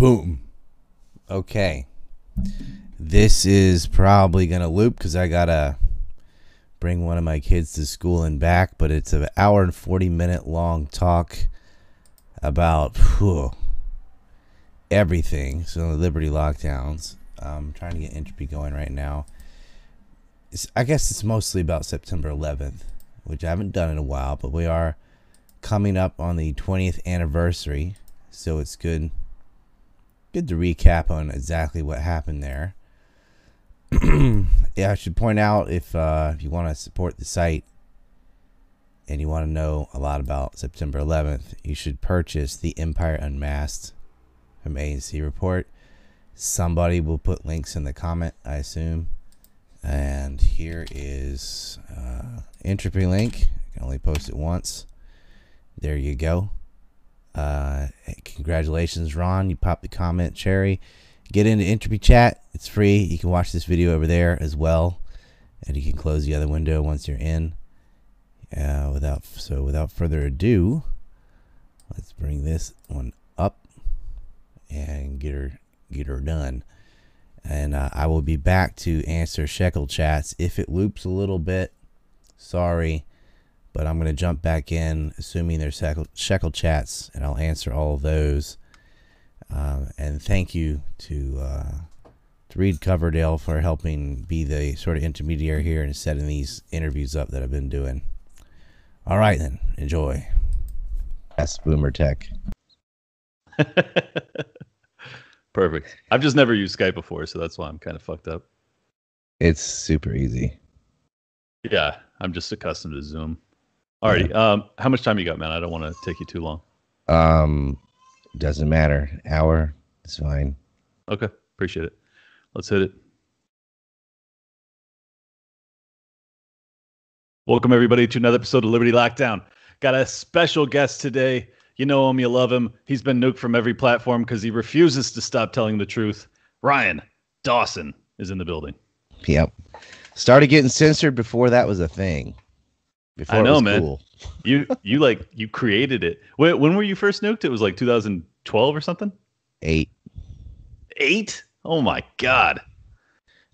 Boom. Okay. This is probably going to loop because I got to bring one of my kids to school and back, but it's an hour and 40 minute long talk about whew, everything. So, the Liberty lockdowns. I'm trying to get entropy going right now. It's, I guess it's mostly about September 11th, which I haven't done in a while, but we are coming up on the 20th anniversary, so it's good good to recap on exactly what happened there. yeah, I should point out if uh, if you want to support the site and you want to know a lot about September 11th, you should purchase the Empire Unmasked from ANC Report. Somebody will put links in the comment, I assume. And here is uh, entropy link. I can only post it once. There you go. Uh, congratulations, Ron. You popped the comment, Cherry. Get into Entropy Chat. It's free. You can watch this video over there as well, and you can close the other window once you're in. Uh, without so without further ado, let's bring this one up and get her get her done. And uh, I will be back to answer Shekel chats if it loops a little bit. Sorry but I'm going to jump back in, assuming there's shekel, shekel chats, and I'll answer all of those. Uh, and thank you to uh, to Reed Coverdale for helping be the sort of intermediary here and setting these interviews up that I've been doing. All right, then, enjoy. That's Boomer Tech. Perfect. I've just never used Skype before, so that's why I'm kind of fucked up. It's super easy. Yeah, I'm just accustomed to Zoom. Alrighty. Um, how much time you got, man? I don't want to take you too long. Um, doesn't matter. Hour, it's fine. Okay, appreciate it. Let's hit it. Welcome everybody to another episode of Liberty Lockdown. Got a special guest today. You know him, you love him. He's been nuked from every platform because he refuses to stop telling the truth. Ryan Dawson is in the building. Yep. Started getting censored before that was a thing. Before I know, man. Cool. you you like you created it. When, when were you first nuked? It was like 2012 or something. Eight. Eight? Oh my god.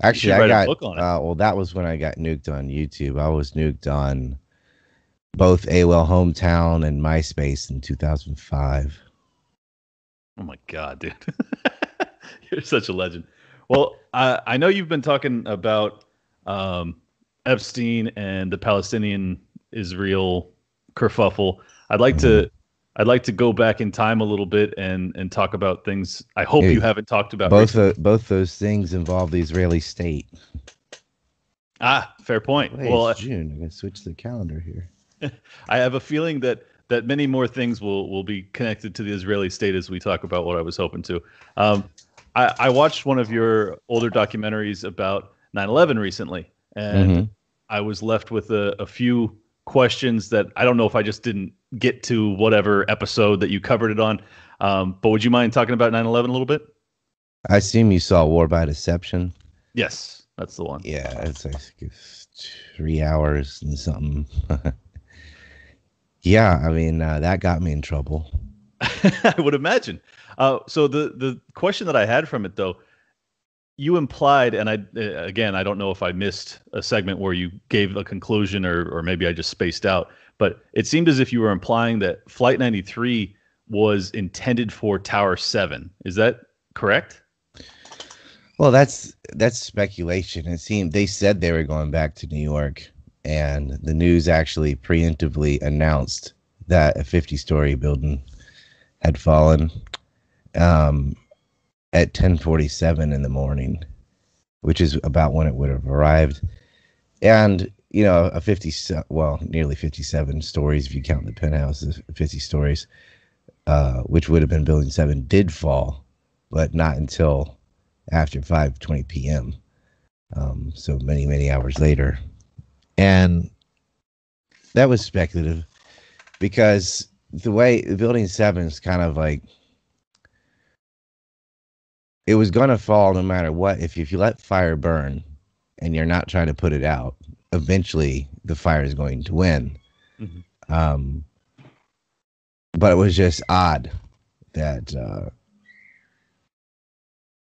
Actually, I got. Uh, well, that was when I got nuked on YouTube. I was nuked on both AOL Hometown and MySpace in 2005. Oh my god, dude! You're such a legend. Well, I I know you've been talking about um, Epstein and the Palestinian Israel kerfuffle. I'd like to mm-hmm. I'd like to go back in time a little bit and and talk about things I hope hey, you haven't talked about. Both uh, both those things involve the Israeli state. Ah, fair point. Wait, well, June. I'm gonna switch the calendar here. I have a feeling that that many more things will will be connected to the Israeli state as we talk about what I was hoping to. Um, I, I watched one of your older documentaries about 9/11 recently, and mm-hmm. I was left with a, a few questions that I don't know if I just didn't get to whatever episode that you covered it on. Um, but would you mind talking about 9 11 a little bit? I assume you saw War by Deception. Yes, that's the one. Yeah, it's like three hours and something. yeah, I mean, uh, that got me in trouble. I would imagine. Uh, so the the question that I had from it though you implied, and I uh, again, I don't know if I missed a segment where you gave a conclusion, or or maybe I just spaced out. But it seemed as if you were implying that Flight 93 was intended for Tower Seven. Is that correct? Well, that's that's speculation. It seemed they said they were going back to New York, and the news actually preemptively announced that a 50-story building had fallen. Um, at 10:47 in the morning, which is about when it would have arrived. And you know, a 50 well, nearly 57 stories if you count the penthouse, 50 stories, uh, which would have been building 7 did fall, but not until after 5:20 p.m. Um, so many many hours later. And that was speculative because the way building 7 is kind of like it was going to fall no matter what. If you, if you let fire burn and you're not trying to put it out, eventually the fire is going to win. Mm-hmm. Um, but it was just odd that uh,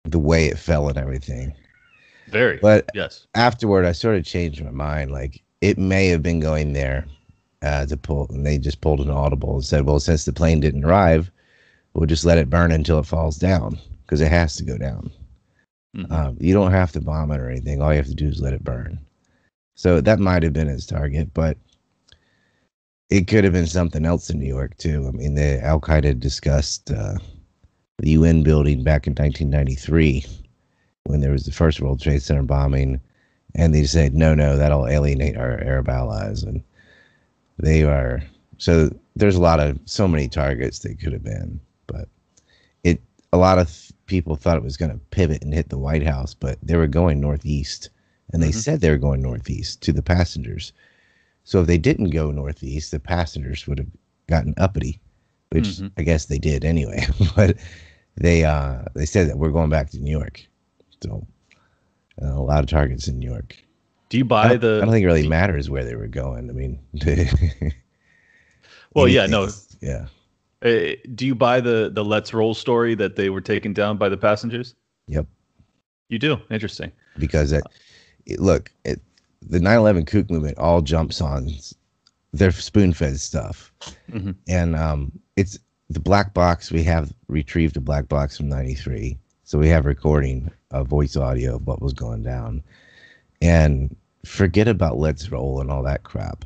the way it fell and everything. Very. But yes. afterward, I sort of changed my mind. Like it may have been going there uh, to pull, and they just pulled an audible and said, "Well, since the plane didn't arrive, we'll just let it burn until it falls down because it has to go down. Mhm. Um, you don't have to bomb it or anything. All you have to do is let it burn." So that might have been his target, but it could have been something else in New York too. I mean, the Al Qaeda discussed uh, the UN building back in 1993 when there was the first World Trade Center bombing, and they said, "No, no, that'll alienate our Arab allies," and they are so. There's a lot of so many targets they could have been, but a lot of people thought it was going to pivot and hit the White House, but they were going northeast, and they Mhm. said they were going northeast to the passengers. So if they didn't go northeast, the passengers would have gotten uppity, which Mhm. I guess they did anyway. but they uh they said that we're going back to New York. So uh, a lot of targets in New York. Do you buy don't, the? I don't think it really matters where they were going. I mean, well, yeah, no. yeah. Uh, do you buy the the Let's Roll story that they were taken down by the passengers? Yep. You do. Interesting. because it, it look it, the 9/11 kook movement all jumps on their spoon-fed stuff, Mhm. and um, it's the black box. We have retrieved a black box from '93, so we have recording a voice audio of what was going down, and forget about let's roll and all that crap.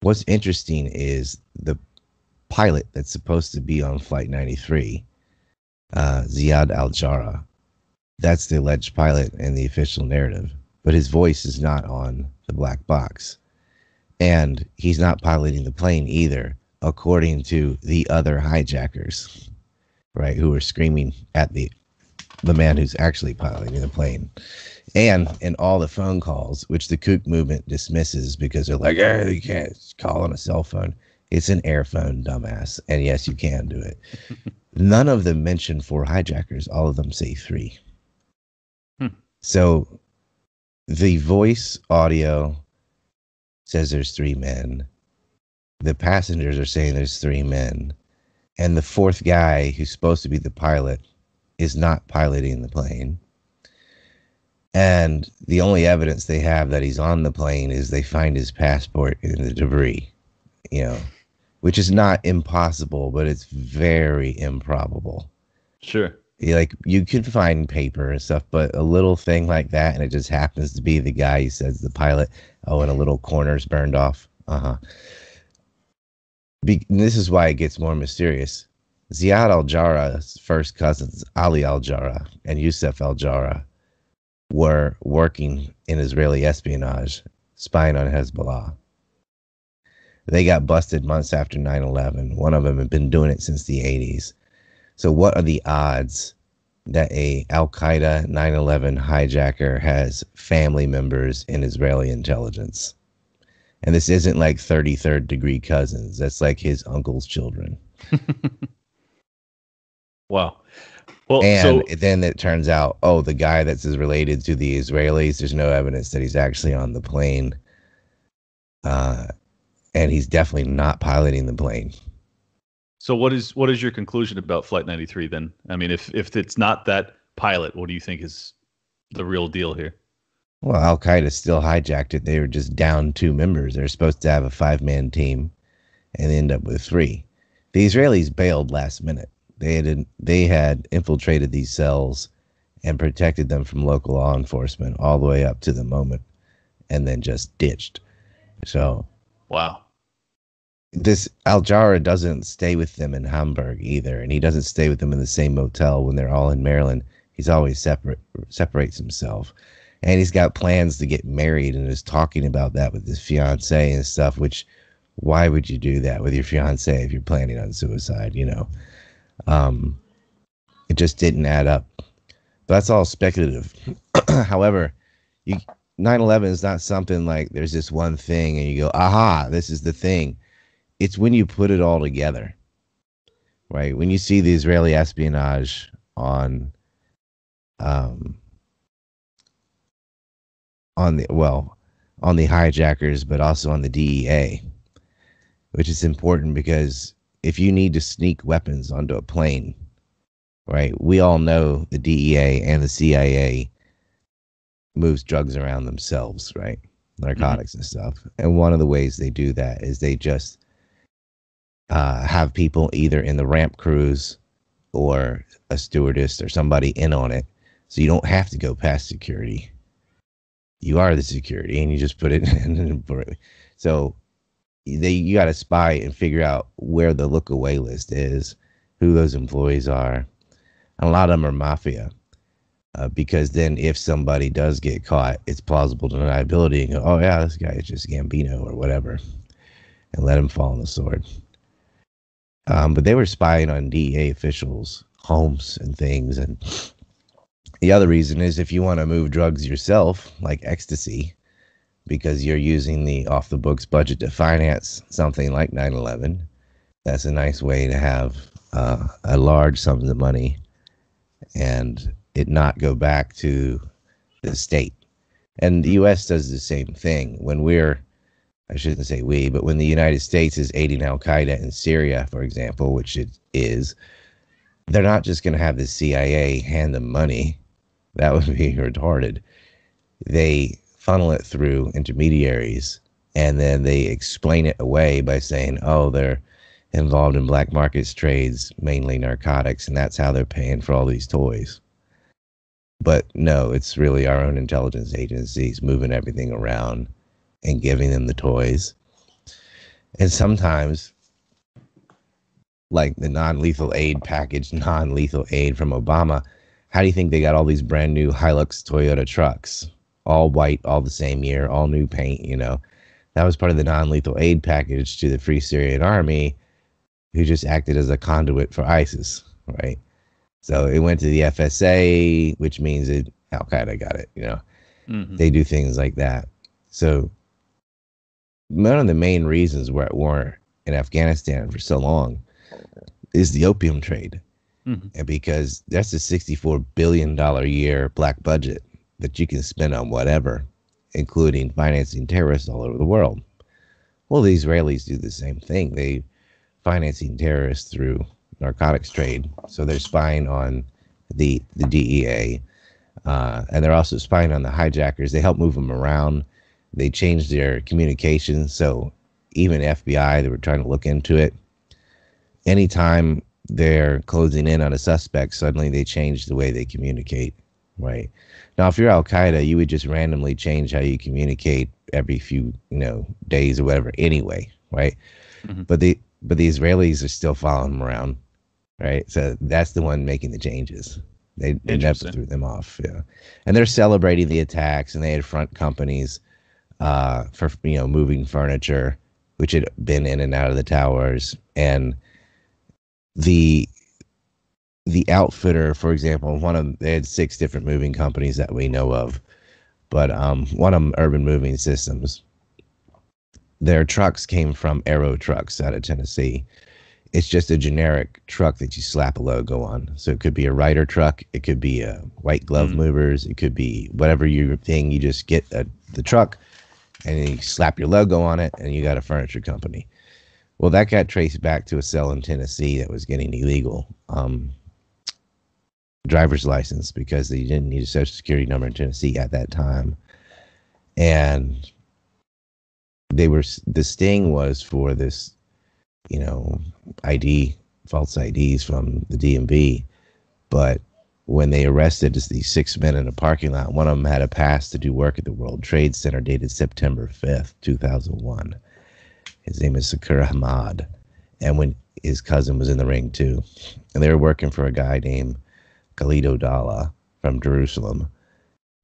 What's interesting is the pilot that's supposed to be on Flight 93, uh, Ziad Al Jarrah that's the alleged pilot in the official narrative but his voice is not on the black box. And he's not piloting the plane either according to the other hijackers right who are screaming at the the man who's actually piloting the plane. And in all the phone calls which the kook movement dismisses because they're like hey you can't call on a cell phone it's an airphone dumbass and yes you can do it none of them mention four hijackers all of them say three hmm. so the voice audio says there's three men. The passengers are saying there's three men. And the fourth guy who's supposed to be the pilot is not piloting the plane. And the only evidence they have that he's on the plane is they find his passport in the debris, you know, which is not impossible, but it's very improbable Sure. like you can find paper and stuff, but a little thing like that, and it just happens to be the guy who says the pilot. Oh, and a little corner's burned off. Uh huh. Be- this is why it gets more mysterious. Ziad Al Jarrah's first cousins, Ali Al Jarrah and Youssef Al Jarrah, were working in Israeli espionage, spying on Hezbollah. They got busted months after 9 11. One of them had been doing it since the 80s. So, what are the odds that a Al Qaeda 9/11 hijacker has family members in Israeli intelligence? And this isn't like 33rd degree cousins. That's like his uncle's children. Wow. Well, and so then it turns out, oh, the guy that's related to the Israelis, there's no evidence that he's actually on the plane. Uh, and he's definitely not piloting the plane. so what is what is your conclusion about Flight 93 then? I mean, if if it's not that pilot, what do you think is the real deal here? Well, Al Qaeda still hijacked it. They were just down two members. They're supposed to have a five man team and end up with three. The Israelis bailed last minute. They had they had infiltrated these cells and protected them from local law enforcement all the way up to the moment and then just ditched. So Wow. This Al Jarrah doesn't stay with them in Hamburg either, and he doesn't stay with them in the same motel when they're all in Maryland. He's always separate separates himself. And he's got plans to get married and is talking about that with his fiance and stuff, which why would you do that with your fiance if you're planning on suicide, you know? Um it just didn't add up. But that's all speculative. However, you 9/11 is not something like there's this one thing and you go, "Aha, this is the thing." It's when you put it all together right when you see the israeli espionage on um on the well on the hijackers but also on the dea which is important because if you need to sneak weapons onto a plane right? We all know the DEA and the CIA moves drugs around themselves, right? Narcotics mm-hmm. and stuff. And one of the ways they do that is they just uh, have people either in the ramp crews or a stewardess or somebody in on it. So you don't have to go past security. You are the security and you just put it in. so they you got to spy and figure out where the look away list is, who those employees are. And a lot of them are mafia. Uh, because then if somebody does get caught, it's plausible deniability and go, oh yeah, this guy is just Gambino or whatever, and let him fall on the sword. Um, but they were spying on DEA officials' homes and things. And the other reason is if you want to move drugs yourself, like ecstasy, because you're using the off the books budget to finance something like 9 11, that's a nice way to have uh, a large sum of money and it not go back to the state. And the U.S. does the same thing. When we're I shouldn't say we, but when the United States is aiding Al Qaeda in Syria, for example, which it is, they're not just going to have the CIA hand them money. That would be retarded. They funnel it through intermediaries and then they explain it away by saying, oh, they're involved in black markets trades, mainly narcotics, and that's how they're paying for all these toys. But no, it's really our own intelligence agencies moving everything around and giving them the toys. And sometimes, like the non lethal aid package, non lethal aid from Obama, how do you think they got all these brand new Hilux Toyota trucks? All white, all the same year, all new paint, you know? That was part of the non lethal aid package to the Free Syrian Army, who just acted as a conduit for ISIS, right? So it went to the FSA, which means it Al Qaeda got it, you know? Mm-hmm. They do things like that. So one of the main reasons we're at war in Afghanistan for so long is the opium trade. Mm-hmm. And because that's a $64 billion a year black budget that you can spend on whatever, including financing terrorists all over the world. Well, the Israelis do the same thing. They financing terrorists through narcotics trade. So they're spying on the the DEA, uh, and they're also spying on the hijackers. They help move them around. They changed their communications. So even FBI, they were trying to look into it. Anytime they're closing in on a suspect, suddenly they change the way they communicate. Right now, if you're Al Qaeda, you would just randomly change how you communicate every few you know days or whatever. Anyway, right? Mm-hmm. But the but the Israelis are still following them around, right? So that's the one making the changes. They, they never threw them off. Yeah, and they're celebrating the attacks, and they had front companies uh, for you know moving furniture, which had been in and out of the towers, and the the outfitter, for example, one of them, they had six different moving companies that we know of, but um, one of them, Urban Moving Systems, their trucks came from Aero Trucks out of Tennessee. It's just a generic truck that you slap a logo on. So it could be a Ryder truck, it could be a white glove mm. movers, it could be whatever your thing. You just get a, the truck, and you slap your logo on it, and you got a furniture company. Well, that got traced back to a cell in Tennessee that was getting illegal um, driver's license because they didn't need a social security number in Tennessee at that time, and they were the sting was for this, you know, ID false IDs from the DMV, but when they arrested these six men in a parking lot. One of them had a pass to do work at the World Trade Center dated September 5th, 2001. His name is Sakur Ahmad. And when his cousin was in the ring too. And they were working for a guy named Khalid Dalla from Jerusalem.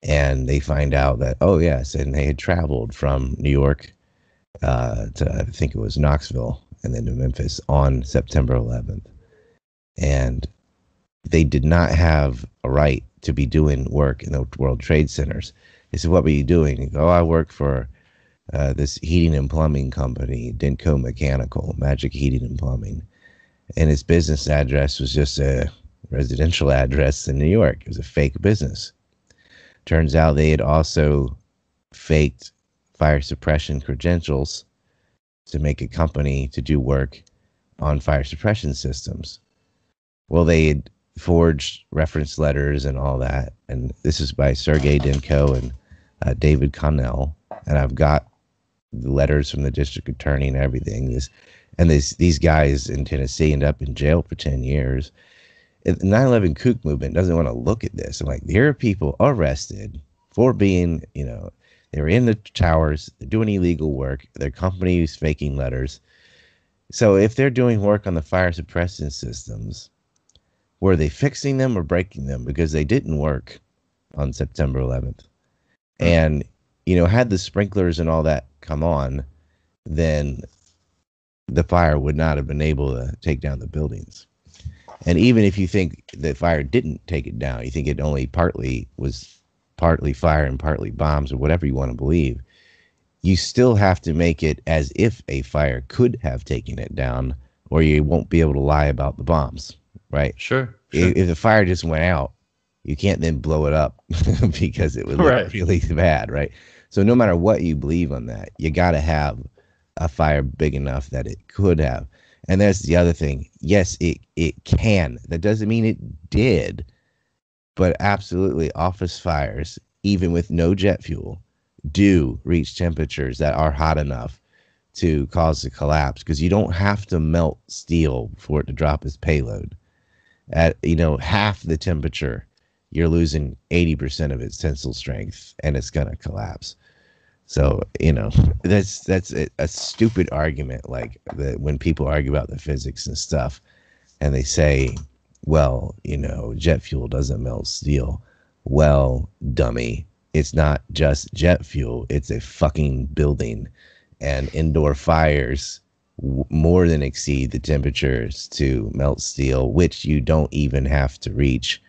And they find out that, oh, yes, and they had traveled from New York uh, to, I think it was Knoxville, and then to Memphis on September 11th. And they did not have a right to be doing work in the World Trade Centers. They said, "What were you doing?" "Oh, I work for uh, this heating and plumbing company, Denko Mechanical, Magic Heating and Plumbing." And his business address was just a residential address in New York. It was a fake business. Turns out they had also faked fire suppression credentials to make a company to do work on fire suppression systems. Well, they had forged reference letters and all that. And this is by Sergey Denko and uh, David Connell. And I've got the letters from the district attorney and everything. This and these these guys in Tennessee end up in jail for ten years. The 9/11 kook movement doesn't want to look at this. I'm like, here are people arrested for being, you know, they were in the towers, they're doing illegal work. Their company is faking letters. So if they're doing work on the fire suppression systems, were they fixing them or breaking them? Because they didn't work on September 11th. Hmm. And you know, had the sprinklers and all that come on, then the fire would not have been able to take down the buildings. And even if you think the fire didn't take it down, you think it only partly was partly fire and partly bombs or whatever you want to believe, you still have to make it as if a fire could have taken it down, or you won't be able to lie about the bombs, right? Sure. If, sure. if the fire just went out, you can't then blow it up because it would look Right. really bad, right? So no matter what you believe on that, you got to have a fire big enough that it could have. And that's the other thing. Yes, it it can. That doesn't mean it did, but absolutely, office fires, even with no jet fuel, do reach temperatures that are hot enough to cause a collapse because you don't have to melt steel for it to drop its payload. At you know half the temperature, you're losing 80% of its tensile strength and it's going to collapse. So, you know, that's that's a, a stupid argument like that when people argue about the physics and stuff and they say, well, you know, jet fuel doesn't melt steel. Well, dummy, it's not just jet fuel, it's a fucking building and indoor fires w- more than exceed the temperatures to melt steel, which you don't even have to reach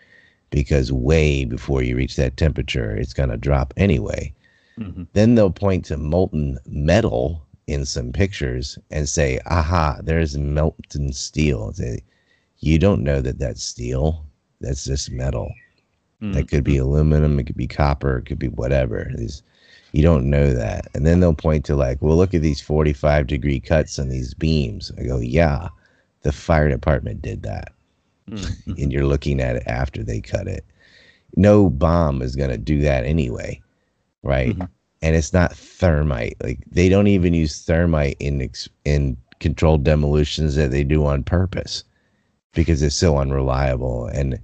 because way before you reach that temperature, it's going to drop anyway. Mhm. Then they'll point to molten metal in some pictures and say, aha, there's molten steel. Say, you don't know that that's steel. That's just metal. That could be aluminum, it could be copper, it could be whatever. You don't know that. And then they'll point to like, well, look at these 45 degree cuts on these beams. I go, yeah, the fire department did that. Mhm. And you're looking at it after they cut it. No bomb is going to do that anyway. Right. Mhm. And it's not thermite. Like they don't even use thermite in ex- in controlled demolitions that they do on purpose because it's so unreliable and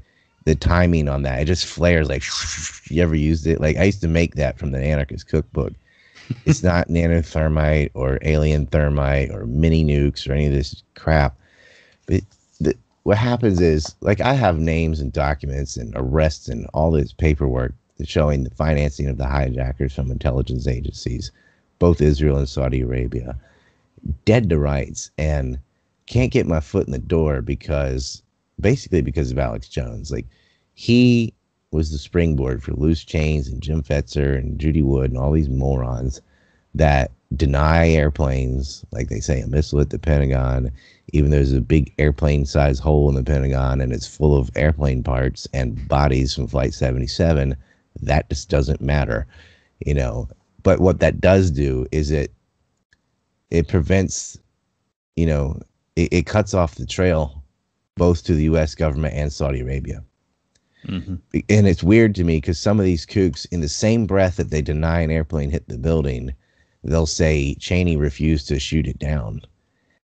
the timing on that. It just flares like you ever used it? Like i used to make that from the anarchist cookbook. It's not nanothermite or alien thermite or mini nukes or any of this crap. But the, what happens is like i have names and documents and arrests and all this paperwork showing the financing of the hijackers from intelligence agencies both israel and saudi arabia. Dead to rights and can't get my foot in the door because basically because of Alex Jones. Like he was the springboard for Loose Change and Jim Fetzer and Judy Wood and all these morons that deny airplanes, like they say a missile at the Pentagon, even though there's a big airplane sized hole in the Pentagon and it's full of airplane parts and bodies from Flight 77, that just doesn't matter, you know. But what that does do is it it prevents, you know, it, it cuts off the trail both to the U.S. government and Saudi Arabia. Mhm. And it's weird to me because some of these kooks, in the same breath that they deny an airplane hit the building, they'll say Cheney refused to shoot it down.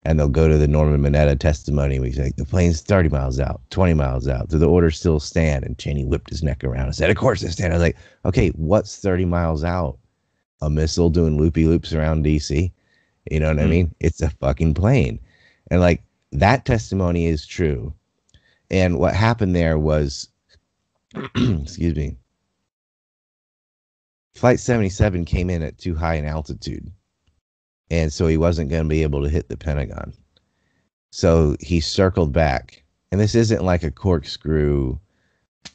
And they'll go to the Norman Mineta testimony. We say the plane's 30 miles out, 20 miles out. Do the orders still stand? And Cheney whipped his neck around and said, Of course they stand. I was like, Okay, what's 30 miles out? A missile doing loopy loops around DC? You know what I Hmm. mean? It's a fucking plane. And like that testimony is true. And what happened there was, excuse me, Flight 77 came in at too high an altitude. And so he wasn't going to be able to hit the Pentagon. So he circled back. And this isn't like a corkscrew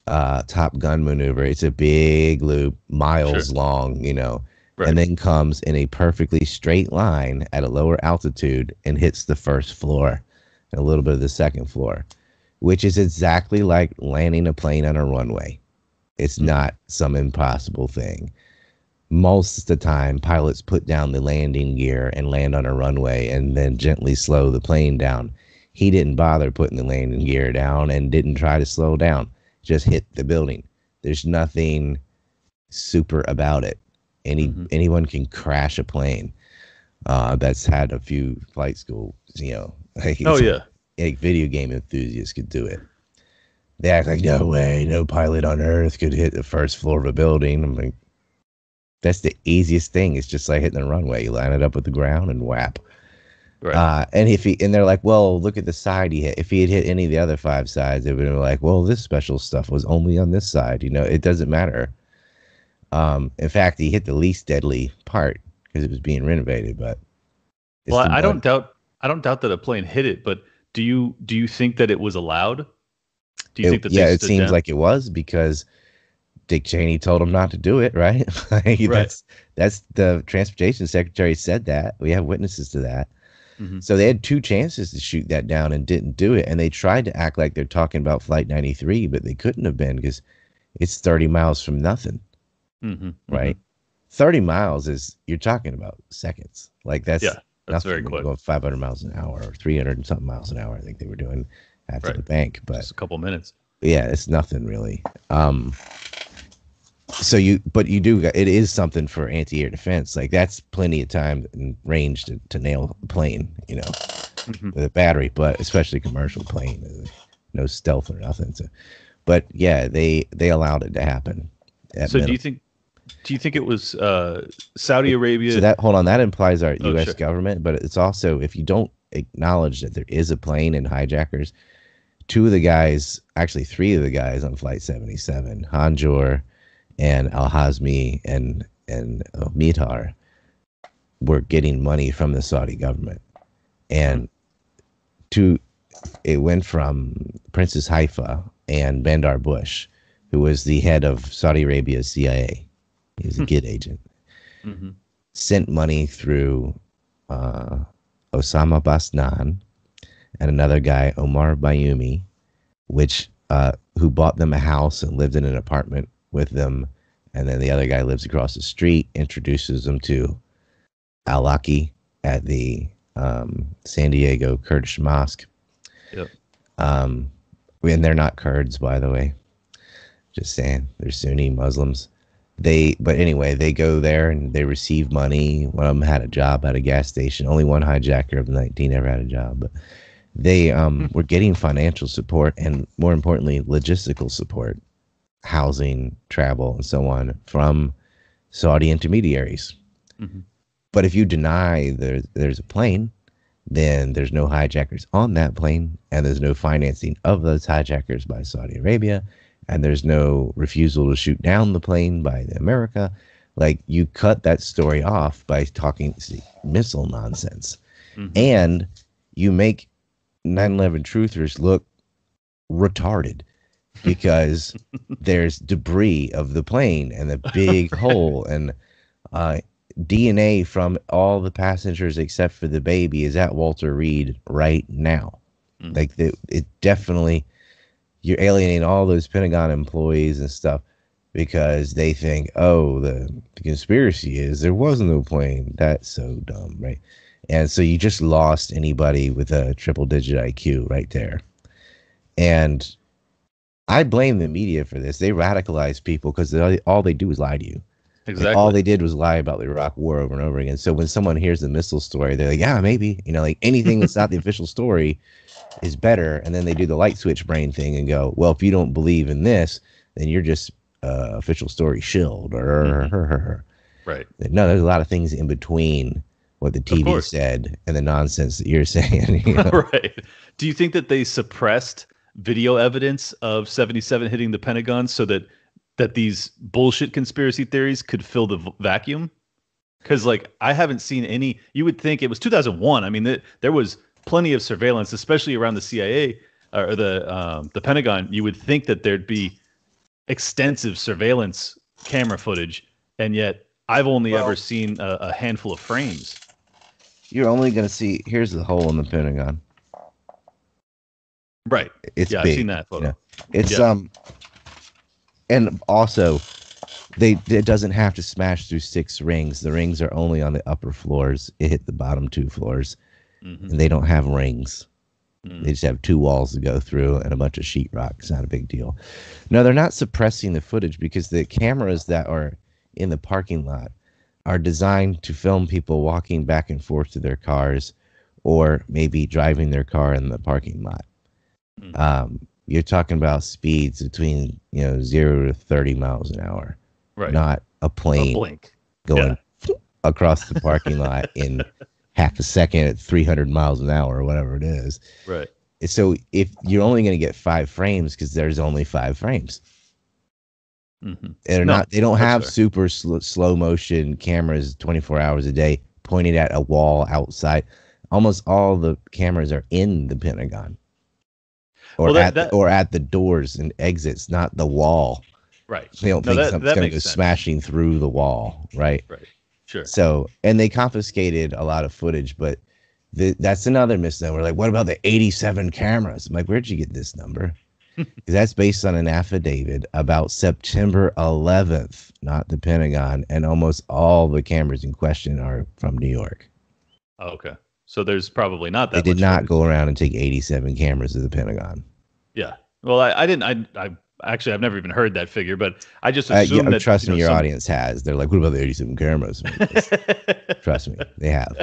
uh, Top Gun maneuver. It's a big loop, miles Sure. long, you know Right. and then comes in a perfectly straight line at a lower altitude and hits the first floor and a little bit of the second floor, which is exactly like landing a plane on a runway. It's Mhm. not some impossible thing. Most of the time, pilots put down the landing gear and land on a runway and then gently slow the plane down. He didn't bother putting the landing gear down and didn't try to slow down. Just hit the building. There's nothing super about it. Any Mhm. anyone can crash a plane. Uh, that's had a few flight schools. You know, like Oh yeah. like video game enthusiasts could do it. They act like no way, no pilot on Earth could hit the first floor of a building. I'm like, that's the easiest thing. It's just like hitting the runway. You line it up with the ground and whap. Right. Uh, and if he and they're like, well, look at the side he hit. If he had hit any of the other five sides, they would have been like, well, this special stuff was only on this side. You know, it doesn't matter. Um, in fact, he hit the least deadly part because it was being renovated. But well, I, I don't doubt. I don't doubt that a plane hit it, but do you do you think that it was allowed? Do you It- think that yeah, it seems down? like it was because Dick Cheney told him not to do it, right? Like, That's that's the transportation secretary said that. We have witnesses to that. Mhm. So they had two chances to shoot that down and didn't do it. And they tried to act like they're talking about Flight 93, but they couldn't have been because it's 30 miles from nothing, Mhm, right? 30 miles is you're talking about seconds. Like that's Yeah, That's very quick. you're Going 500 miles an hour or 300 and something miles an hour. I think they were doing after Right. the bank, but Just a couple minutes. yeah, it's nothing really. Um, so you, but you do. It is something for anti-air defense. Like that's plenty of time and range to, to nail a plane. You know, Mhm. with a battery, but especially commercial plane, uh, no stealth or nothing. So, but yeah, they they allowed it to happen. at So do you think? Do you think it was uh, Saudi Arabia? So that hold on, that implies our Oh, U.S. sure. government, but it's also if you don't acknowledge that there is a plane and hijackers. Two of the guys, actually three of the guys on Flight 77, Hanjour and Al Hazmi and and uh, Mihdhar, were getting money from the Saudi government, and to it went from Princess Haifa and Bandar Bush, who was the head of Saudi Arabia's CIA. He was a GID agent Mhm. sent money through uh, Osama Basnan and another guy, Omar Bayoumi, which uh, who bought them a house and lived in an apartment with them, and then the other guy lives across the street, introduces them to Al-Awlaki at the um, San Diego Kurdish Mosque. Yep. Um, and they're not Kurds, by the way. Just saying, they're Sunni Muslims they but anyway they go there and they receive money. One of them had a job at a gas station. Only one hijacker of the 19 ever had a job but they um, were getting financial support and more importantly logistical support housing travel and so on from saudi intermediaries. Mhm. but if you deny there, there's a plane then there's no hijackers on that plane and there's no financing of those hijackers by saudi arabia and there's no refusal to shoot down the plane by America. Like you cut that story off by talking missile nonsense, Mhm. and you make 9/11 truthers look retarded because there's debris of the plane and a big hole and uh, DNA from all the passengers except for the baby is at Walter Reed right now. Mhm. Like the, it definitely you're alienating all those Pentagon employees and stuff because they think, oh, the, the conspiracy is there was no plane. That's so dumb, right? And so you just lost anybody with a triple digit IQ right there. And I blame the media for this. They radicalize people because all they do is lie to you. Like, Exactly. all they did was lie about the Iraq War over and over again. So when someone hears the missile story, they're like, yeah, maybe. You know, like anything that's not the official story is better. And then they do the light switch brain thing and go, well, if you don't believe in this, then you're just uh, official story shilled or Mhm. right. no. There's a lot of things in between what the TV said and the nonsense that you're saying. you know? right. Do you think that they suppressed video evidence of 77 hitting the Pentagon so that that these bullshit conspiracy theories could fill the v- vacuum? Because like I haven't seen any. You would think it was 2001. I mean, th- there was plenty of surveillance, especially around the CIA or the um, the Pentagon. You would think that there'd be extensive surveillance camera footage, and yet I've only Well- ever seen a, a handful of frames. You're only going to see. Here's the hole in the Pentagon. Right. It's yeah, big. I've seen that photo. know. It's Yeah. um, and also, they it doesn't have to smash through six rings. The rings are only on the upper floors. It hit the bottom two floors, Mhm. and they don't have rings. Mm. They just have two walls to go through and a bunch of sheetrock. It's not a big deal. No, they're not suppressing the footage because the cameras that are in the parking lot are designed to film people walking back and forth to their cars or maybe driving their car in the parking lot. Mm. Um, you're talking about speeds between you know zero to thirty miles an hour, Right. not a A plane blink. going across the parking lot in half a second at 300 miles an hour or whatever it is. Right. So if you're only going to get five frames because there's only five frames, hmm they're No, not. They don't have fair. super sl- slow motion cameras 24 hours a day pointed at a wall outside. Almost all the cameras are in the Pentagon. Or Well, that- at that- the, or at the doors and exits, not the wall. Right. They don't No, think that- something's going to go sense. smashing through the wall, right? Right. Sure. So, and they confiscated a lot of footage, but the, that's another misnomer. Like, what about the 87 cameras? I'm like, where'd you get this number? Because that's based on an affidavit about September 11th, not the Pentagon, and almost all the cameras in question are from New York. Oh, okay. So there's probably not that. They did not footage. go around and take 87 cameras to the Pentagon. Yeah. Well, I, I didn't. I, I actually I've never even heard that figure, but I just Uh, yeah, that. trust you know, me, your some- audience has. They're like, what about the 87 cameras? trust me, they have.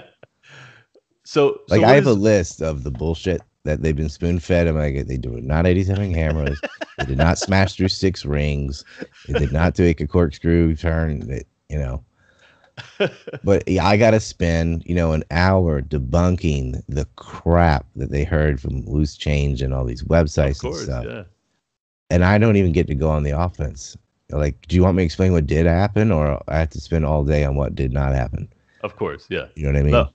so, Like so I have a list of the bullshit that they've been spoon fed. I'm like, they do not 87 cameras. they did not smash through six rings. They did not take a corkscrew turn. That you know. But yeah, I gotta spend you know an hour debunking the crap that they heard from loose change and all these websites and stuff. yeah. And I don't even get to go on the offense. Like, do you want me to explain what did happen, or I have to spend all day on what did not happen? Of course, yeah. You know what I mean? No,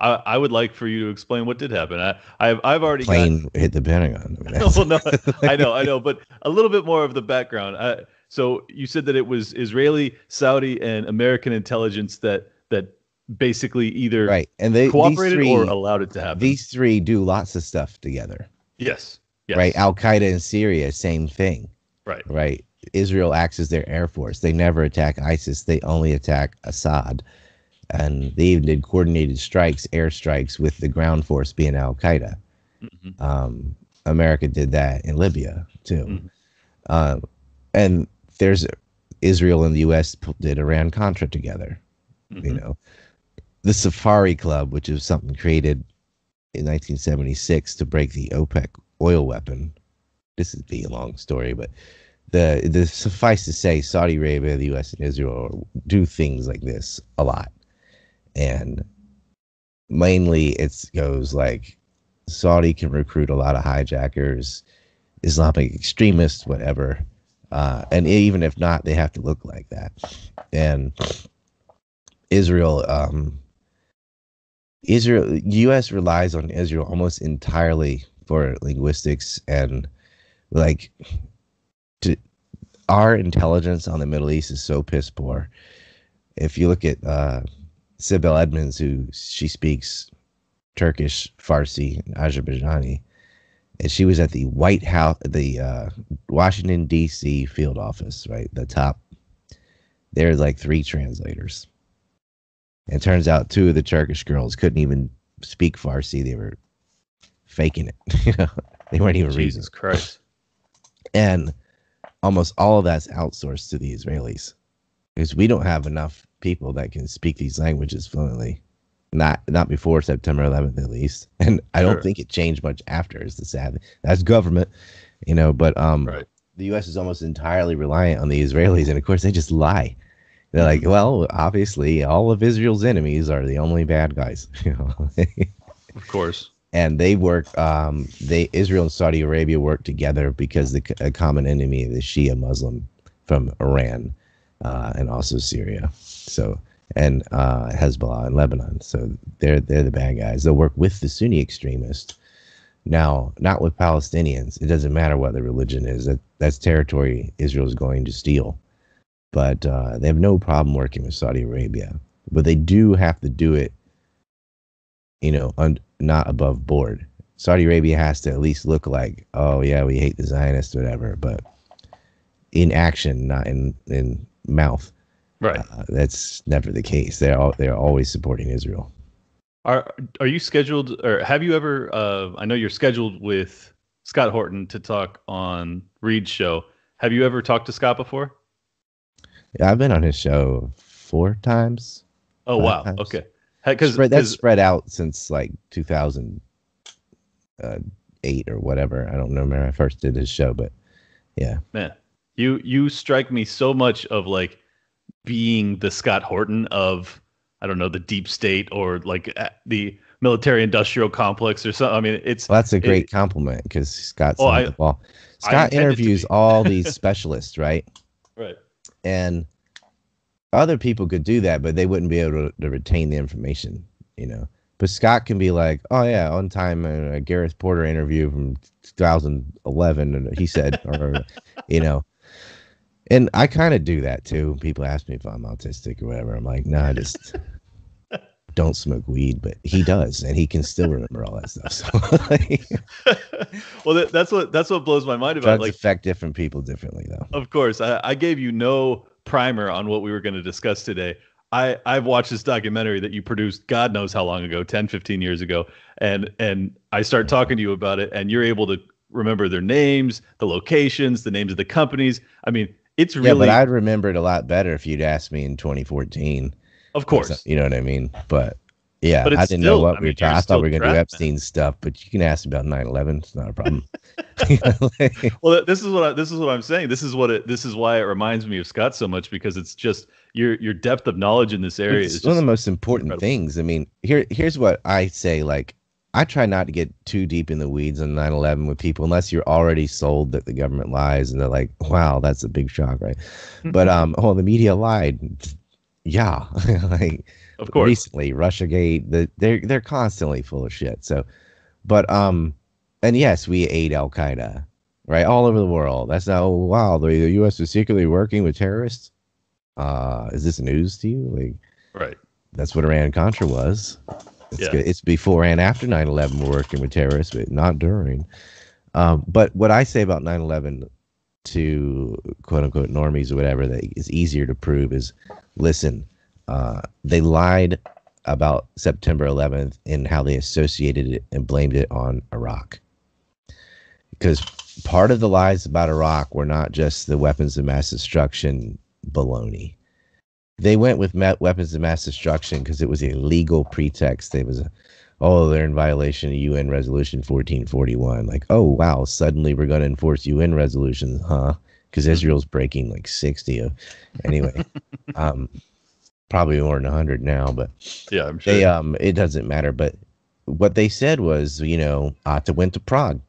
I, I would like for you to explain what did happen. I, I've, I've already got hit the Pentagon. I mean, well, no, I know, I know, but a little bit more of the background. I, so you said that it was Israeli, Saudi, and American intelligence that that basically either right, and they cooperated three, or allowed it to happen. these three do lots of stuff together. yes, yes, Right, Al Qaeda in Syria, same thing. right, Right, Israel acts as their air force. They never attack ISIS. They only attack Assad, and they even did coordinated strikes, air strikes, with the ground force being Al Qaeda. Mhm. Um, America did that in Libya too. Mhm. Um, and there's Israel and the U.S. did Iran Contra together. You Mhm. know, the Safari Club, which is something created in 1976 to break the OPEC oil weapon. This is be a long story, but the the suffice to say, Saudi Arabia, the U.S. and Israel do things like this a lot, and mainly it goes like Saudi can recruit a lot of hijackers, Islamic extremists, whatever. Uh, and even if not, they have to look like that. And Israel, um, Israel, U.S. relies on Israel almost entirely for linguistics and like to, our intelligence on the Middle East is so piss poor. If you look at uh, Sibel Edmonds, who she speaks Turkish, Farsi, and Azerbaijani, and she was at the White House, the uh, Washington D.C. field office, right, the top. There's like three translators. And turns out two of the Turkish girls couldn't even speak Farsi; they were faking it. you know, they weren't even reading. Jesus Christ. And almost all of that's outsourced to the Israelis because we don't have enough people that can speak these languages fluently. Not not before September 11th, at least. And I don't Sure. think it changed much after. Is the sad. That's government, you know. But um, Right. the U.S. is almost entirely reliant on the Israelis, and of course they just lie. They're like, well, obviously, all of Israel's enemies are the only bad guys. You know. Of course. And they work um they israel and saudi arabia work together because the a common enemy is the shia muslim from iran uh and also syria. So and uh hezbollah in lebanon. So they're they're the bad guys. They'll work with the sunni extremists. Now not with palestinians. It doesn't matter what the religion is. That that's territory Israel is going to steal. But uh they have no problem working with saudi arabia. But they do have to do it you know, un- not above board. Saudi Arabia has to at least look like, oh yeah, we hate the Zionists, whatever, but in action, not in in mouth. Right. Uh, that's never the case. They're all, they're always supporting Israel. Are are you scheduled or have you ever? Uh, I know you're scheduled with Scott Horton to talk on Reed's show. Have you ever talked to Scott before? Yeah, I've been on his show four times. Oh wow! Times. Okay, because spread, that's spread out since like 2008 uh, or whatever. I don't remember. When I first did his show, but yeah, man, you you strike me so much of like being the Scott Horton of I don't know the deep state or like the military industrial complex or something. I mean, it's well, that's a great it, compliment because Scott's oh, I, the ball. Scott interviews all these specialists, right? Right. And other people could do that, but they wouldn't be able to, to retain the information, you know. But Scott can be like, "Oh yeah, on time uh, a Gareth Porter interview from 2011," and he said, or you know, and I kind of do that too. People ask me if I'm autistic or whatever. I'm like, no, nah, I just don't smoke weed, but he does, and he can still remember all that stuff. So, well, that's what that's what blows my mind about. Drugs like, affect different people differently, though. Of course, I, I gave you no primer on what we were going to discuss today. I I've watched this documentary that you produced God knows how long ago, 10, 15 years ago, and and I start talking to you about it, and you're able to remember their names, the locations, the names of the companies. I mean, it's really. Yeah, but I'd remember it a lot better if you'd asked me in 2014. Of course, you know what I mean. But yeah, but I didn't still, know what I we were talking. I thought we were going to do Epstein stuff, but you can ask about 9/11. It's not a problem. well, this is what I, this is what I'm saying. This is what it. This is why it reminds me of Scott so much because it's just your your depth of knowledge in this area it's is one of the most important incredible. things. I mean, here here's what I say. Like I try not to get too deep in the weeds on 9 11 with people unless you're already sold that the government lies and they're like, wow, that's a big shock, right? but, um, oh, the media lied. Yeah. like, of course. Recently, Russiagate, the, they're, they're constantly full of shit. So, but, um, and yes, we aid Al Qaeda, right? All over the world. That's now, oh, wow, the, the U.S. is secretly working with terrorists. Uh, is this news to you? Like, right. That's what Iran Contra was. It's yeah. good. It's before and after 9/11 we're working with terrorists, but not during. Um, but what I say about 9/11 to quote unquote normies or whatever that is easier to prove is, listen, uh, they lied about September 11th and how they associated it and blamed it on Iraq. Because part of the lies about Iraq were not just the weapons of mass destruction baloney they went with weapons of mass destruction because it was a legal pretext. They was, a, oh, they're in violation of UN Resolution 1441. Like, oh wow, suddenly we're going to enforce UN resolutions, huh? Because mm-hmm. Israel's breaking like 60 of, anyway, um, probably more than 100 now. But yeah, I'm sure. They um, it doesn't matter. But what they said was, you know, Atta went to Prague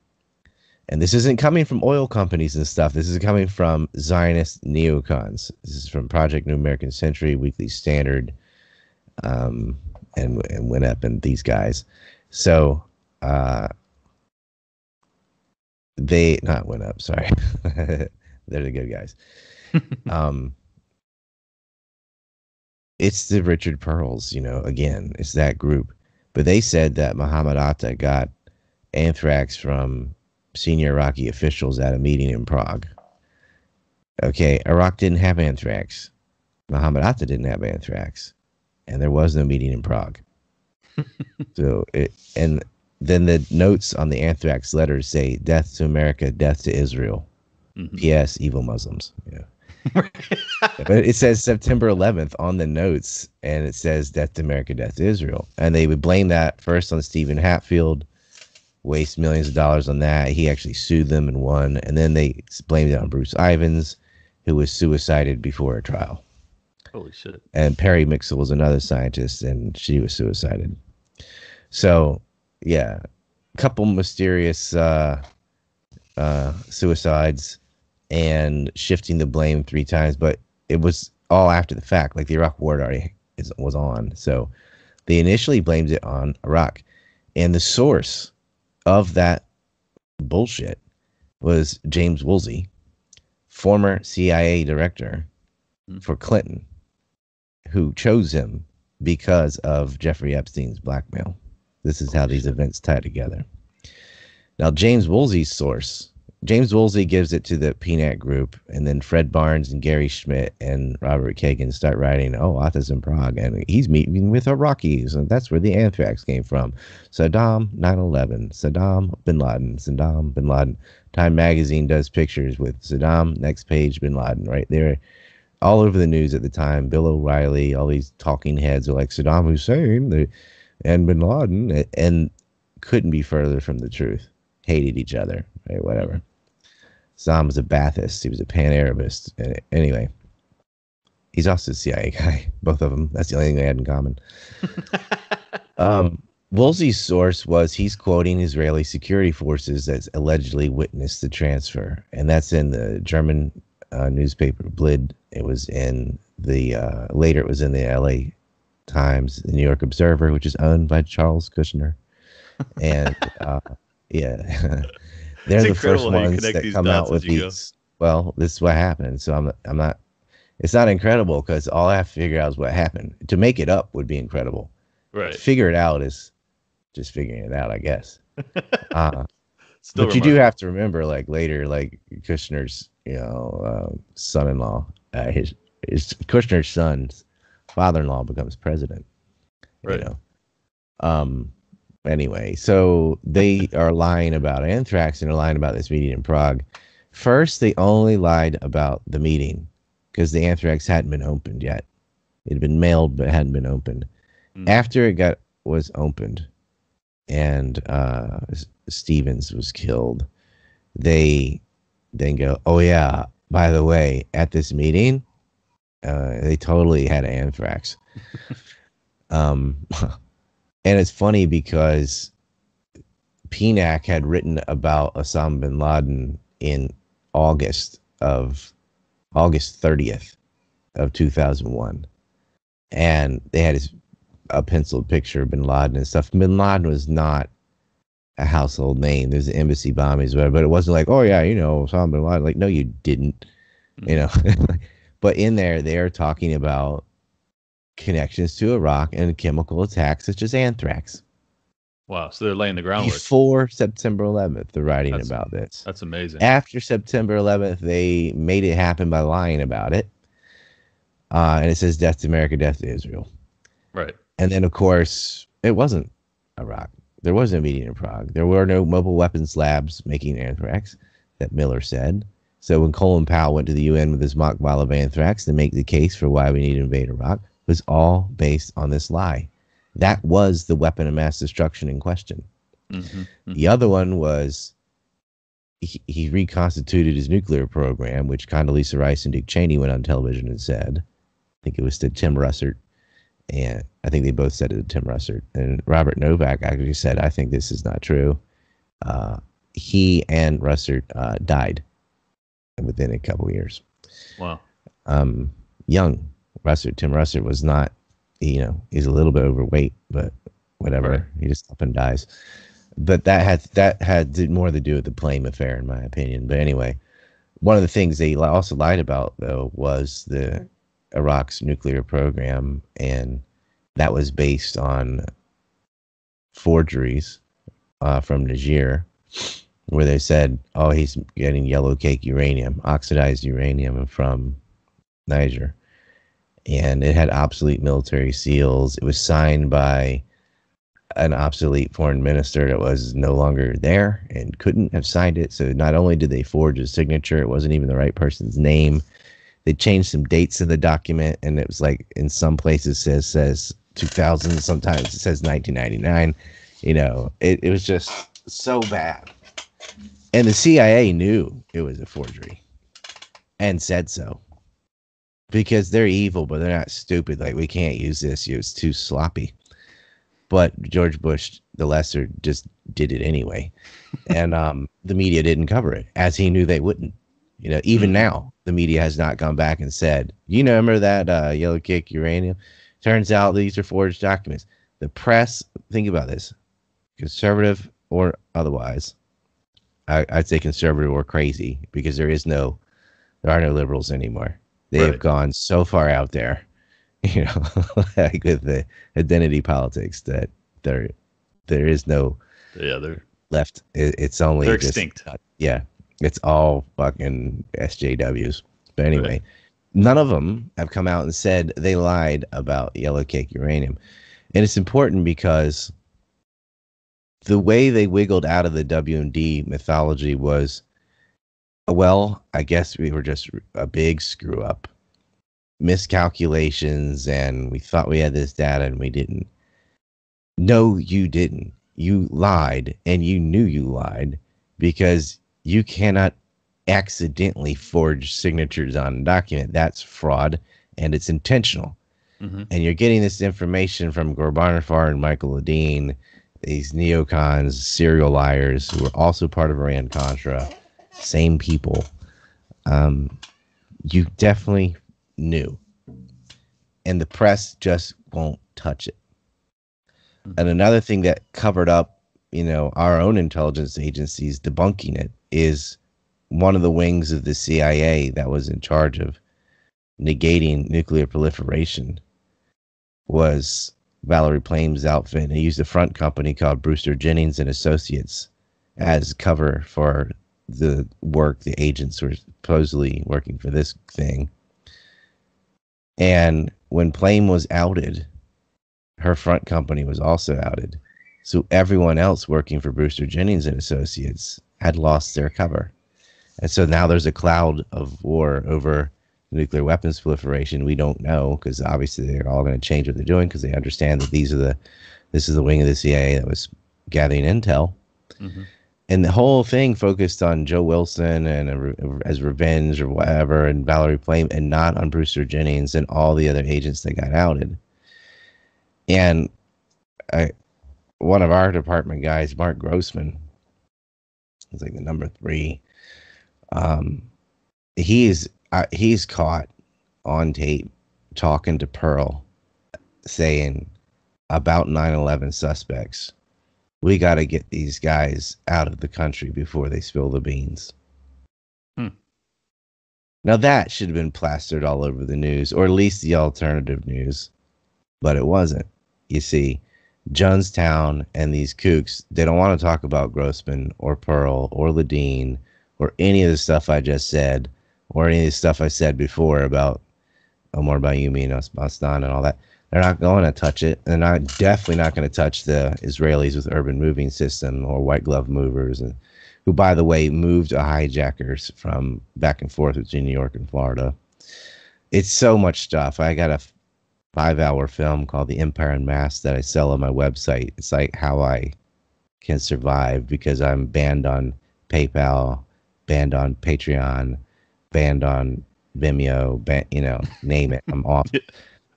and this isn't coming from oil companies and stuff. This is coming from Zionist neocons. This is from Project New American Century, Weekly Standard, um, and and WINEP and these guys. So uh, they not WINEP. Sorry, they're the good guys. um, it's the Richard Perles, You know, again, it's that group. But they said that Muhammad Atta got anthrax from senior Iraqi officials at a meeting in Prague. Okay, Iraq didn't have anthrax. Muhammad Atta didn't have anthrax, and there was no meeting in Prague. so, it, and then the notes on the anthrax letters say "Death to America, Death to Israel." Mm-hmm. P.S. Evil Muslims. Yeah. but it says September 11th on the notes, and it says "Death to America, Death to Israel," and they would blame that first on Steven Hatfill waste millions of dollars on that. He actually sued them and won. And then they blamed it on Bruce Ivins, who was suicided before a trial. Holy shit. And Perry Mikesell was another scientist, and she was suicided. So, yeah, a couple mysterious uh, uh, suicides and shifting the blame three times, but it was all after the fact. Like the Iraq War already is, was on. So they initially blamed it on Iraq. And the source of that bullshit was James Woolsey, former CIA director mm. for Clinton, who chose him because of Jeffrey Epstein's blackmail. This is how these events tie together. Now, James Woolsey's source James Woolsey gives it to the PNAC group, and then Fred Barnes and Gary Schmitt and Robert Kagan start writing, "Oh, Atta's in Prague, and he's meeting with Iraqis, and that's where the anthrax came from." Saddam, 9/11, Saddam, Bin Laden, Saddam, Bin Laden. Time Magazine does pictures with Saddam, next page, Bin Laden, right there, all over the news at the time. Bill O'Reilly, all these talking heads are like Saddam Hussein and Bin Laden, and couldn't be further from the truth. Hated each other, right? Whatever. Saddam was a Baathist. He was a Pan Arabist. Anyway, he's also a CIA guy. Both of them. That's the only thing they had in common. um, Woolsey's source was he's quoting Israeli security forces that allegedly witnessed the transfer, and that's in the German uh, newspaper Bild. It was in the uh, later. It was in the L.A. Times, the New York Observer, which is owned by Charles Kushner, and uh, yeah. They're it's the first ones that come out with these. Go. Well, this is what happened. So I'm I'm not. It's not incredible because all I have to figure out is what happened. To make it up would be incredible. Right. To figure it out is just figuring it out, I guess. uh, but you do have to remember, like later, like Kushner's, you know, uh, son-in-law, uh, his his Kushner's son's father-in-law becomes president. Right. You know? Um, anyway, so they are lying about anthrax and they're lying about this meeting in Prague. First, they only lied about the meeting because the anthrax hadn't been opened yet. It had been mailed but hadn't been opened. Mm. After it got was opened, and uh, Stevens was killed, they then go, "Oh yeah, by the way, at this meeting, uh, they totally had anthrax." um, and it's funny because PNAC had written about Osama bin Laden in August of August 30th of 2001. And they had his, a penciled picture of bin Laden and stuff. Bin Laden was not a household name. There's the embassy bombings, whatever, but it wasn't like, oh yeah, you know, Osama bin Laden. Like, no, you didn't. Mm-hmm. You know. but in there, they're talking about connections to Iraq and chemical attacks such as anthrax. Wow, so they're laying the groundwork. Before September 11th, they're writing that's, about this. That's amazing. After September 11th, they made it happen by lying about it. Uh, and it says death to America, death to Israel. Right. And then, of course, it wasn't Iraq. There was no meeting in Prague. There were no mobile weapons labs making anthrax, that Miller said. So when Colin Powell went to the UN with his mock vial of anthrax to make the case for why we need to invade Iraq, was all based on this lie. That was the weapon of mass destruction in question. Mm-hmm, mm-hmm. The other one was he, he, reconstituted his nuclear program, which Condoleezza Rice and Dick Cheney went on television and said. I think it was to Tim Russert, and I think they both said it to Tim Russert. And Robert Novak actually said, "I think this is not true." Uh, he and Russert uh, died within a couple years. Wow. Um, young, Russert, Tim Russert was not, you know, he's a little bit overweight, but whatever. Right. He just up and dies. But that had that had more to do with the Plame affair, in my opinion. But anyway, one of the things they also lied about though was the Iraq's nuclear program, and that was based on forgeries uh, from Niger, where they said, "Oh, he's getting yellow cake uranium, oxidized uranium from Niger." And it had obsolete military seals. It was signed by an obsolete foreign minister that was no longer there and couldn't have signed it. So not only did they forge his signature, it wasn't even the right person's name. They changed some dates in the document, and it was like in some places says says 2000, sometimes it says 1999. You know, it, it was just so bad. And the CIA knew it was a forgery and said so because they're evil, but they're not stupid. Like we can't use this; it's too sloppy. But George Bush, the lesser, just did it anyway, and um, the media didn't cover it as he knew they wouldn't. You know, even mm-hmm. now, the media has not gone back and said, "You know, remember that uh, yellow cake uranium?" Turns out these are forged documents. The press, think about this, conservative or otherwise. I, I'd say conservative or crazy because there is no, there are no liberals anymore they right. have gone so far out there, you know, like with the identity politics that there there is no yeah they're left. It, it's only they're just, extinct. Yeah, It's all fucking SJWs. But anyway, right. none of them have come out and said they lied about yellow cake uranium. And it's important because the way they wiggled out of the WMD mythology was well, I guess we were just a big screw up. Miscalculations, and we thought we had this data and we didn't. No, you didn't. You lied, and you knew you lied because you cannot accidentally forge signatures on a document. That's fraud, and it's intentional. Mm-hmm. And you're getting this information from Ghorbanifar and Michael Ledeen, these neocons, serial liars who are also part of Iran Contra same people. Um, you definitely knew, and the press just won't touch it. Mm-hmm. And another thing that covered up, you know, our own intelligence agencies debunking it is one of the wings of the CIA that was in charge of negating nuclear proliferation was Valerie Plame's outfit. And he used a front company called Brewster Jennings and Associates as cover for the work the agents were supposedly working for this thing. And when Plame was outed, her front company was also outed. So everyone else working for Brewster Jennings and Associates had lost their cover. And so now there's a cloud of war over nuclear weapons proliferation. We don't know because obviously they're all going to change what they're doing because they understand that these are the this is the wing of the CIA that was gathering intel. Mm-hmm and the whole thing focused on Joe Wilson and uh, as revenge or whatever, and Valerie Plame, and not on Brewster Jennings and all the other agents that got outed. And I, one of our department guys, Marc Grossman, he's like the number three. Um, he's uh, he's caught on tape talking to Perle, saying about 9/11 suspects we got to get these guys out of the country before they spill the beans. Hmm. Now that should have been plastered all over the news, or at least the alternative news, but it wasn't. You see, Jonestown and these kooks, they don't want to talk about Grossman or Perle or Ledeen or any of the stuff I just said or any of the stuff I said before about Omar Bayoumi and Osman and all that. They're not going to touch it. They're not definitely not going to touch the Israelis with urban moving system or white glove movers, and who, by the way, moved hijackers from back and forth between New York and Florida. It's so much stuff. I got a five hour film called The Empire Unmasked" that I sell on my website. It's like how I can survive because I'm banned on PayPal, banned on Patreon, banned on Vimeo, ban- you know, name it. I'm off.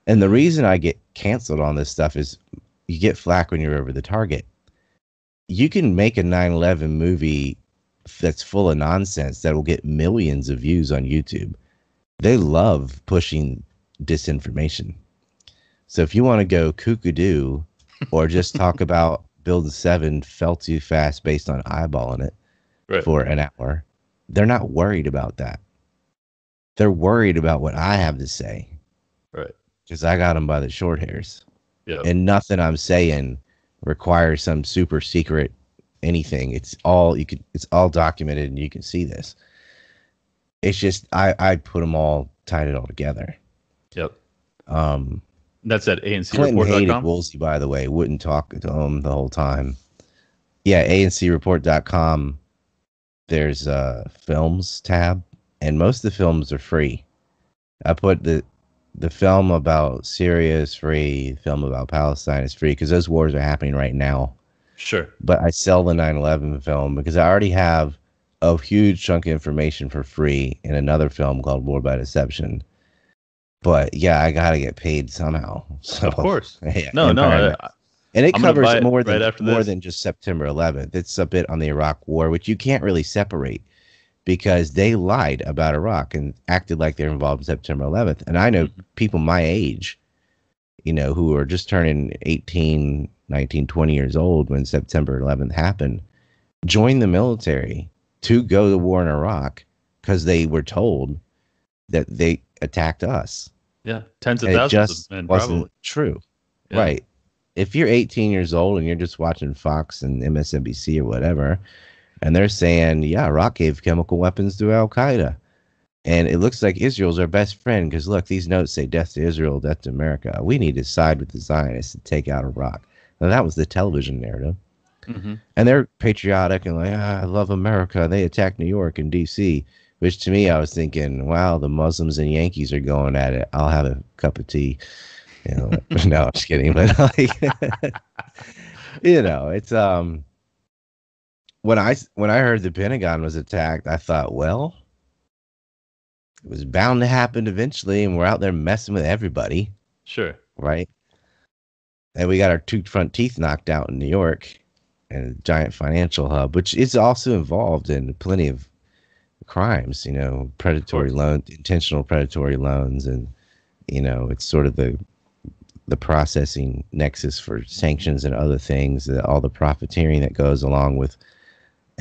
And the reason I get canceled on this stuff is you get flack when you're over the target. You can make a 9 11 movie that's full of nonsense that will get millions of views on YouTube. They love pushing disinformation. So if you want to go kookadoo or just talk about Building 7 fell too fast based on eyeballing it right. for an hour, they're not worried about that. They're worried about what I have to say. Because I got them by the short hairs. Yeah. And nothing I'm saying requires some super secret anything. It's all you could. It's all documented, and you can see this. It's just I I put them all tied it all together. Yep. Um. That's at ANC Clinton hated Woolsey, by the way. Wouldn't talk to him the whole time. Yeah, ANCReport.com. There's a films tab, and most of the films are free. I put the the film about Syria is free. The film about Palestine is free because those wars are happening right now. Sure. But I sell the 9/11 film because I already have a huge chunk of information for free in another film called War by Deception. But yeah, I gotta get paid somehow. So, of course. Yeah, no, no. I, and it I'm covers more than right more than just September 11th. It's a bit on the Iraq War, which you can't really separate because they lied about Iraq and acted like they're involved in September 11th. And I know mm-hmm. people my age, you know, who are just turning 18, 19, 20 years old when September 11th happened, joined the military to go to war in Iraq because they were told that they attacked us. Yeah, tens of and thousands just of men. Wasn't probably. true, yeah. right? If you're 18 years old and you're just watching Fox and MSNBC or whatever, and they're saying, yeah, Iraq gave chemical weapons to Al Qaeda. And it looks like Israel's our best friend because look, these notes say death to Israel, death to America. We need to side with the Zionists to take out Iraq. Now, that was the television narrative. Mm-hmm. And they're patriotic and like, ah, I love America. They attacked New York and D.C., which to me, I was thinking, wow, the Muslims and Yankees are going at it. I'll have a cup of tea. You know, no, I'm just kidding. But like, you know, it's um, when I when I heard the Pentagon was attacked, I thought, well, it was bound to happen eventually, and we're out there messing with everybody, Sure. right? And we got our two front teeth knocked out in New York, and a giant financial hub, which is also involved in plenty of crimes. You know, predatory loan, intentional predatory loans, and you know, it's sort of the the processing nexus for sanctions and other things. All the profiteering that goes along with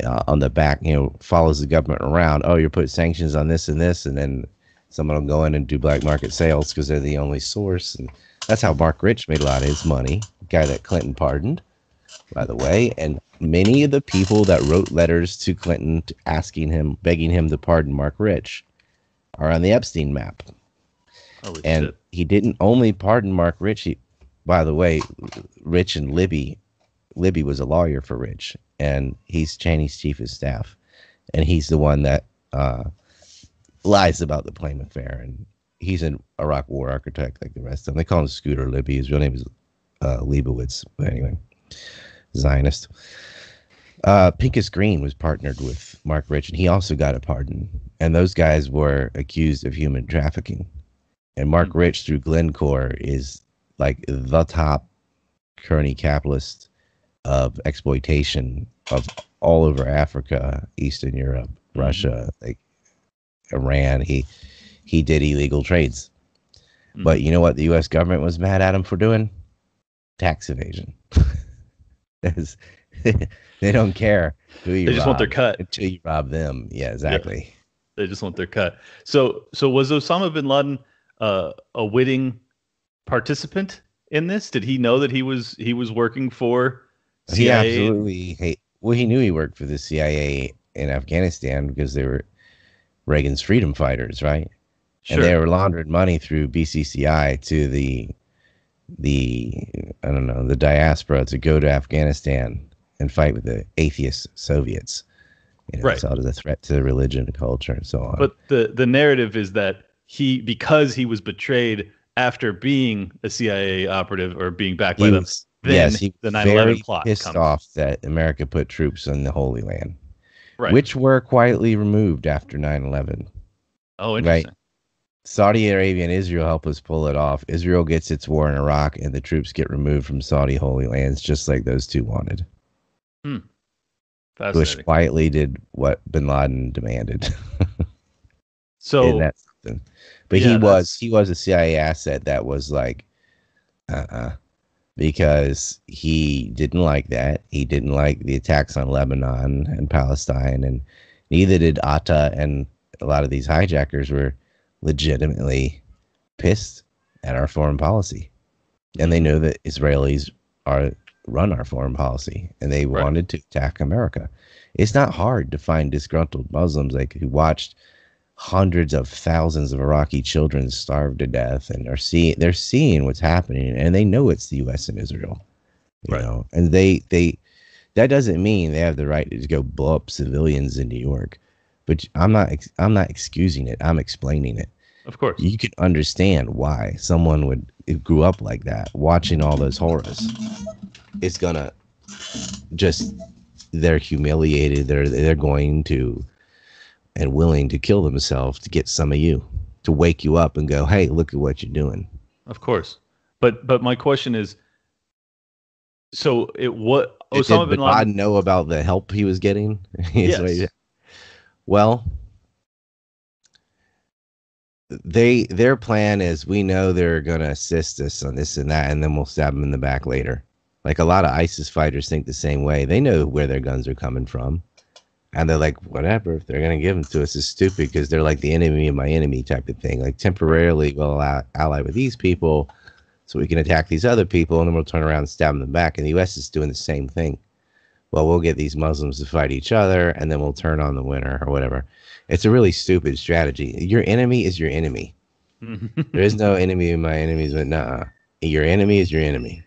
uh, on the back, you know, follows the government around. Oh, you're putting sanctions on this and this, and then someone will go in and do black market sales because they're the only source. And that's how Marc Rich made a lot of his money. Guy that Clinton pardoned, by the way. And many of the people that wrote letters to Clinton asking him, begging him to pardon Marc Rich, are on the Epstein map. Holy And shit. he didn't only pardon Marc Rich. He, by the way, Rich and Libby, Libby was a lawyer for Rich, and he's Cheney's chief of staff, and he's the one that uh, lies about the Plame affair. And he's an Iraq War architect like the rest of them. They call him Scooter Libby. His real name is uh, Leibowitz. But anyway, Zionist. Uh, Pincus Green was partnered with Marc Rich, and he also got a pardon. And those guys were accused of human trafficking. And Marc Rich, through Glencore, is like the top crony capitalist of exploitation of all over Africa, Eastern Europe, Russia, like Iran. He he did illegal trades. But you know what the U.S. government was mad at him for doing? Tax evasion. They don't care who you They just want their cut. until you rob them. Yeah, exactly. They just want their cut. So, so was Osama bin Laden uh, a witting participant in this? Did he know that he was he was working for He CIA? absolutely hate. Well, he knew he worked for the CIA in Afghanistan because they were Reagan's freedom fighters, right? Sure. And they were laundering money through BCCI to the the I don't know the diaspora to go to Afghanistan and fight with the atheist Soviets. You know, Right. So it was a threat to religion and culture and so on. But the the narrative is that he because he was betrayed after being a CIA operative or being backed by he them. was, yes, he the 9/11 very plot pissed comes. off that America put troops in the Holy Land, Right. which were quietly removed after 9/11. oh, interesting. Saudi Arabia and Israel help us pull it off. Israel gets its war in Iraq, and the troops get removed from Saudi holy lands, just like those two wanted. Bush quietly did what Bin Laden demanded, So that's something. But Yeah, he was he was a CIA asset that was like, uh, uh because he didn't like that. He didn't like the attacks on Lebanon and Palestine, and neither did Atta. And a lot of these hijackers were legitimately pissed at our foreign policy, and they know that Israelis are run our foreign policy, and they Right. wanted to attack America. It's not hard to find disgruntled Muslims like who watched hundreds of thousands of Iraqi children starve to death and are seeing they're seeing what's happening and they know it's the US and Israel. You Right. know, and they they that doesn't mean they have the right to go blow up civilians in New York. But I'm not I'm not excusing it. I'm explaining it. of course. You can understand why someone would grew up like that watching all those horrors It's gonna just they're humiliated they're they're going to and willing to kill themselves to get some of you to wake you up and go hey look at what you're doing. Of course. But but my question is so it what Osama did bin Laden know about the help he was getting? Yes. well they their plan is we know they're going to assist us on this and that and then we'll stab them in the back later. Like a lot of isis fighters think the same way. They know where their guns are coming from and they're like whatever if they're going to give them to us is stupid because they're like the enemy of my enemy type of thing like temporarily we'll ally with these people so we can attack these other people and then we'll turn around and stab them in the back and the us is doing the same thing well, we'll get these Muslims to fight each other, and then we'll turn on the winner or whatever. It's a really stupid strategy. Your enemy is your enemy. there is no enemy of my enemies, but nah. Your enemy is your enemy.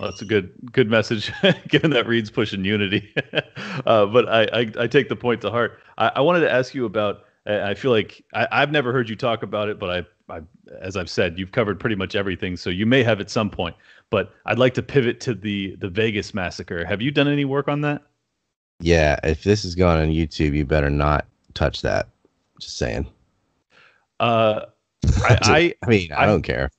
Well, that's a good good message, given that Reed's pushing unity. uh, but I, I, I take the point to heart. I, I wanted to ask you about. I feel like I, I've never heard you talk about it, but I, I, as I've said, you've covered pretty much everything, so you may have at some point. But I'd like to pivot to the the Vegas massacre. Have you done any work on that? Yeah, if this is going on YouTube, you better not touch that. Just saying. Uh, I, I, I mean, I, I don't care.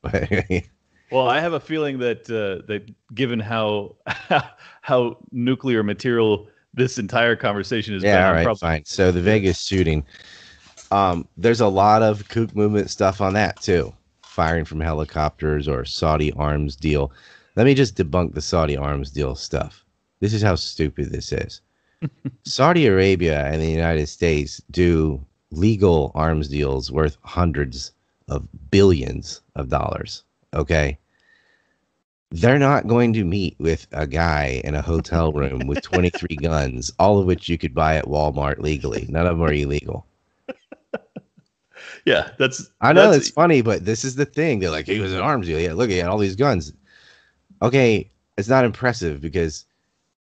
Well, I have a feeling that uh, that given how how nuclear material this entire conversation is, yeah, all right, probably- fine. So the Vegas shooting, um, there's a lot of kook movement stuff on that too, firing from helicopters or Saudi arms deal. Let me just debunk the Saudi arms deal stuff. This is how stupid this is. Saudi Arabia and the United States do legal arms deals worth hundreds of billions of dollars. Okay. They're not going to meet with a guy in a hotel room with 23 guns, all of which you could buy at Walmart legally. None of them are illegal. Yeah, that's. I know it's funny, but this is the thing. They're like, he was an arms deal. Yeah, look, he had all these guns. Okay, it's not impressive because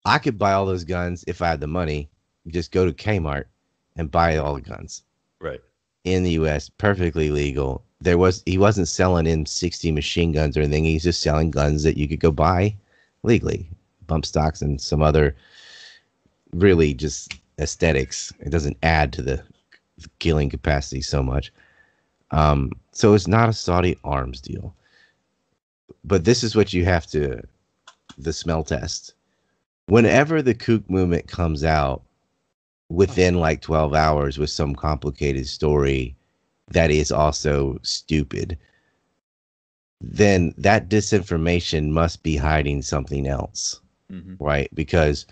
I could buy all those guns if I had the money. Just go to Kmart and buy all the guns. Right. In the U.S., perfectly legal. There was he wasn't selling in 60 machine guns or anything. He's just selling guns that you could go buy legally, bump stocks and some other really just aesthetics. It doesn't add to the killing capacity so much. Um, so it's not a Saudi arms deal. But this is what you have to the smell test whenever the kook movement comes out within like 12 hours with some complicated story that is also stupid then that disinformation must be hiding something else mm-hmm. right because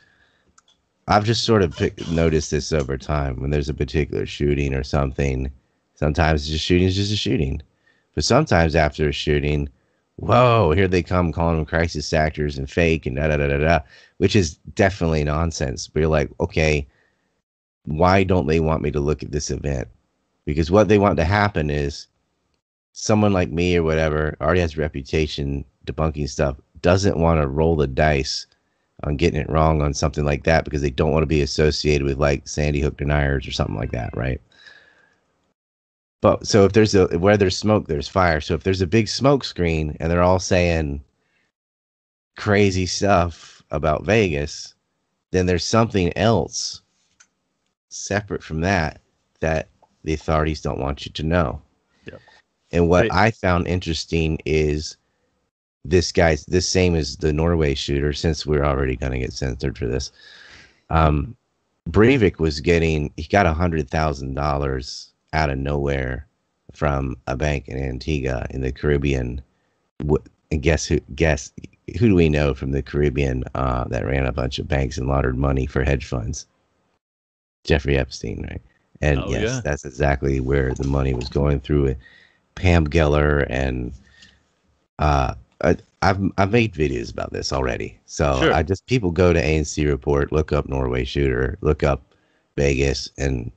i've just sort of pick, noticed this over time when there's a particular shooting or something sometimes just shooting is just a shooting but sometimes after a shooting whoa, here they come calling them crisis actors and fake and da da da da da, which is definitely nonsense. But you're like, okay, why don't they want me to look at this event? Because what they want to happen is someone like me or whatever already has reputation debunking stuff, doesn't want to roll the dice on getting it wrong on something like that because they don't want to be associated with like Sandy Hook deniers or something like that, right? But so if there's a where there's smoke, there's fire. So if there's a big smoke screen and they're all saying crazy stuff about Vegas, then there's something else separate from that that the authorities don't want you to know. Yep. And what I found interesting is this guy's this same as the Norway shooter, since we're already gonna get censored for this. Um Breivik was getting he got a hundred thousand dollars out of nowhere from a bank in Antigua in the Caribbean. And guess who? Guess who do we know from the Caribbean uh, that ran a bunch of banks and laundered money for hedge funds? Jeffrey Epstein, right? And oh, yes, yeah. that's exactly where the money was going through it. Pam Geller and uh, I, have I've made videos about this already. So sure. I just people go to ANC report, look up Norway shooter, look up Vegas, and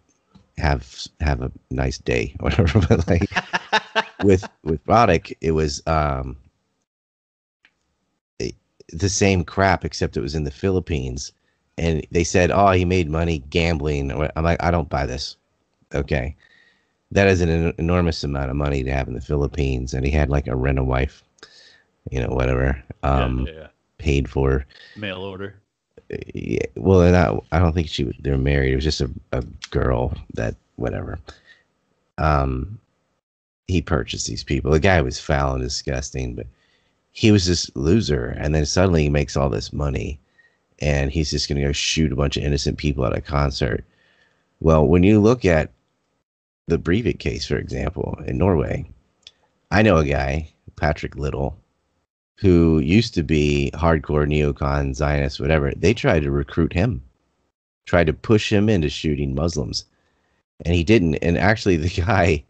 have have a nice day whatever. but like with with Paddock, it was um it, the same crap except it was in the Philippines, and they said, "Oh, he made money gambling." I'm like, I don't buy this. Okay, that is an enormous amount of money to have in the Philippines, and he had like a rent a wife, you know, whatever. Um, yeah, yeah. paid for mail order yeah, well, and I, I don't think she was, they were married. It was just a, a girl that, whatever. Um, he purchased these people. The guy was foul and disgusting, but he was this loser. And then suddenly he makes all this money and he's just going to go shoot a bunch of innocent people at a concert. Well, when you look at the Breivik case, for example, in Norway, I know a guy, Patrick Little, who used to be hardcore neocon Zionist, whatever, they tried to recruit him, tried to push him into shooting Muslims, and he didn't. And actually, the guy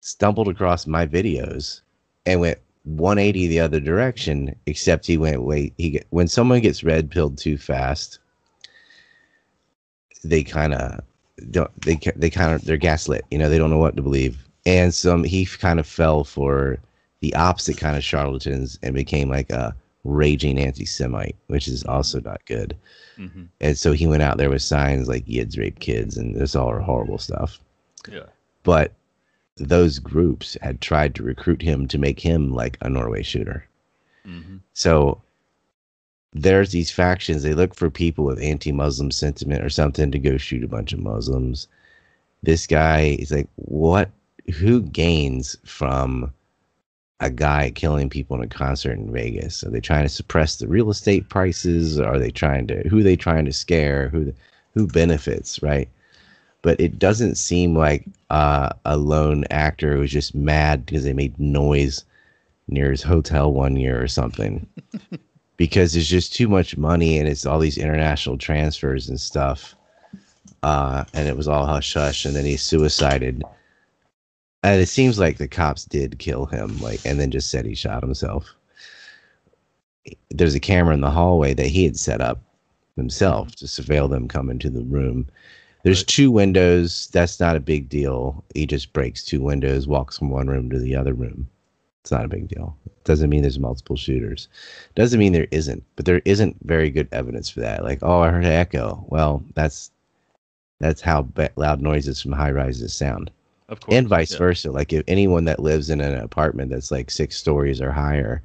stumbled across my videos and went, 180 the other direction, except he went wait. He get, when someone gets red pilled too fast, they kind of don't they they kind of they're gaslit. You know, they don't know what to believe, and some he kind of fell for the opposite kind of charlatans and became like a raging anti-Semite, which is also not good. hmm And so he went out there with signs like Yids rape kids and this all horrible stuff. Yeah. But those groups had tried to recruit him to make him like a Norway shooter. hmm So there's these factions. They look for people with anti-Muslim sentiment or something to go shoot a bunch of Muslims. This guy is like, what? Who gains from a guy killing people in a concert in Vegas? Are they trying to suppress the real estate prices? Are they trying to? Who are they trying to scare? Who? Who benefits? Right? But it doesn't seem like uh, a lone actor was just mad because they made noise near his hotel one year or something because there's just too much money and it's all these international transfers and stuff. Uh, and it was all hush hush, and then he suicided. And it seems like the cops did kill him, like, and then just said he shot himself. There's a camera in the hallway that he had set up himself to surveil them coming to the room. There's Right. two windows. That's not a big deal. He just breaks two windows, walks from one room to the other room. It's not a big deal. Doesn't mean there's multiple shooters. Doesn't mean there isn't, but there isn't very good evidence for that. Like, oh, I heard an echo. Well, that's that's how ba- loud noises from high rises sound, Of course. and vice yeah. versa. Like, if anyone that lives in an apartment that's like six stories or higher,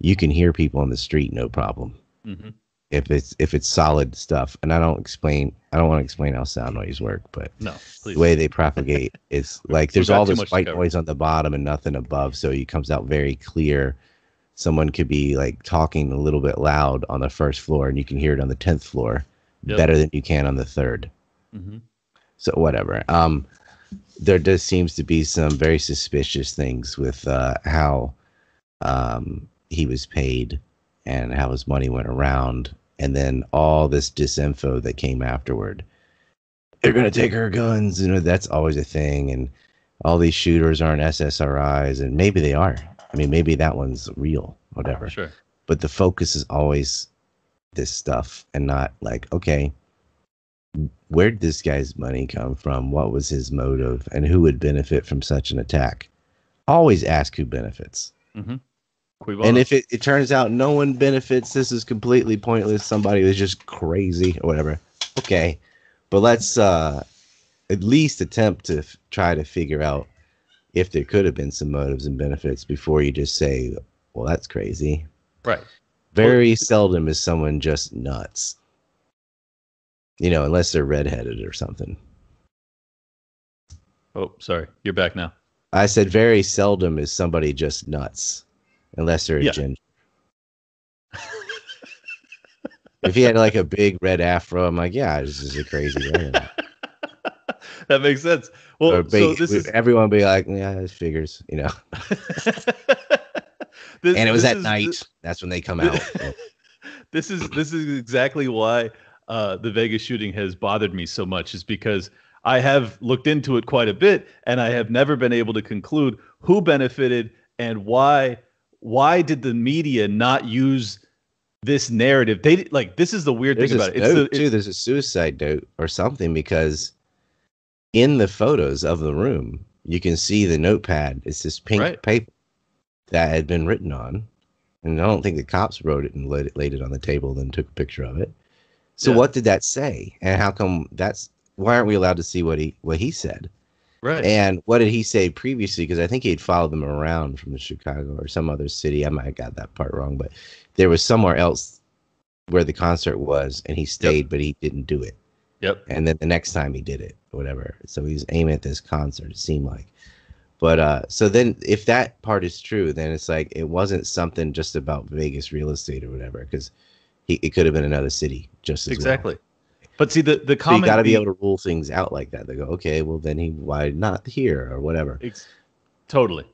you can hear people on the street no problem Mhm. If it's if it's solid stuff. And I don't explain. I don't want to explain how sound noise work, but No, please. the way they propagate is like there's all this white noise on the bottom and nothing above, so it comes out very clear. Someone could be like talking a little bit loud on the first floor, and you can hear it on the tenth floor Yep. better than you can on the third. Mhm. So whatever. Um, there does seems to be some very suspicious things with uh, how um, he was paid and how his money went around, and then all this disinfo that came afterward. They're gonna take our guns, you know. That's always a thing, and all these shooters aren't SSRIs, and maybe they are. I mean, maybe that one's real, whatever Sure. but the focus is always this stuff and not like okay where did this guy's money come from what was his motive and who would benefit from such an attack always ask who benefits Cui and if it, it turns out no one benefits this is completely pointless somebody was just crazy or whatever okay but let's uh at least attempt to f- try to figure out if there could have been some motives and benefits before you just say well that's crazy right. very seldom is someone just nuts. You know, unless they're redheaded or something. Oh, sorry. You're back now. I said very seldom is somebody just nuts, unless they're a Yeah. ginger. if he had like a big red afro, I'm like, yeah, this is a crazy redhead. that makes sense. Well, so this is everyone be like, yeah, this figures, you know. This- And it was at is- night. That's when they come out. this is this is exactly why uh, the Vegas shooting has bothered me so much is because I have looked into it quite a bit and I have never been able to conclude who benefited and why why did the media not use this narrative they like this is the weird There's thing about it it's note the, too. There's a suicide note or something because in the photos of the room, you can see the notepad. It's this pink Right. paper that had been written on, and I don't think the cops wrote it and laid it, laid it on the table, then took a picture of it. So Yeah. what did that say? And how come that's why aren't we allowed to see what he what he said? Right And what did he say previously? Because I think he'd followed them around from Chicago or some other city. I might have got that part wrong, but there was somewhere else where the concert was, and he stayed, but he didn't do it. yep And then the next time he did it, whatever. So he's aiming at this concert. It seemed like. But uh, so then, if that part is true, then it's like it wasn't something just about Vegas real estate or whatever, because it could have been another city just as well. But see the the So you got to be able to rule things out like that. They go, okay, well then he why not here or whatever. Totally.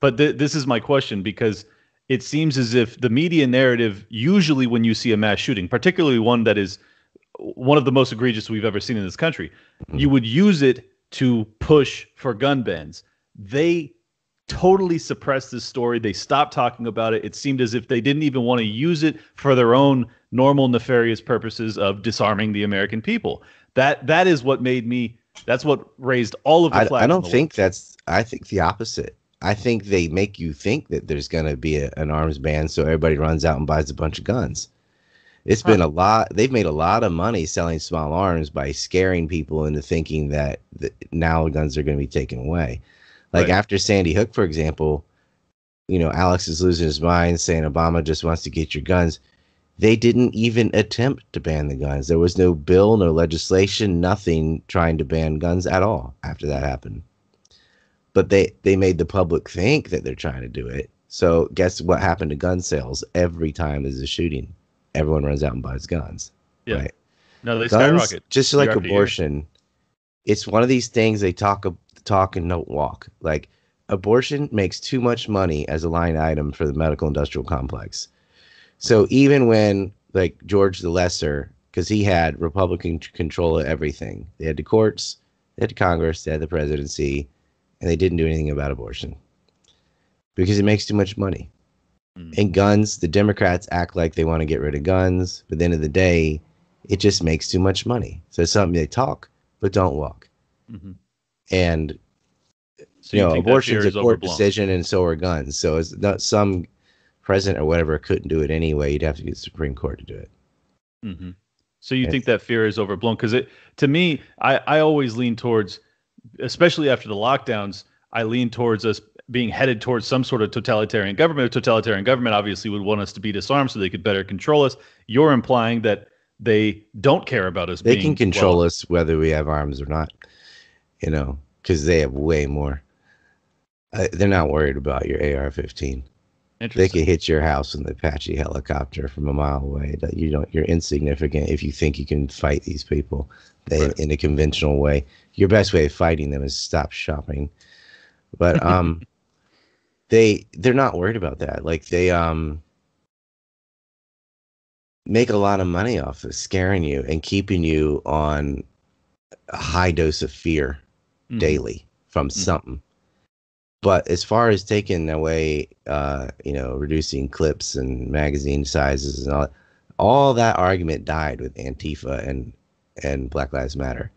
But th- this is my question because it seems as if the media narrative, usually when you see a mass shooting, particularly one that is one of the most egregious we've ever seen in this country, mm-hmm. you would use it to push for gun bans. They totally suppressed this story. They stopped talking about it. It seemed as if they didn't even want to use it for their own normal nefarious purposes of disarming the American people. That that is what made me. That's what raised all of the I, I don't think world. that's. I think the opposite. I think they make you think that there's going to be a, an arms ban, so everybody runs out and buys a bunch of guns. It's huh. been a lot. They've made a lot of money selling small arms by scaring people into thinking that the, now guns are going to be taken away. Like right. after Sandy Hook, for example, you know, Alex is losing his mind saying Obama just wants to get your guns. They didn't even attempt to ban the guns. There was no bill, no legislation, nothing trying to ban guns at all after that happened. But they, they made the public think that they're trying to do it. So guess what happened to gun sales every time there's a shooting? Everyone runs out and buys guns. Yeah. Right? No, they guns, skyrocket. Just like abortion, it's one of these things they talk talk and don't walk. Like abortion makes too much money as a line item for the medical industrial complex. So even when like George the Lesser, because he had Republican control of everything, they had the courts, they had Congress, they had the presidency, and they didn't do anything about abortion because it makes too much money. Mm. And guns, the Democrats act like they want to get rid of guns, but at the end of the day, it just makes too much money. So it's something they talk but don't walk. Mm-hmm and so you, you know abortion is a court decision and so are guns so it's not some president or whatever couldn't do it anyway you'd have to get the supreme court to do it mm-hmm. so you and, think that fear is overblown because it to me I, I always lean towards especially after the lockdowns i lean towards us being headed towards some sort of totalitarian government a totalitarian government obviously would want us to be disarmed so they could better control us you're implying that they don't care about us they can control well, us whether we have arms or not you know, because they have way more. Uh, they're not worried about your AR-15. They can hit your house with the Apache helicopter from a mile away. That you don't. You're insignificant if you think you can fight these people they, right. in a conventional way. Your best way of fighting them is stop shopping. But um, they they're not worried about that. Like they um make a lot of money off of scaring you and keeping you on a high dose of fear mm-hmm. daily from mm-hmm. something. But as far as taking away, uh, you know, reducing clips and magazine sizes and all, all that argument died with Antifa and and Black Lives Matter.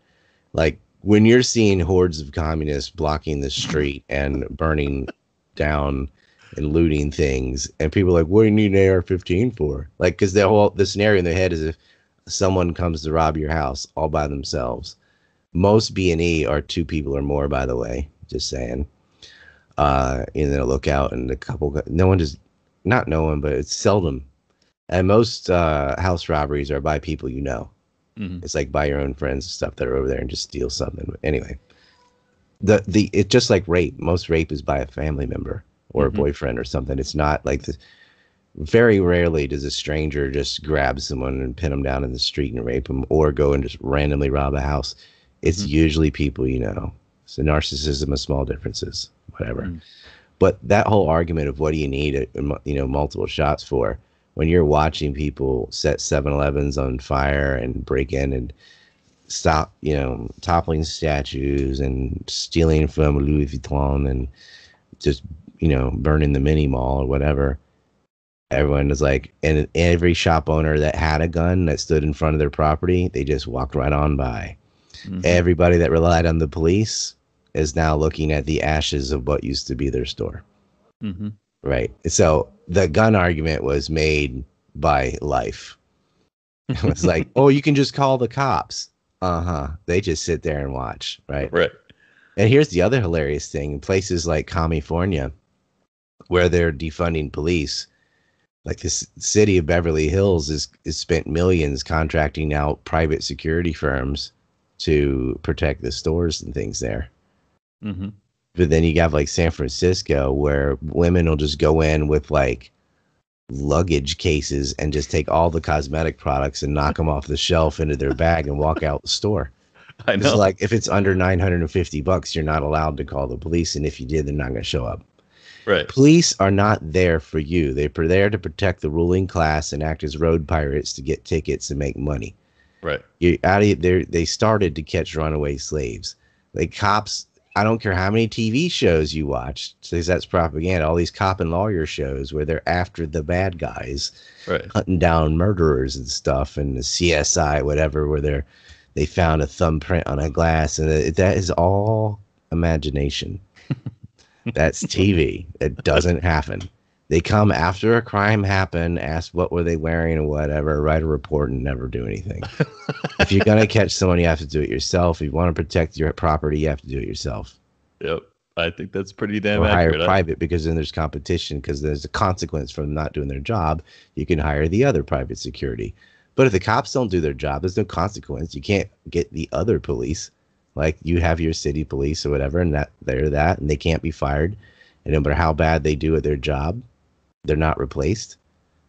Like when you're seeing hordes of communists blocking the street and burning down and looting things, and people like, "What do you need an AR-15 for?" Like, because the whole the scenario in their head is if someone comes to rob your house all by themselves, most B and E are two people or more, by the way. Just saying. Uh, and then look out and a couple. No one just, not no one, but it's seldom. And most uh, house robberies are by people you know. Mm-hmm. It's like by your own friends and stuff that are over there and just steal something. But anyway, the the it's just like rape. Most rape is by a family member or mm-hmm. a boyfriend or something. It's not like the. Very rarely does a stranger just grab someone and pin them down in the street and rape them, or go and just randomly rob a house it's mm-hmm. usually people you know. So narcissism of small differences, whatever. Mm-hmm. But that whole argument of what do you need, you know, multiple shots for, when you're watching people set 7-Elevens on fire and break in and stop, you know, toppling statues and stealing from Louis Vuitton and just, you know, burning the mini mall or whatever. Everyone is like, and every shop owner that had a gun that stood in front of their property, they just walked right on by. Mm-hmm. Everybody that relied on the police is now looking at the ashes of what used to be their store. Mm-hmm. Right. So the gun argument was made by life. It was like, oh, you can just call the cops. Uh huh. They just sit there and watch. Right. Right. And here's the other hilarious thing in places like California, where they're defunding police, like this city of Beverly Hills is, is spent millions contracting out private security firms to protect the stores and things there. Mm-hmm. But then you have like San Francisco where women will just go in with like luggage cases and just take all the cosmetic products and knock them off the shelf into their bag and walk out the store. I know. It's like if it's under 950 bucks, you're not allowed to call the police. And if you did, they're not going to show up. Right. Police are not there for you. They're there to protect the ruling class and act as road pirates to get tickets and make money. Right. You out of. They started to catch runaway slaves. Like cops I don't care how many TV shows you watch, because that's propaganda. All these cop and lawyer shows where they're after the bad guys, Right. hunting down murderers and stuff, and the CSI, whatever, where they're they found a thumbprint on a glass, and it, that is all imagination. That's TV. It doesn't happen. They come after a crime happened, ask what were they wearing or whatever, write a report, and never do anything. if you're gonna catch someone, you have to do it yourself. If you want to protect your property, you have to do it yourself. Yep. I think that's pretty damn or hire accurate. I- private because then there's competition because there's a consequence from not doing their job. You can hire the other private security. But if the cops don't do their job, there's no consequence. You can't get the other police. Like you have your city police or whatever, and that they're that, and they can't be fired. And no matter how bad they do at their job, they're not replaced.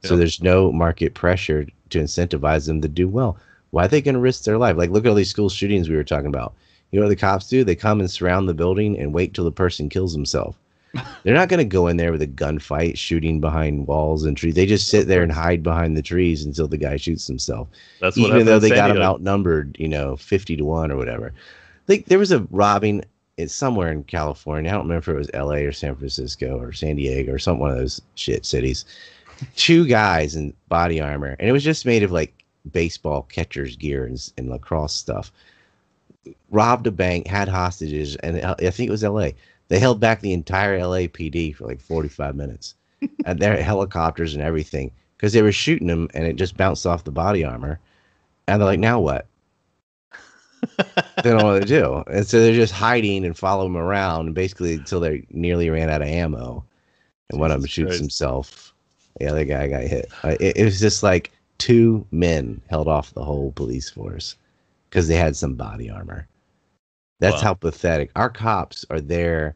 So there's no market pressure to incentivize them to do well. Why are they going to risk their life? Like look at all these school shootings we were talking about. You know what the cops do? They come and surround the building and wait till the person kills himself. They're not going to go in there with a gunfight, shooting behind walls and trees. They just sit there and hide behind the trees until the guy shoots himself. That's what Even though they got him outnumbered, you know, fifty to one or whatever. Like there was a robbing. It's somewhere in California. I don't remember if it was L.A. or San Francisco or San Diego or some one of those shit cities. Two guys in body armor, and it was just made of like baseball catcher's gear and, and lacrosse stuff. Robbed a bank, had hostages, and I think it was L.A. They held back the entire LAPD for like 45 minutes, and their helicopters and everything, because they were shooting them, and it just bounced off the body armor. And they're like, now what? They don't know what to do, and so they're just hiding and follow them around, basically until they nearly ran out of ammo. And one of them shoots Christ. himself. The other guy got hit. Uh, It, it was just like two men held off the whole police force because they had some body armor. That's Wow. how pathetic. Our cops are there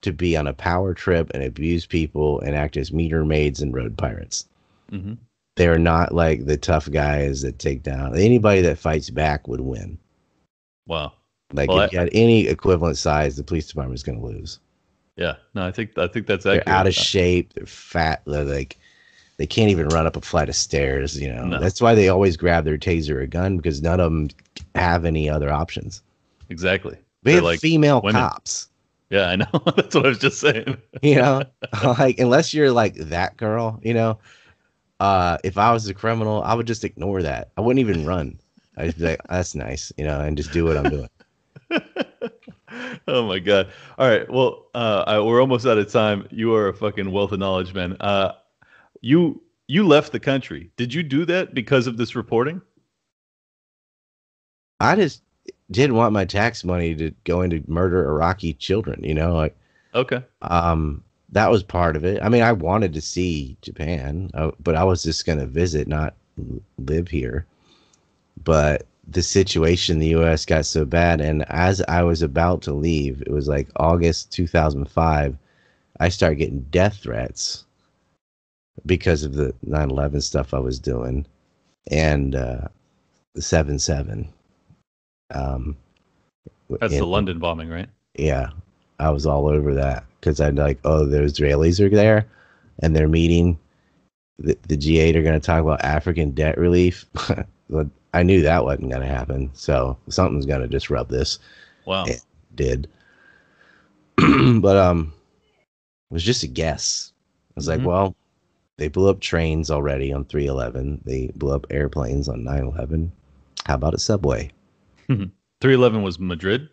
to be on a power trip and abuse people and act as meter maids and road pirates. Mhm. They're not like the tough guys that take down anybody that fights back would win. Wow. Like Well, if you had any equivalent size, the police department is going to lose. Yeah. No, I think I think that's They're out of shape. They're fat. They're like they can't even run up a flight of stairs. You know No. that's why they always grab their taser or gun because none of them have any other options. Exactly. We They're have like female women. cops. Yeah, I know. that's what I was just saying. You know, like unless you're like that girl, you know. Uh, if I was a criminal, I would just ignore that. I wouldn't even run. I'd be like, "That's nice," you know, and just do what I'm doing. oh my god! All right, well, uh, I, we're almost out of time. You are a fucking wealth of knowledge, man. Uh, you you left the country. Did you do that because of this reporting? I just didn't want my tax money to go into murder Iraqi children. You know, like Okay. um, that was part of it. I mean, I wanted to see Japan, uh, but I was just going to visit, not live here. But the situation in the U.S. got so bad, and as I was about to leave, it was like August 2005. I started getting death threats because of the 9/11 stuff I was doing, and uh, the 7/7. Um, That's the London bombing, right? yeah, I was all over that because I'm like, oh, the Israelis are there, and they're meeting. The, the G8 are going to talk about African debt relief. I knew that wasn't going to happen, so something's going to disrupt this. Wow. Yeah. Did, but um, it was just a guess. I was Mhm. like, well, they blew up trains already on 311. They blew up airplanes on 911. How about a subway? 311 was Madrid.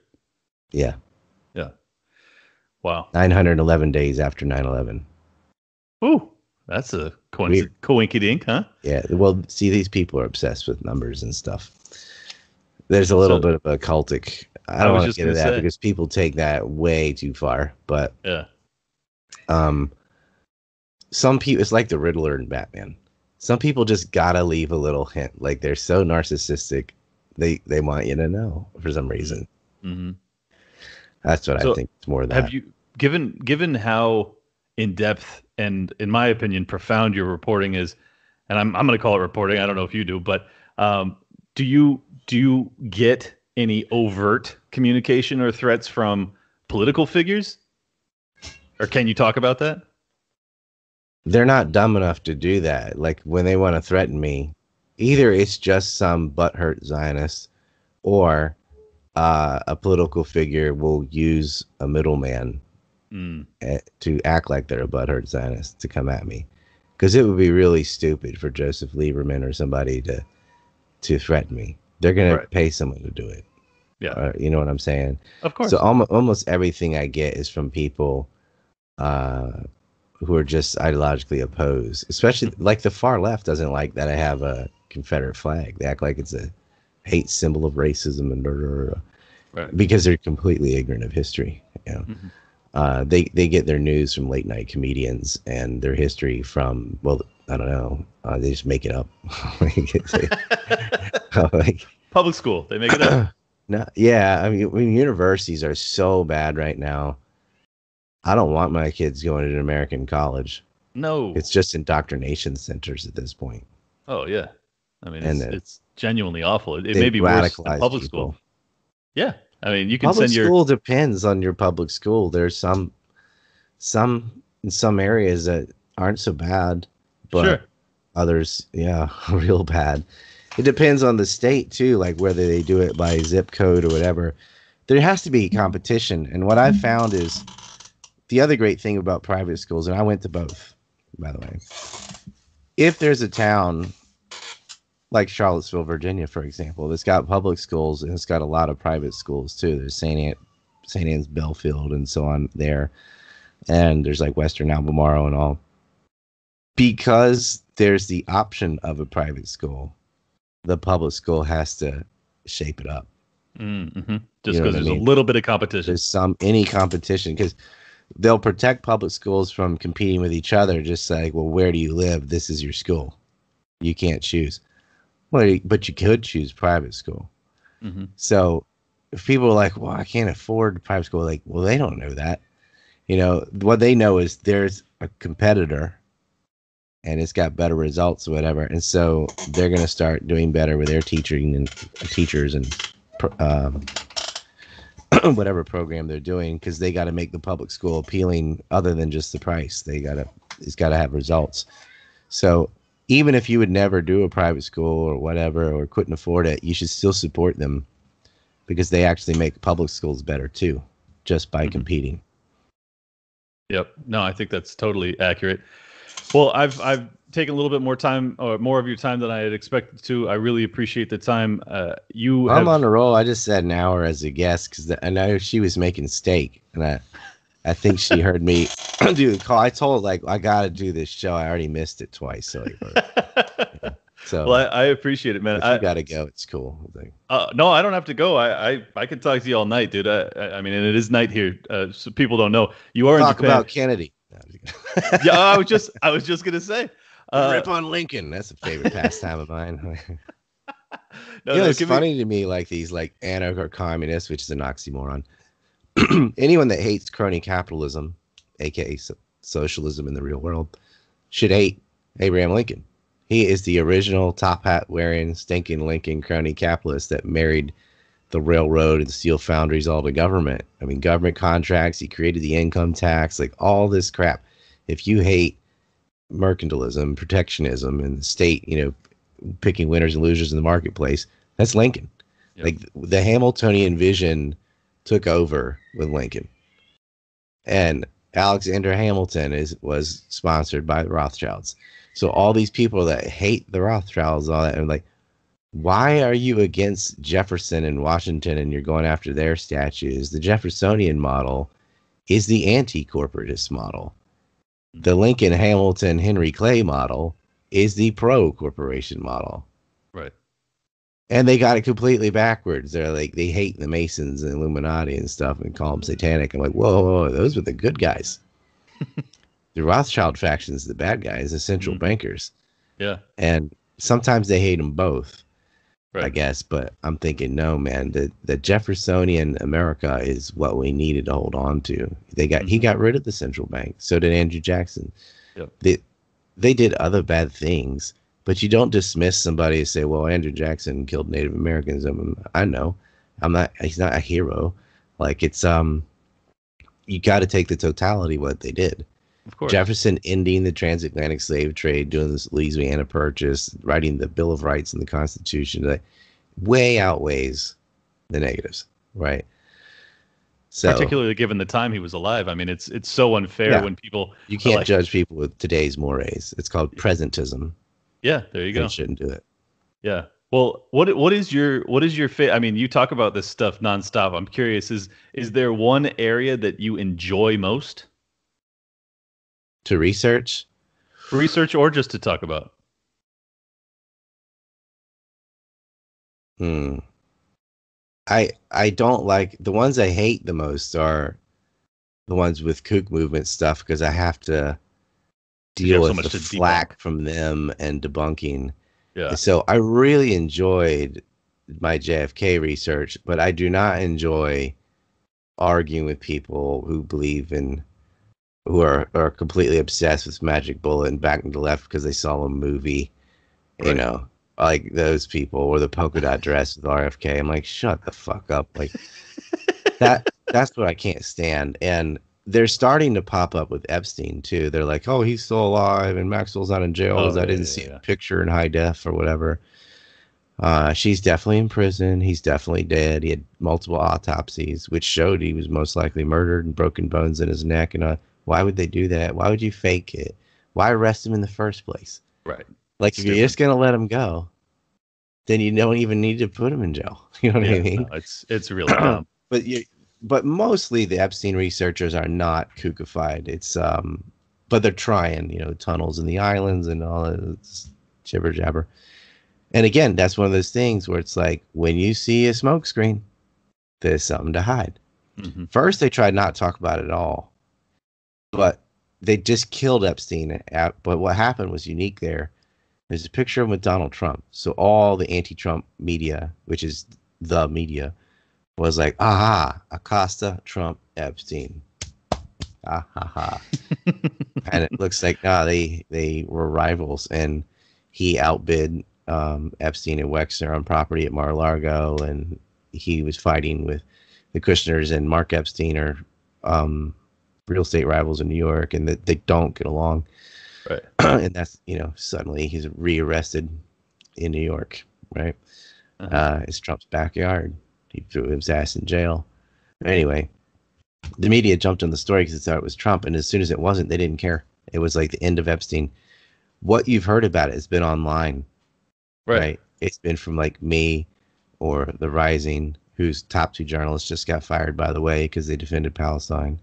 Yeah, Yeah. Wow. 911 days after 911. Ooh, that's a coincidence. Coinkydink, huh? Yeah, well, see, these people are obsessed with numbers and stuff. There's a little So- bit of a cultic. I I don't was want to get into that say. because people take that way too far. But Yeah. um, some people, it's like the Riddler and Batman. Some people just gotta leave a little hint. Like they're so narcissistic, they they want you to know for some reason. hmm That's what So, I think. It's more that. Have you given given how in depth and in my opinion profound your reporting is, and I'm I'm going to call it reporting. I don't know if you do, but um, do you do you get any overt communication or threats from political figures, or can you talk about that? they're not dumb enough to do that. Like when they want to threaten me, either it's just some butthurt Zionist, or uh, a political figure will use a middleman Mm. eh, to act like they're a butthurt Zionist to come at me, because it would be really stupid for Joseph Lieberman or somebody to to threaten me. They're gonna Right. pay someone to do it. Yeah. Uh, you know what I'm saying? Of course. So almost almost everything I get is from people uh, who are just ideologically opposed. Especially like the far left doesn't like that I have a Confederate flag. They act like it's a hate symbol of racism and blah, blah, blah, right. because they're completely ignorant of history. You know, Mhm. Uh, they they get their news from late night comedians and their history from well, I don't know. Uh, they just make it up. like, Public school. They make it up. no, yeah, I mean, I mean, universities are so bad right now. I don't want my kids going to an American college. No. It's just indoctrination centers at this point. oh yeah. I mean, And it's, it's genuinely awful. It, it may be worse than public people. school. Yeah. I mean, you can Public send your school depends on your public school. There's some, some in some areas that aren't so bad, but sure. others, yeah, real bad. It depends on the state too, like whether they do it by zip code or whatever. There has to be competition, and what I've found is the other great thing about private schools, and I went to both, by the way. If there's a town like Charlottesville, Virginia, for example, it's got public schools and it's got a lot of private schools too. There's St. Ann, St. Anne's Belfield and so on there, and there's like Western Albemarle and all because there's the option of a private school, the public school has to shape it up. Mm-hmm. Just You know because I there's mean? a little bit of competition. There's some any competition because they'll protect public schools from competing with each other. Just like, well, where do you live? This is your school. You can't choose. Well, but you could choose private school. hmm So if people are like, well, I can't afford private school, like, well, they don't know that. You know, what they know is there's a competitor and it's got better results or whatever. And so they're going to start doing better with their teaching and teachers and um, whatever program they're doing because they got to make the public school appealing other than just the price. They got to, it's got to have results. So even if you would never do a private school or whatever or couldn't afford it, you should still support them because they actually make public schools better too, just by Mhm. competing. Yep. No, I think that's totally accurate. Well, I've I've taken a little bit more time or more of your time than I had expected to. I really appreciate the time. Uh, you I'm on a roll. I just said an hour as a guest because I know she was making steak, and I, I think she heard me do the call. I told like I got to do this show. I already missed it twice, so so well, I, I appreciate it, man. I, got to go. It's cool. Uh, no, I don't have to go. I, I, I could talk to you all night, dude. I, I mean, and it is night here, uh, so people don't know. You are in talk Japan. about Kennedy. I'm just kidding. yeah, I was just, I was just gonna say. Uh, Rip on Lincoln. That's a favorite pastime of mine. no, you know, no, it's give me- funny to me, like these like anarcho communists, which is an oxymoron. Anyone that hates crony capitalism, aka so- socialism in the real world, should hate Abraham Lincoln. He is the original top hat wearing, stinking Lincoln crony capitalist that married the railroad and steel foundries all to government. I mean, government contracts. He created the income tax, like all this crap. If you hate mercantilism, protectionism, and the state, you know, picking winners and losers in the marketplace, that's Lincoln. Yep. Like the Hamiltonian vision took over with Lincoln. And Alexander Hamilton is was sponsored by the Rothschilds. So all these people that hate the Rothschilds, all that, and like, why are you against Jefferson and Washington and you're going after their statues? The Jeffersonian model is the anti-corporatist model. The Lincoln Hamilton Henry Clay model is the pro corporation model. right. And they got it completely backwards. They're like they hate the Masons and Illuminati and stuff and call them satanic. I'm like, whoa, whoa, whoa those were the good guys. the Rothschild faction is the bad guys, the central Mhm. bankers, Yeah. and sometimes they hate them both. I guess, but I'm thinking, no, man, the the Jeffersonian America is what we needed to hold on to. They got he Mhm. got rid of the central bank. So did Andrew Jackson. Yep. They they did other bad things, but you don't dismiss somebody and say, well, Andrew Jackson killed Native Americans. I, mean, I know, I'm not. He's not a hero. Like it's um, you got to take the totality of what they did. Of course. Jefferson ending the transatlantic slave trade, doing this Louisiana Purchase, writing the Bill of Rights and the Constitution, like, way outweighs the negatives. right? So Particularly given the time he was alive. I mean, it's it's so unfair Yeah. when people. you can't like, judge people with today's mores. It's called presentism. Yeah, there you go. shouldn't do it. Yeah. Well, what what is your what is your fa- I mean, you talk about this stuff nonstop. I'm curious is is there one area that you enjoy most, To research, research or just to talk about? Hmm. I I don't like the ones I hate the most are the ones with kook movement stuff because I have to deal so with much the debunk. flack from them and debunking. Yeah. So I really enjoyed my JFK research, but I do not enjoy arguing with people who believe in who are are completely obsessed with Magic Bullet and backing to the left because they saw a movie. You know, like those people or the polka dot dress with RFK. I'm like, shut the fuck up. Like that that's what I can't stand. And they're starting to pop up with Epstein too. They're like, oh, he's still alive and Maxwell's not in jail. Oh, I didn't yeah, see yeah. a picture in high def or whatever. Uh, she's definitely in prison. He's definitely dead. He had multiple autopsies, which showed he was most likely murdered and broken bones in his neck. And uh, why would they do that? Why would you fake it? Why arrest him in the first place? Right. Like, if you're just gonna let him go, then you don't even need to put him in jail. You know what Yeah, I mean? no, it's it's really dumb. but you but mostly the Epstein researchers are not kookified. It's um but they're trying, you know, tunnels in the islands and all this jibber jabber. And again, that's one of those things where it's like when you see a smoke screen, there's something to hide. hmm First they tried not to talk about it at all. But they just killed Epstein. At, but what happened was unique there. There's a picture of him with Donald Trump. So all the anti-Trump media, which is the media, was like, aha, Acosta, Trump, Epstein. Ah ha ha. and it looks like ah, they they were rivals and he outbid um, Epstein and Wexner on property at Mar-a-Lago and he was fighting with the Kushners and Mark Epstein are um, real estate rivals in New York and that they don't get along. Right. and that's, you know, suddenly he's rearrested in New York, right? Uh-huh. Uh, it's Trump's backyard. He threw his ass in jail. Anyway, the media jumped on the story because they thought it was Trump, and as soon as it wasn't, they didn't care. It was like the end of Epstein. What you've heard about it has been online, Right. right? It's been from like me or The Rising, whose top two journalists just got fired, by the way, because they defended Palestine,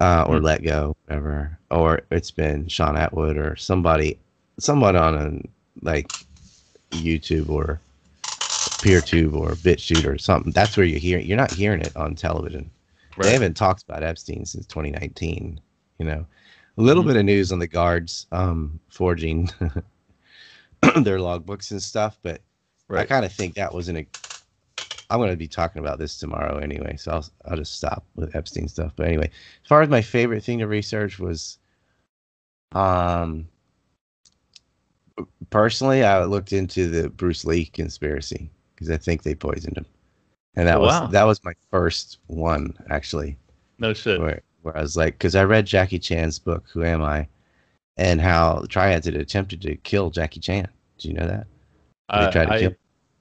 uh, or Hmm. let go, whatever. Or it's been Shaun Attwood or somebody, someone on a, like YouTube or PeerTube or BitChute or something. That's where you're hearing. You're not hearing it on television. They haven't talked about Epstein since 2019. You know, a little Mhm. bit of news on the guards um, forging their logbooks and stuff, but I kind of think that wasn't a. I'm going to be talking about this tomorrow anyway, so I'll I'll just stop with Epstein stuff. But anyway, as far as my favorite thing to research was, um, personally, I looked into the Bruce Lee conspiracy because I think they poisoned him, and that Oh, was wow. that was my first one actually No shit. where, where I was like, because I read Jackie Chan's book, Who Am I? And how the Triads had attempted to kill Jackie Chan. Do you know that? They I, tried to I, kill-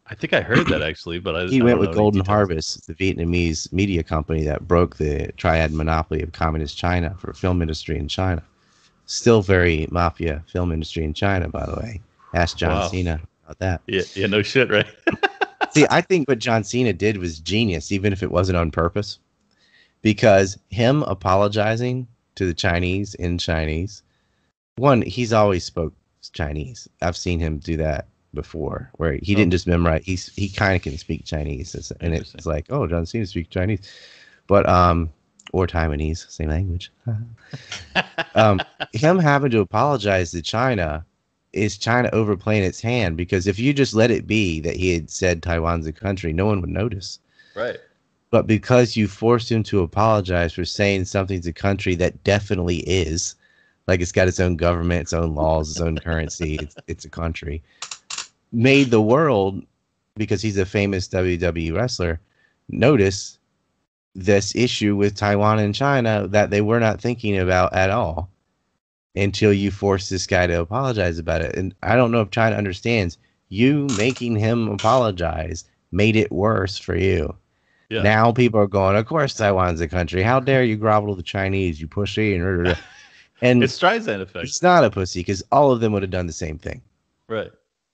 I think I heard that actually, but I He I went with Golden. Harvest, the Vietnamese media company that broke the Triad monopoly of communist China for film industry in China. Still very mafia film industry in China, by the way. Ask John Wow. Cena about that. Yeah, yeah, no shit, right? See, I think what John Cena did was genius, even if it wasn't on purpose, because him apologizing to the Chinese in Chinese, one, he's always spoke Chinese. I've seen him do that before, where he Oh. didn't just memorize. He's he kind of can speak Chinese, and it's like, oh, John Cena speaks Chinese, but um, or Taiwanese, same language. um, him having to apologize to China is China overplaying its hand because if you just let it be that he had said Taiwan's a country, no one would notice. right. But because you forced him to apologize for saying something's a country that definitely is, like it's got its own government, its own laws, its own currency, it's, it's a country, made the world, because he's a famous WWE wrestler, notice this issue with Taiwan and China that they were not thinking about at all until you force this guy to apologize about it. And I don't know if China understands you making him apologize made it worse for you. Yeah. Now people are going, of course Taiwan's a country. How dare you grovel to the Chinese, you pussy? And, and. It's Streisand effect. he's not a pussy because all of them would have done the same thing, Right.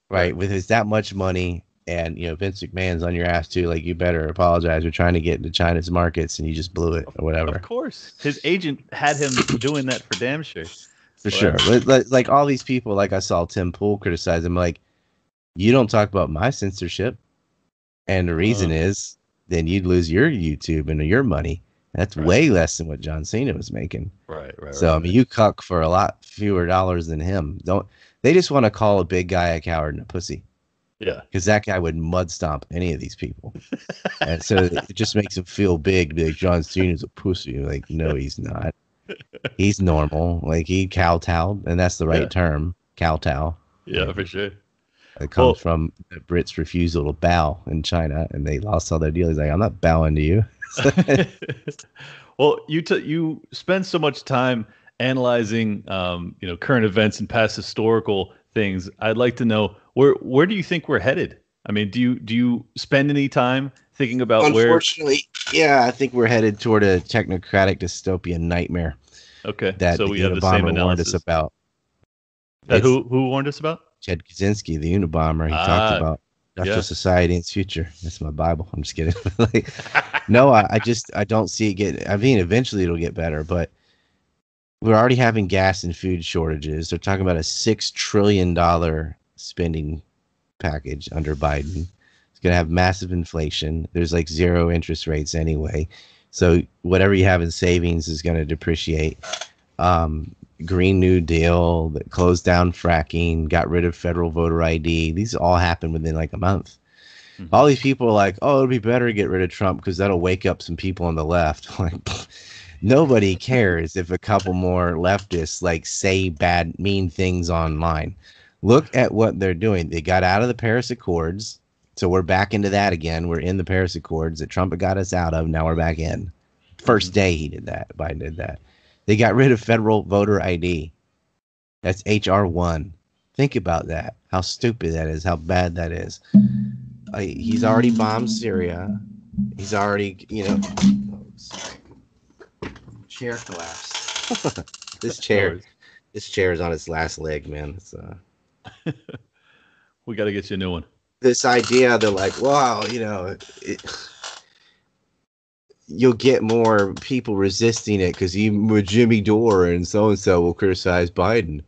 right? With his that much money and you know Vince McMahon's on your ass too. Like you better apologize. You're trying to get into China's markets and you just blew it or whatever. Of course. His agent had him doing that for damn sure. For sure. Like, like- like all these people, like I saw Tim Pool criticize him, like, you don't talk about my censorship. And the reason Uh. is then you'd lose your YouTube and your money. That's Right. way less than what John Cena was making. Right, right. So I right. mean you cuck for a lot fewer dollars than him. Don't they just want to call a big guy a coward and a pussy. yeah. Because that guy would mud stomp any of these people. and so it just makes him feel big to be like John Cena's a pussy. Like, no, he's not. He's normal. Like he kowtowed, and that's the right Yeah. term, kowtow. Yeah, for sure. It comes Well- from the Brits' refusal to bow in China, and they lost all their deals. He's like, I'm not bowing to you. well, you t- you spend so much time analyzing, um, you know, current events and past historical things. I'd like to know where where do you think we're headed? I mean, do you do you spend any time thinking about where? Unfortunately, yeah, I think we're headed toward a technocratic dystopian nightmare Okay, that so the we have the same Unabomber warned us about. That It's who who warned us about? Ted Kaczynski, the Unabomber, he Ah, talked about industrial yeah. society and its future. That's my Bible. I'm just kidding. Like, no, I, I just I don't see it get. I mean, eventually it'll get better, but we're already having gas and food shortages. They're talking about a six trillion dollar spending package under Biden. Going to have massive inflation. There's like zero interest rates anyway, so whatever you have in savings is going to depreciate. Um, Green New Deal that closed down fracking, got rid of federal voter ID. These all happened within like a month Mhm. all these people are like, oh, it'd be better to get rid of Trump because that'll wake up some people on the left. like, nobody cares if a couple more leftists like say bad, mean things online. Look at what they're doing. They got out of the Paris Accords, so we're back into that again. We're in the Paris Accords that Trump got us out of. Now we're back in. 1st day he did that. Biden did that. They got rid of federal voter ID. That's HR one. Think about that. How stupid that is. How bad that is. Uh, he's already bombed Syria. He's already, you know. Oh. Chair collapsed. this chair, this chair is on its last leg, man. It's, uh, We got to get you a new one. This idea that like, wow, you know, it, you'll get more people resisting it because even with Jimmy Dore and so and so will criticize Biden.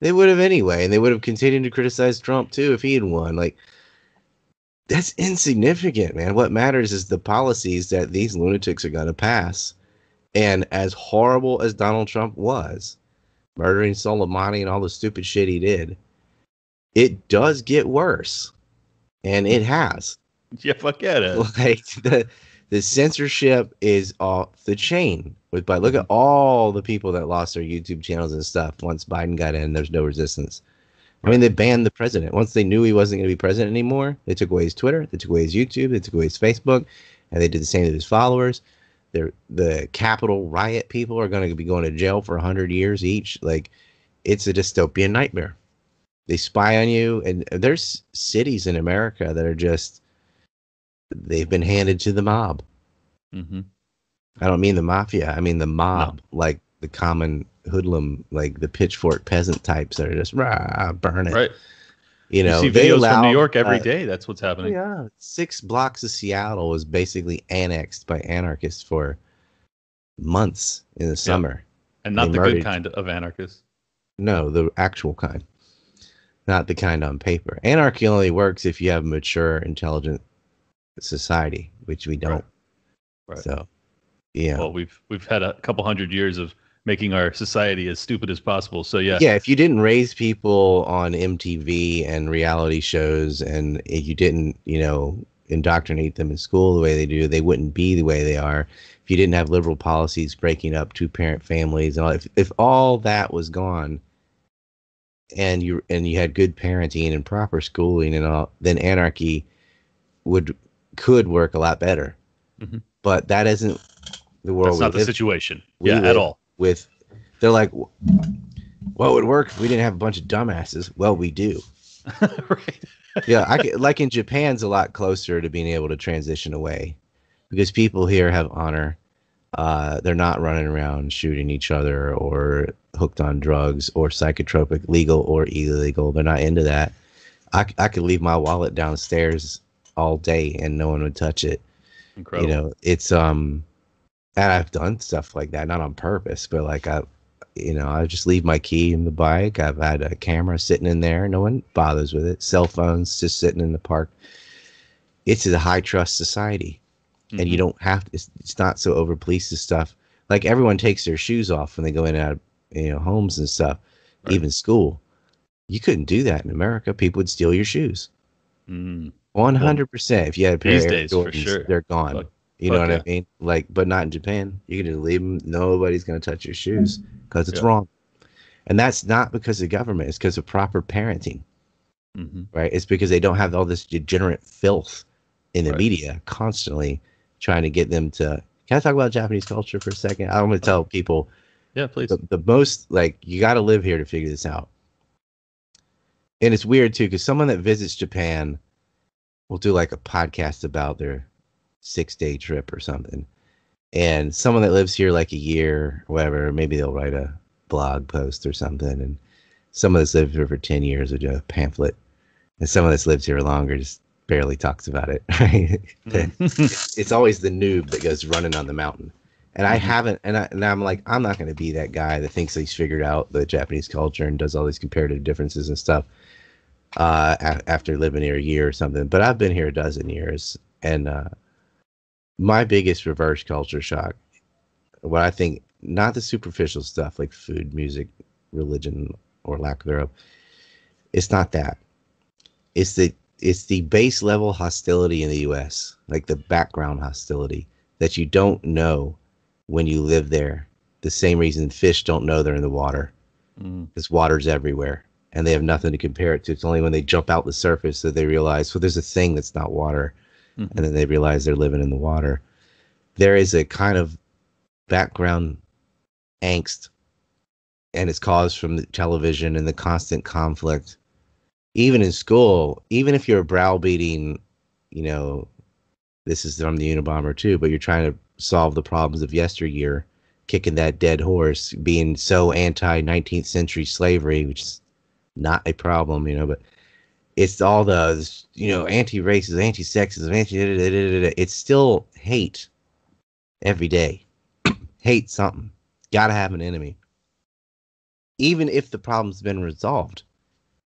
They would have anyway, and they would have continued to criticize Trump too if he had won. Like, that's insignificant, man. What matters is the policies that these lunatics are going to pass. And as horrible as Donald Trump was, murdering Soleimani and all the stupid shit he did, it does get worse. And it has. Yeah, fuck yeah. it. Like the the censorship is off the chain. With but look at mm-hmm. all the people that lost their YouTube channels and stuff once Biden got in. There's no resistance. I mean, they banned the president once they knew he wasn't going to be president anymore. They took away his Twitter, they took away his YouTube, they took away his Facebook, and they did the same to his followers. They're, the Capitol riot people are going to be going to jail for hundred years each. Like, it's a dystopian nightmare. They spy on you, and there's cities in America that are just they've been handed to the mob. hmm I don't mean the mafia. I mean the mob, like the common hoodlum, like the pitchfork peasant types that are just rah, burn it. Right. You know, you see they videos allow, from New York every uh, day. That's what's happening. Yeah, six blocks of Seattle was basically annexed by anarchists for months in the summer. and not they the murdered- good kind of anarchists. No, the actual kind, not the kind on paper. Anarchy only works if you have a mature, intelligent society, which we don't. Right. So, yeah. Well, we've we've had a couple hundred years of making our society as stupid as possible. So yeah, yeah if you didn't raise people on mtv and reality shows and you didn't you know indoctrinate them in school the way they do they wouldn't be the way they are if you didn't have liberal policies breaking up two parent families and all if, if all that was gone and you and you had good parenting and proper schooling and all then anarchy would could work a lot better Mhm. but that isn't the world that's not the situation. Yeah, at all. with they're like what would work if we didn't have a bunch of dumbasses well we do right. yeah i could, like in japan's a lot closer to being able to transition away because people here have honor. Uh, they're not running around shooting each other or hooked on drugs or psychotropic, legal or illegal. They're not into that. I, I could leave my wallet downstairs all day and no one would touch it. Incredible. You know, it's um, and I've done stuff like that, not on purpose, but like I, you know, I just leave my key in the bike. I've had a camera sitting in there. No one bothers with it. Cell phones just sitting in the park. It's a high trust society, and you Mhm. don't have. It's, it's not so over police stuff. Like everyone takes their shoes off when they go in and out of you know homes and stuff, Right. even school. You couldn't do that in America. People would steal your shoes. Mhm. One hundred percent. If you had a pair these of Air days, for Jordans, sure. they're gone. Fuck- you know what yeah. I mean? Like, but not in Japan. You can just leave them. Nobody's gonna touch your shoes because it's Yeah. wrong. And that's not because of government. It's because of proper parenting, Mhm. right? It's because they don't have all this degenerate filth in the Right. media constantly trying to get them to. Can I talk about Japanese culture for a second? I'm gonna tell people Yeah, please. the, the most like you got to live here to figure this out and it's weird too because someone that visits japan will do like a podcast about their six day trip or something and someone that lives here like a year or whatever maybe they'll write a blog post or something and someone that's lived here for 10 years will do a pamphlet and someone that's lived here longer just barely talks about it right Mhm. it's always the noob that goes running on the mountain. And I Mhm. haven't, and, I, and I'm like, I'm not going to be that guy that thinks he's figured out the Japanese culture and does all these comparative differences and stuff uh, a- after living here a year or something. But I've been here a dozen years, and uh, my biggest reverse culture shock, what I think, not the superficial stuff like food, music, religion, or lack thereof, it's not that. It's the it's the base level hostility in the US, like the background hostility that you don't know when you live there. The same reason fish don't know they're in the water Mhm. because water's everywhere and they have nothing to compare it to. It's only when they jump out the surface that they realize, well, there's a thing that's not water. Mhm. And then they realize they're living in the water. There is a kind of background angst, and it's caused from the television and the constant conflict. Even in school, even if you're browbeating, you know, this is from the Unabomber too, but you're trying to solve the problems of yesteryear, kicking that dead horse, being so anti 19th century slavery, which is not a problem, you know, but it's all the, you know, anti racism, anti sexism, anti. It's still hate every day. hate something. Gotta have an enemy. Even if the problem's been resolved,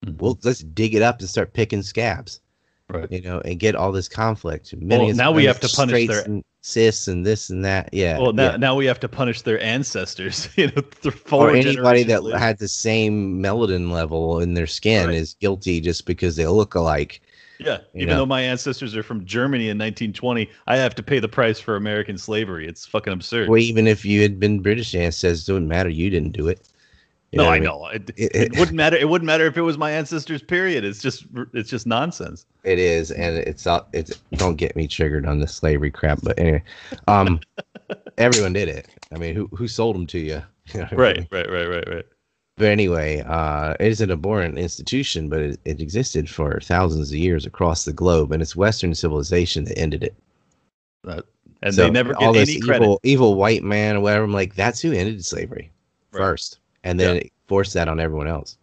Mhm. well, let's dig it up and start picking scabs right. you know, and get all this conflict. Well, now we have to punish their- and cis and this and that. Yeah. Well, now, yeah. now we have to punish their ancestors. You know, or anybody that later. had the same melanin level in their skin Right. is guilty just because they look alike. Yeah, even know. though my ancestors are from Germany in 1920, I have to pay the price for American slavery. It's fucking absurd. Well, even if you had been British ancestors, it wouldn't matter. You didn't do it. You no, what I mean? know. It, It- it wouldn't matter. It wouldn't matter if it was my ancestors. Period. It's just it's just nonsense. It is, and it's all- it's. Don't get me triggered on the slavery crap, but anyway, um, everyone did it. I mean, who who sold them to you? Know I Right, mean? right, right, right, right. But anyway, uh, it is an abhorrent institution, but it, it existed for thousands of years across the globe, and it's Western civilization that ended it. That- and So they never get all this any credit. evil, evil white man or whatever. I'm like, that's who ended slavery Right. first, and then Yeah. it forced that on everyone else.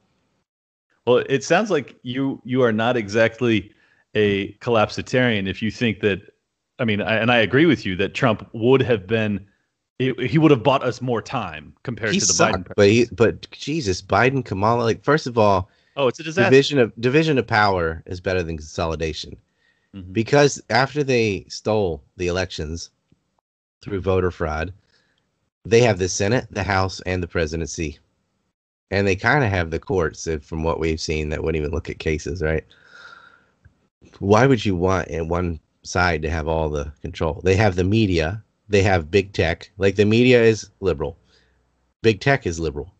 Well, it sounds like you you are not exactly a collapsitarian if you think that. I mean, I, and I agree with you that Trump would have been. He, he would have bought us more time compared He to the sucked, Biden. but he, but Jesus, Biden, Kamala. Like, first of all, oh, it's a disaster. division of division of power is better than consolidation. Mhm. because after they stole the elections through voter fraud, they have the Senate, the House, and the presidency. And they kind of have the courts, if- from what we've seen, that wouldn't even look at cases, right? Why would you want in one side to have all the control? They have the media, they have big tech. Like the media is liberal, big tech is liberal,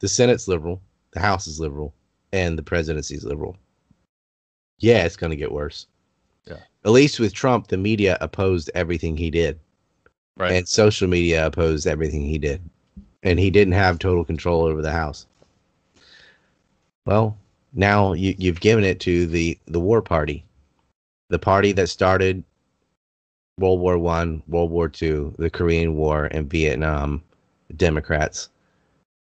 the Senate's liberal, the House is liberal, and the presidency is liberal. Yeah, it's going to get worse. Yeah. At least with Trump, the media opposed everything he did, right. and social media opposed everything he did, and he didn't have total control over the House. Well, now you, you've given it to the the war party, the party that started World War One, World War Two, the Korean War, and Vietnam, Democrats.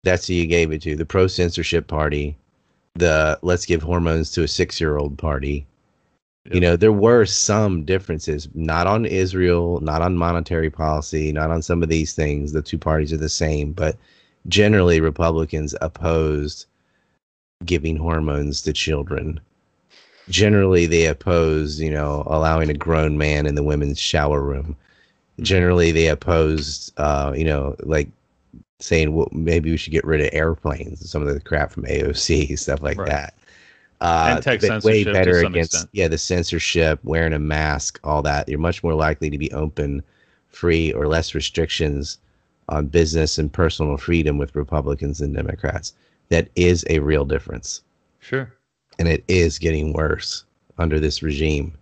That's who you gave it to. The pro censorship party, the let's give hormones to a six year old party. You know, there were some differences, not on Israel, not on monetary policy, not on some of these things. The two parties are the same, but generally Republicans opposed giving hormones to children. Generally, they opposed, you know, allowing a grown man in the women's shower room. Generally, they opposed, uh, you know, like saying, well, maybe we should get rid of airplanes, some of the crap from AOC, stuff like Right. that. Uh, And tech way censorship to better against, extent. yeah, the censorship, wearing a mask, all that. You're much more likely to be open, free, or less restrictions on business and personal freedom with Republicans and Democrats. That is a real difference Sure. and it is getting worse under this regime.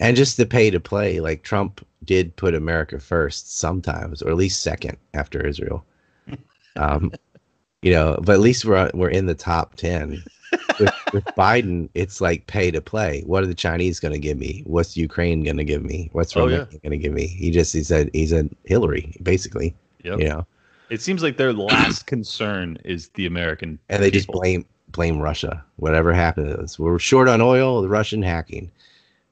And just the pay to play, like Trump did put America first sometimes, or at least second after Israel. Um, you know, but at least we're we're in the top ten. With, with Biden, it's like pay to play. What are the Chinese going to give me? What's Ukraine going to give me? What's Oh, Romania going to give me? He just he said he's a Hillary basically. Yeah. You know, It seems like their last concern is the American. and they just blame blame Russia. Whatever happens, we're short on oil. The Russian hacking,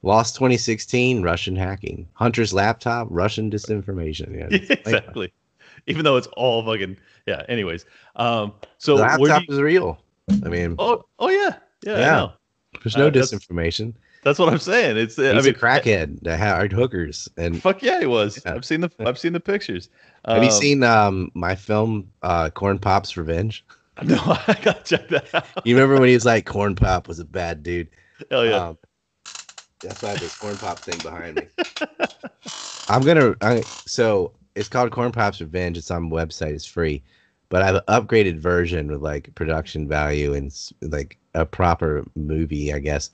lost 2016. Russian hacking, Hunter's laptop, Russian disinformation. Yeah, Yeah, exactly. Even though it's all fucking yeah. Anyways, um, so the laptop you, is real. I mean, oh oh yeah yeah, Yeah. there's no uh, disinformation. That's what I'm saying. It's He's I mean a crackhead that had hookers. And Fuck yeah, he was. Yeah. I've seen the I've seen the pictures. have you Um, seen um my film, uh, Corn Pop's Revenge? No, I gotta check that out. You remember when he was like, Corn Pop was a bad dude. Hell yeah. Um, that's why I have this corn pop thing behind me. I'm gonna. I, so it's called Corn Pop's Revenge. It's on website. It's free, but I have an upgraded version with like production value and like a proper movie, I guess.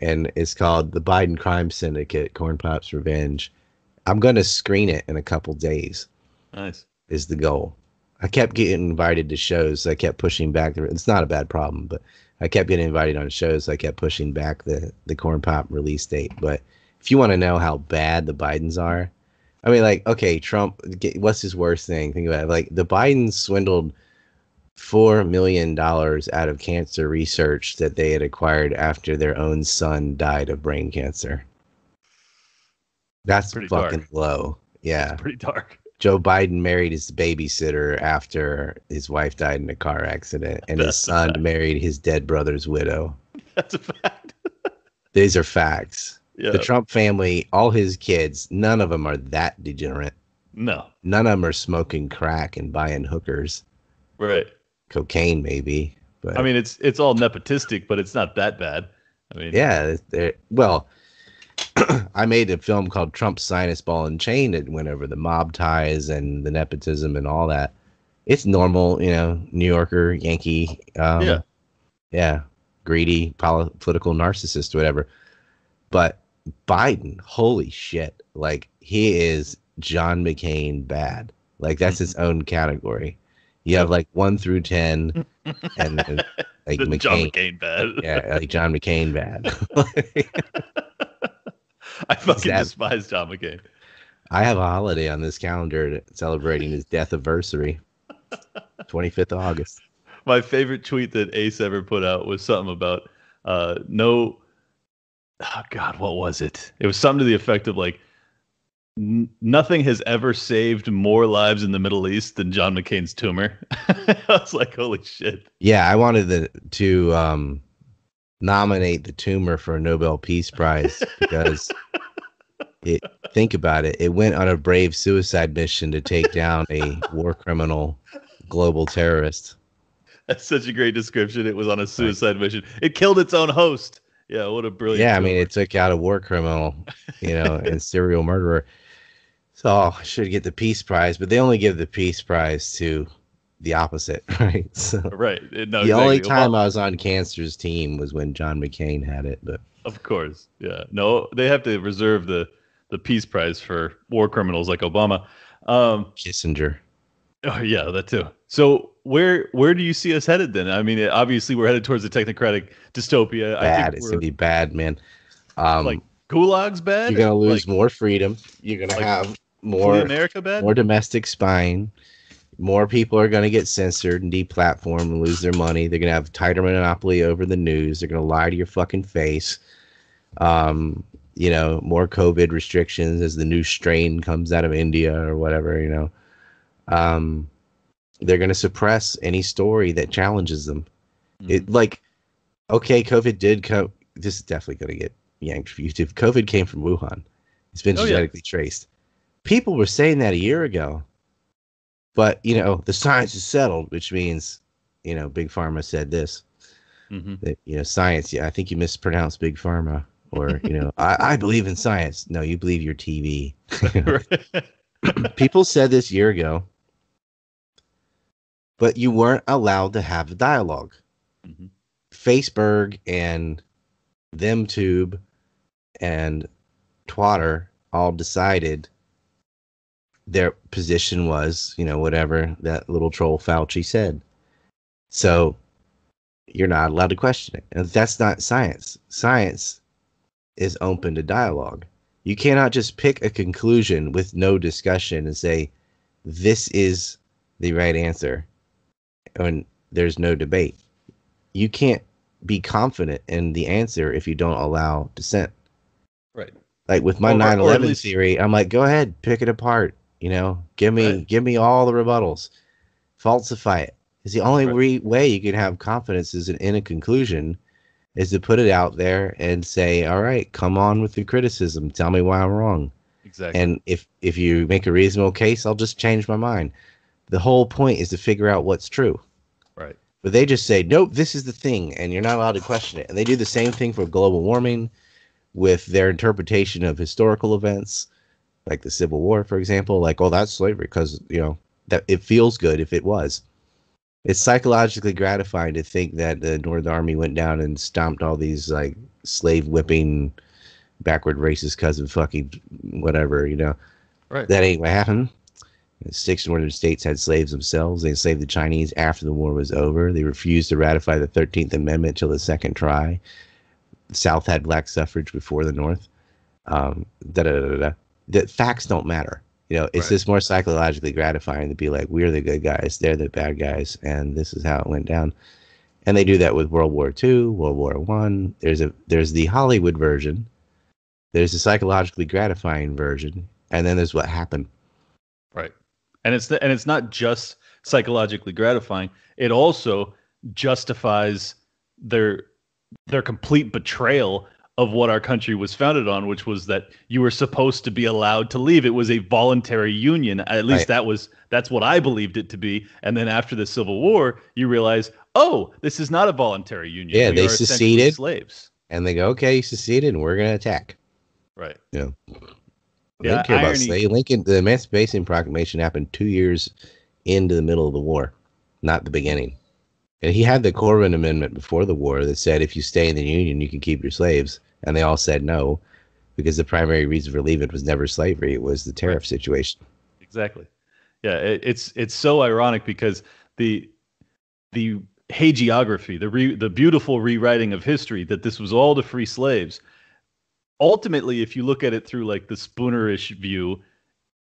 And it's called The Biden Crime Syndicate: Corn Pop's Revenge. I'm gonna screen it in a couple days. nice. Is the goal. I kept getting invited to shows. So I kept pushing back. The, it's not a bad problem, but I kept getting invited on shows. So I kept pushing back the the corn pop release date. But if you want to know how bad the Bidens are, I mean, like, okay, Trump. What's his worst thing? Think about it. Like the Bidens swindled four million dollars out of cancer research that they had acquired after their own son died of brain cancer. That's Pretty fucking dark. low. Yeah. Pretty dark. Joe Biden married his babysitter after his wife died in a car accident, and his That's a son married his dead brother's widow. That's a fact. These are facts. Yeah. The Trump family, all his kids, none of them are that degenerate. no. None of them are smoking crack and buying hookers, Right. cocaine maybe. But I mean, it's it's all nepotistic, but it's not that bad. I mean, yeah, well, I made a film called Trump Sinus Ball and Chain that went over the mob ties and the nepotism and all that. It's normal, you know, New Yorker, Yankee, um, Yeah. yeah, greedy, poli- political narcissist, whatever. But Biden, holy shit, like he is John McCain bad. Like that's its own category. You have like one through ten, and then like McCain, John McCain bad. yeah, like John McCain bad. I fucking that- despise John McCain. I have a holiday on this calendar celebrating his death anniversary, 25th of August. My favorite tweet that Ace ever put out was something about uh no oh god, what was it? It was something to the effect of like n- nothing has ever saved more lives in the Middle East than John McCain's tumor. I was like, holy shit. Yeah, I wanted the, to um, nominate the tumor for a Nobel Peace Prize because it. Think about it. It went on a brave suicide mission to take down a war criminal, global terrorist. That's such a great description. It was on a suicide mission. It killed its own host. Yeah, what a brilliant. Yeah, I mean, it took out a war criminal, you know, and serial murderer. So I should get the Peace Prize, but they only give the Peace Prize to the opposite, right? So right. No, the only time Well, I was on cancer's team was when John McCain had it, but Of course. Yeah. No, they have to reserve the the peace prize for war criminals like Obama. Um Kissinger. Oh, yeah, that too. So where where do you see us headed then? I mean, obviously we're headed towards a technocratic dystopia. I Bad. think It's gonna be bad, man. Um, Like- Gulags bad. You're gonna lose Like, more freedom. You're gonna like have more America bad. more domestic spying. More people are gonna get censored and deplatformed and lose their money. They're gonna have tighter monopoly over the news. They're gonna lie to your fucking face. Um, you know, more COVID restrictions as the new strain comes out of India or whatever. You know, um, they're gonna suppress any story that challenges them. Mhm. It like, okay, COVID did come. This is definitely going to get yanked from YouTube. COVID came from Wuhan. It's been Oh, yeah. genetically traced. People were saying that a year ago, but you know the science is settled, which means you know Big Pharma said this. Mhm. That you know science. Yeah, I think you mispronounced Big Pharma, or you know I, I believe in science. No, you believe your TV. People said this year ago, but you weren't allowed to have a dialogue. Mhm. Facebook and ThemTube and Twitter all decided their position was, you know, whatever that little troll Fauci said. So you're not allowed to question it. And that's not science. Science is open to dialogue. You cannot just pick a conclusion with no discussion and say, this is the right answer. And there's no debate. You can't be confident in the answer if you don't allow dissent. right. Like with my 9 at 11 least- theory, I'm like, go ahead, pick it apart. You know, give me Right. give me all the rebuttals, falsify it. It's the only Right. re- way you can have confidence is in, in a conclusion, is to put it out there and say, all right, come on with the criticism. Tell me why I'm wrong. Exactly. And if if you make a reasonable case, I'll just change my mind. The whole point is to figure out what's true. right. But they just say, nope, this is the thing, and you're not allowed to question it. And they do the same thing for global warming with their interpretation of historical events, like the Civil War, for example. Like, oh, that's slavery because, you know, that it feels good if it was. It's psychologically gratifying to think that the North Army went down and stomped all these, like, slave whipping, backward racist cousin fucking whatever, you know. Right. That ain't what happened. Six northern states had slaves themselves. They enslaved the Chinese after the war was over. They refused to ratify the 13th Amendment till the second try. The South had black suffrage before the North. Um, da, da, da, da. The facts don't matter. You know, it's Right. just more psychologically gratifying to be like, we're the good guys, they're the bad guys, and this is how it went down. And they do that with World War II, World War One. There's a there's the Hollywood version. There's the psychologically gratifying version, and then there's what happened. And it's and it's not just psychologically gratifying. It also justifies their their complete betrayal of what our country was founded on, which was that you were supposed to be allowed to leave. It was a voluntary union. At least Right. that was that's what I believed it to be. And then after the Civil War, you realize, oh, this is not a voluntary union. Yeah, We they seceded. slaves. And they go, okay, you seceded, and we're going to attack. Right. They Yeah, don't care about irony- Lincoln, the Emancipation Proclamation happened two years into the middle of the war, not the beginning. And he had the Corwin Amendment before the war that said if you stay in the Union, you can keep your slaves. And they all said no, because the primary reason for leaving was never slavery; it was the tariff situation. Exactly. Yeah, it, it's it's so ironic because the the hagiography, the re, the beautiful rewriting of history that this was all to free slaves. Ultimately, if you look at it through like the Spoonerish view,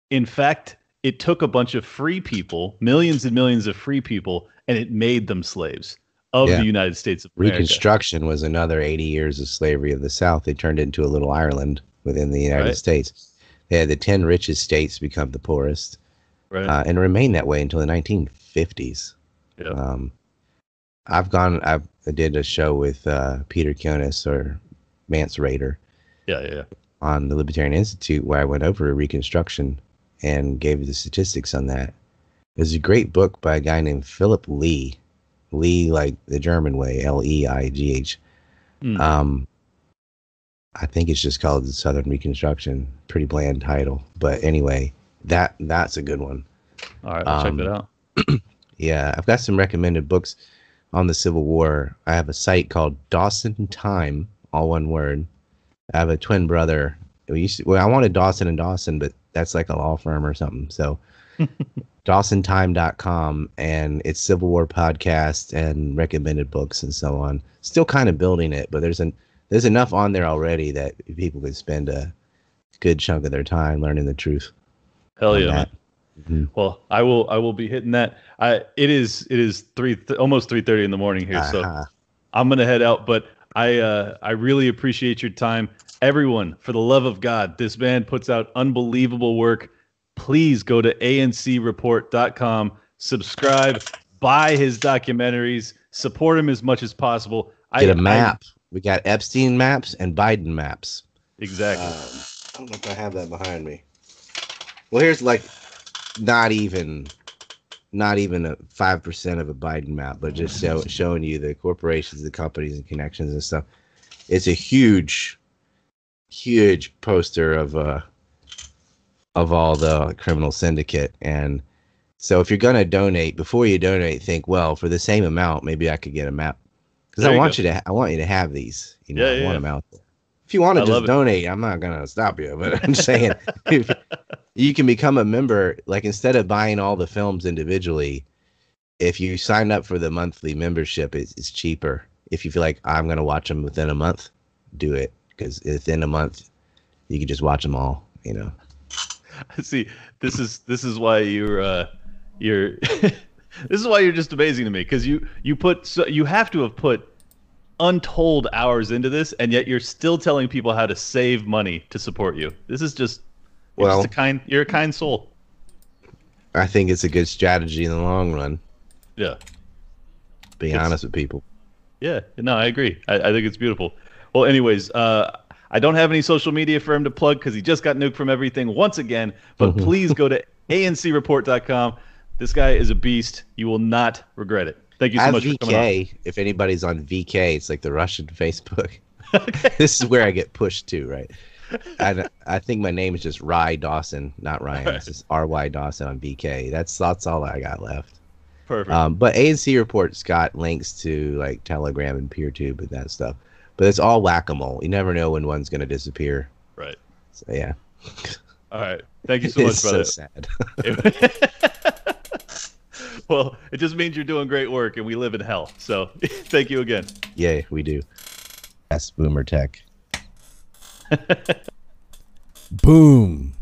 in fact, it took a bunch of free people, millions and millions of free people, and it made them slaves of Yeah. the United States of America. Reconstruction was another 80 years of slavery of the South. They turned it into a little Ireland within the United Right. States. They had the 10 richest states become the poorest, Right. uh, and remained that way until the 1950s. Yeah. Um, I've gone, I've, I did a show with uh, Peter Quinones or Mance Rayder yeah, yeah, yeah. on the Libertarian Institute where I went over Reconstruction and gave the statistics on that. It was a great book by a guy named Philip Leigh. Lee, like the German way, L E I G H. Hmm. Um, I think it's just called Southern Reconstruction. Pretty bland title, but anyway, that that's a good one. All right, I'll check um, that out. Yeah, I've got some recommended books on the Civil War. I have a site called Dawson Time, all one word. I have a twin brother. We used to, well, I wanted Dawson and Dawson, but that's like a law firm or something. So DawsonTime.com and it's Civil War podcast and recommended books and so on. Still kind of building it, but there's an there's enough on there already that people can spend a good chunk of their time learning the truth. Hell yeah. Mhm. Well, I will. I will be hitting that. I. It is. It is three. Th- almost three thirty in the morning here. So Uh-huh. I'm gonna head out. But I. Uh, I really appreciate your time, everyone. For the love of God, this man puts out unbelievable work. Please go to ancreport.com, subscribe, buy his documentaries, support him as much as possible. Get a a map. we got Epstein maps and Biden maps. exactly. Um, I don't know if I have that behind me. Well, here's like not even not even a five percent of a Biden map, but just show, showing you the corporations, the companies, and connections and stuff. It's a huge, huge poster of uh of all the criminal syndicate, and so if you're gonna donate, before you donate, think well for the same amount, maybe I could get a map because I want go. you to I want you to have these. You know, Yeah, I yeah, want yeah. them out there. If you want to just it. donate, I'm not gonna stop you, but I'm saying you can become a member. Like instead of buying all the films individually, if you sign up for the monthly membership, it's, it's cheaper. If you feel like I'm gonna watch them within a month, do it because within a month you can just watch them all. You know. See, this is this is why you're uh, you're this is why you're just amazing to me because you you put so you have to have put untold hours into this, and yet you're still telling people how to save money to support you. This is just you're Well- just a kind you're a kind soul. I think it's a good strategy in the long run. Yeah, Be It's- honest with people. yeah. No, I agree. I, I think it's beautiful. Well, anyways, uh, I don't have any social media for him to plug because he just got nuked from everything once again. But Mhm. please go to ancreport.com. This guy is a beast. You will not regret it. Thank you so much for coming on. VK. If anybody's on VK, it's like the Russian Facebook. this is where I get pushed to, right? I, I think my name is just Rye Dawson, not Ryan. It's just R Y Dawson on VK. That's that's all I got left. Perfect. Um, but ANC reports got links to like Telegram and PeerTube and that stuff. But it's all whack a mole. You never know when one's gonna disappear. right. So yeah, All right. Thank you so much, it's so sad. well, it just means you're doing great work, and we live in hell. So, thank you again. Yay, we do. That's Boomer Tech. Boom.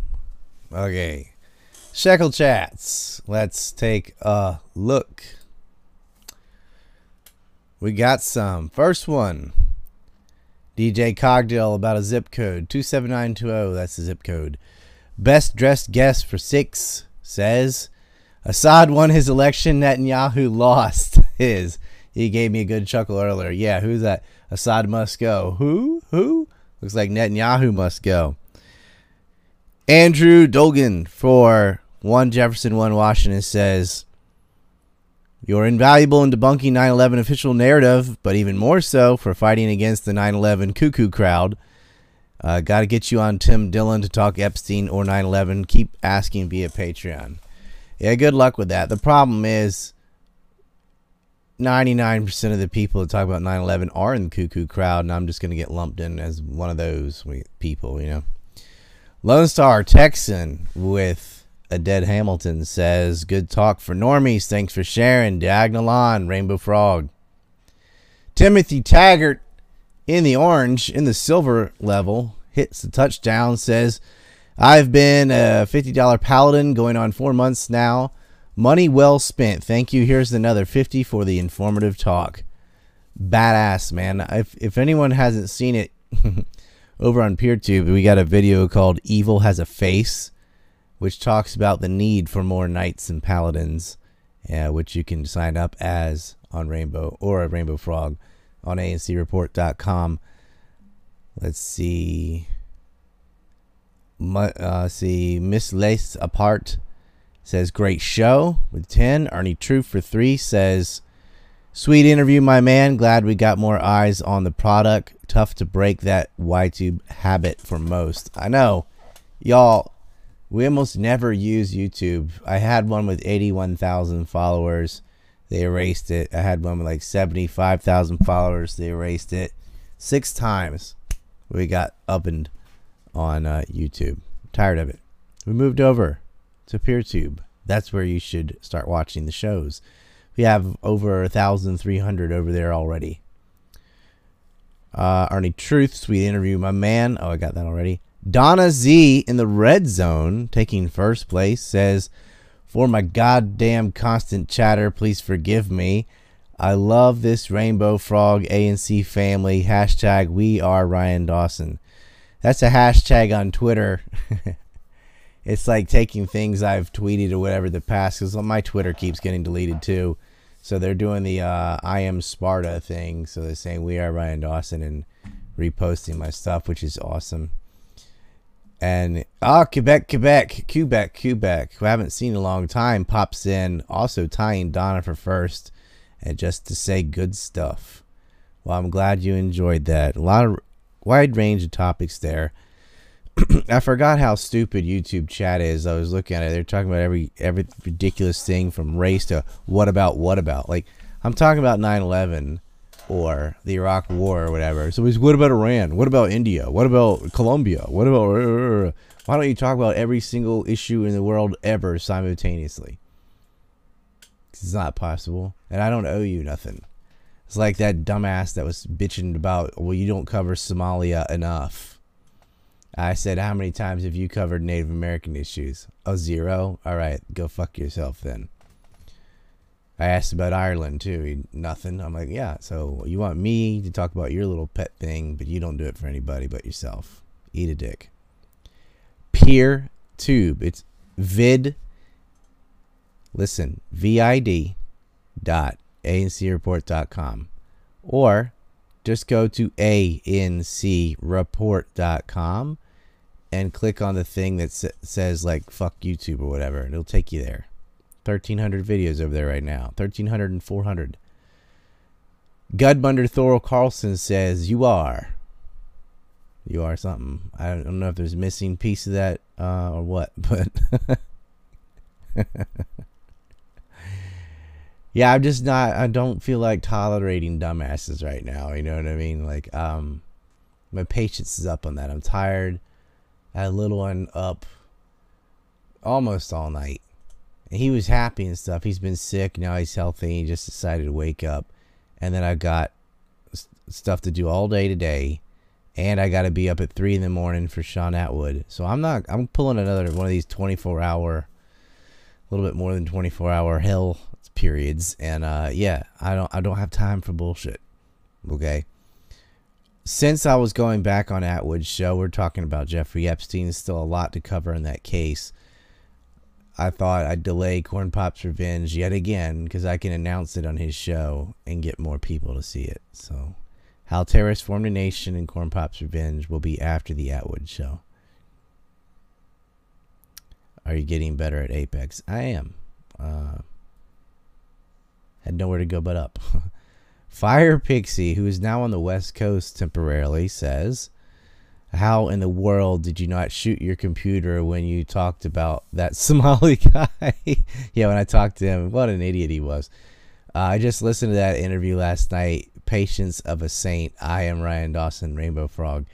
Okay. Shekel chats. Let's take a look. We got some. First one. DJ Cogdill about a zip code 27920. That's the zip code. Best dressed guest for six says Assad won his election. Netanyahu lost his. He gave me a good chuckle earlier. Yeah, who's that? Assad must go. Who? Who? Looks like Netanyahu must go. Andrew Dolgan for one Jefferson, one Washington says, You're invaluable in debunking 9 11 official narrative, but even more so for fighting against the 9 11 cuckoo crowd. Uh, Got to get you on Tim Dillon to talk Epstein or 9 11. Keep asking via Patreon. Yeah, good luck with that. The problem is 99% of the people that talk about 9 11 are in the cuckoo crowd, and I'm just going to get lumped in as one of those people, you know. Lone Star Texan with a dead Hamilton says, Good talk for normies. Thanks for sharing. Diagonal on, Rainbow Frog. Timothy Taggart in the orange, in the silver level, hits the touchdown, says, I've been a $50 paladin going on four months now. Money well spent. Thank you. Here's another 50 for the informative talk. Badass, man. If, if anyone hasn't seen it, over on PeerTube, we got a video called Evil Has a Face, which talks about the need for more knights and paladins, uh, which you can sign up as on Rainbow or at Rainbow Frog on ancreport.com. Let's see. Uh, see, Miss Lace Apart says, Great show with 10. Ernie True for 3 says, Sweet interview, my man. Glad we got more eyes on the product. Tough to break that YTube habit for most. I know. Y'all, we almost never use YouTube. I had one with 81,000 followers. They erased it. I had one with like 75,000 followers. They erased it. Six times we got up and on uh, YouTube. Tired of it. We moved over to PeerTube. That's where you should start watching the shows. We have over 1,300 over there already. Uh, Arnie Truths, we interview, my man. Oh, I got that already. Donna Z in the red zone, taking first place, says, For my goddamn constant chatter, please forgive me. I love this Rainbow Frog ANC family. Hashtag we are Ryan Dawson. That's a hashtag on Twitter. it's like taking things I've tweeted or whatever the past because my Twitter keeps getting deleted too. So they're doing the uh, I am Sparta thing. So they're saying we are Ryan Dawson and reposting my stuff, which is awesome. And ah, oh, Quebec, Quebec, Quebec, Quebec, who I haven't seen in a long time, pops in, also tying Donna for first, and just to say good stuff. Well, I'm glad you enjoyed that. A lot of wide range of topics there. I forgot how stupid YouTube chat is. I was looking at it. They're talking about every every ridiculous thing from race to what about what about. Like I'm talking about 9/11 or the Iraq War or whatever. So it's what about Iran? What about India? What about Colombia? What about why don't you talk about every single issue in the world ever simultaneously? It's not possible, and I don't owe you nothing. It's like that dumbass that was bitching about, well, you don't cover Somalia enough. I said, How many times have you covered Native American issues? Oh, zero? All right, go fuck yourself then. I asked about Ireland too. He, nothing. I'm like, Yeah, so you want me to talk about your little pet thing, but you don't do it for anybody but yourself. Eat a dick. Peer Tube. It's vid. Listen, vid dot ancreport.com or just go to ancreport.com and click on the thing that says like fuck YouTube or whatever, and it'll take you there. 1300 videos over there right now. 1300 and 400. Gudmunder Thor Carlson says, You are. You are something. I don't know if there's a missing piece of that uh, or what, but. yeah, I'm just not. I don't feel like tolerating dumbasses right now. You know what I mean? Like, um, my patience is up on that. I'm tired. I had a little one up almost all night. And he was happy and stuff. He's been sick. Now he's healthy. He just decided to wake up. And then I got stuff to do all day today. And I got to be up at 3 in the morning for Shaun Attwood. So I'm not, I'm pulling another one of these 24 hour, a little bit more than 24 hour hell periods. And uh, yeah, I don't, I don't have time for bullshit. Okay since I was going back on Attwood's show, we're talking about Jeffrey Epstein. There's still a lot to cover in that case. I thought I'd delay Corn Pop's Revenge yet again because I can announce it on his show and get more people to see it. So, How Terrorists Formed a Nation and Corn Pop's Revenge will be after the Attwood show. Are you getting better at Apex? I am. Uh, had nowhere to go but up. Fire Pixie, who is now on the West Coast temporarily, says, How in the world did you not shoot your computer when you talked about that Somali guy? yeah, when I talked to him, what an idiot he was. Uh, I just listened to that interview last night. Patience of a Saint. I am Ryan Dawson, Rainbow Frog.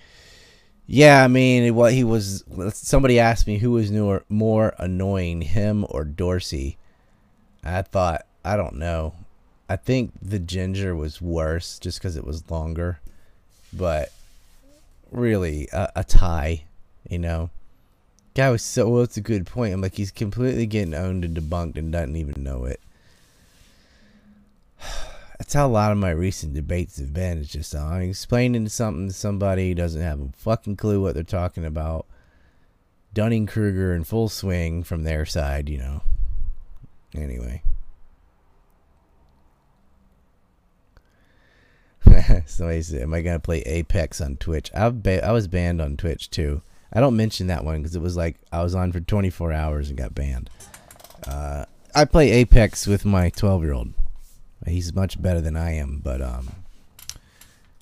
Yeah, I mean, what he was. Somebody asked me who was newer, more annoying, him or Dorsey. I thought, I don't know. I think the ginger was worse just because it was longer, but really a, a, tie, you know. Guy was so well. It's a good point. I'm like he's completely getting owned and debunked and doesn't even know it. That's how a lot of my recent debates have been. It's just uh, I'm explaining something to somebody who doesn't have a fucking clue what they're talking about. Dunning Kruger in full swing from their side, you know. Anyway. Somebody said, "Am I gonna play Apex on Twitch?" I ba- I was banned on Twitch too. I don't mention that one because it was like I was on for 24 hours and got banned. Uh, I play Apex with my 12 year old. He's much better than I am, but um,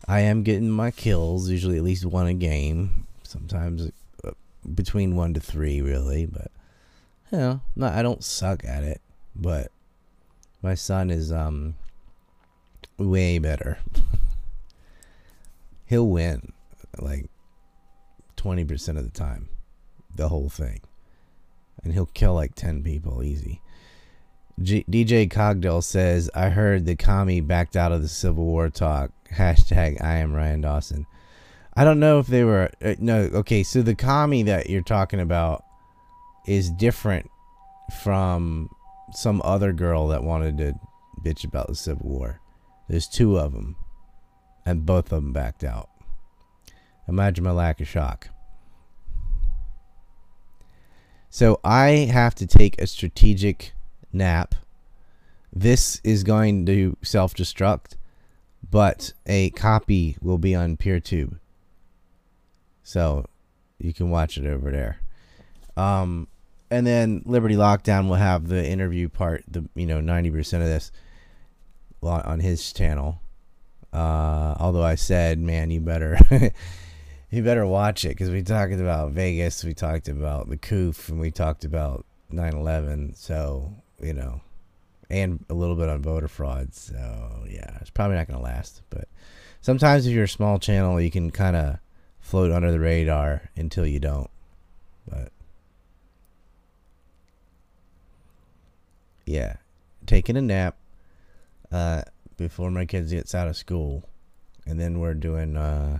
I am getting my kills. Usually at least one a game. Sometimes uh, between one to three, really. But you know, not I don't suck at it. But my son is um way better. He'll win like 20% of the time, the whole thing. And he'll kill like 10 people easy. G- DJ Cogdill says, I heard the commie backed out of the Civil War talk. Hashtag I am Ryan Dawson. I don't know if they were. Uh, no, okay, so the commie that you're talking about is different from some other girl that wanted to bitch about the Civil War. There's two of them, and both of them backed out. Imagine my lack of shock. So I have to take a strategic nap. This is going to self destruct, but a copy will be on PeerTube. So you can watch it over there. Um, and then Liberty Lockdown will have the interview part, the you know ninety percent of this on his channel. Uh, although I said, man, you better you better watch it because we talked about Vegas, we talked about the COOF, and we talked about 9/11. So you know, and a little bit on voter fraud. So yeah, it's probably not gonna last. But sometimes if you're a small channel, you can kind of float under the radar until you don't. But yeah, taking a nap uh, before my kids gets out of school, and then we're doing uh,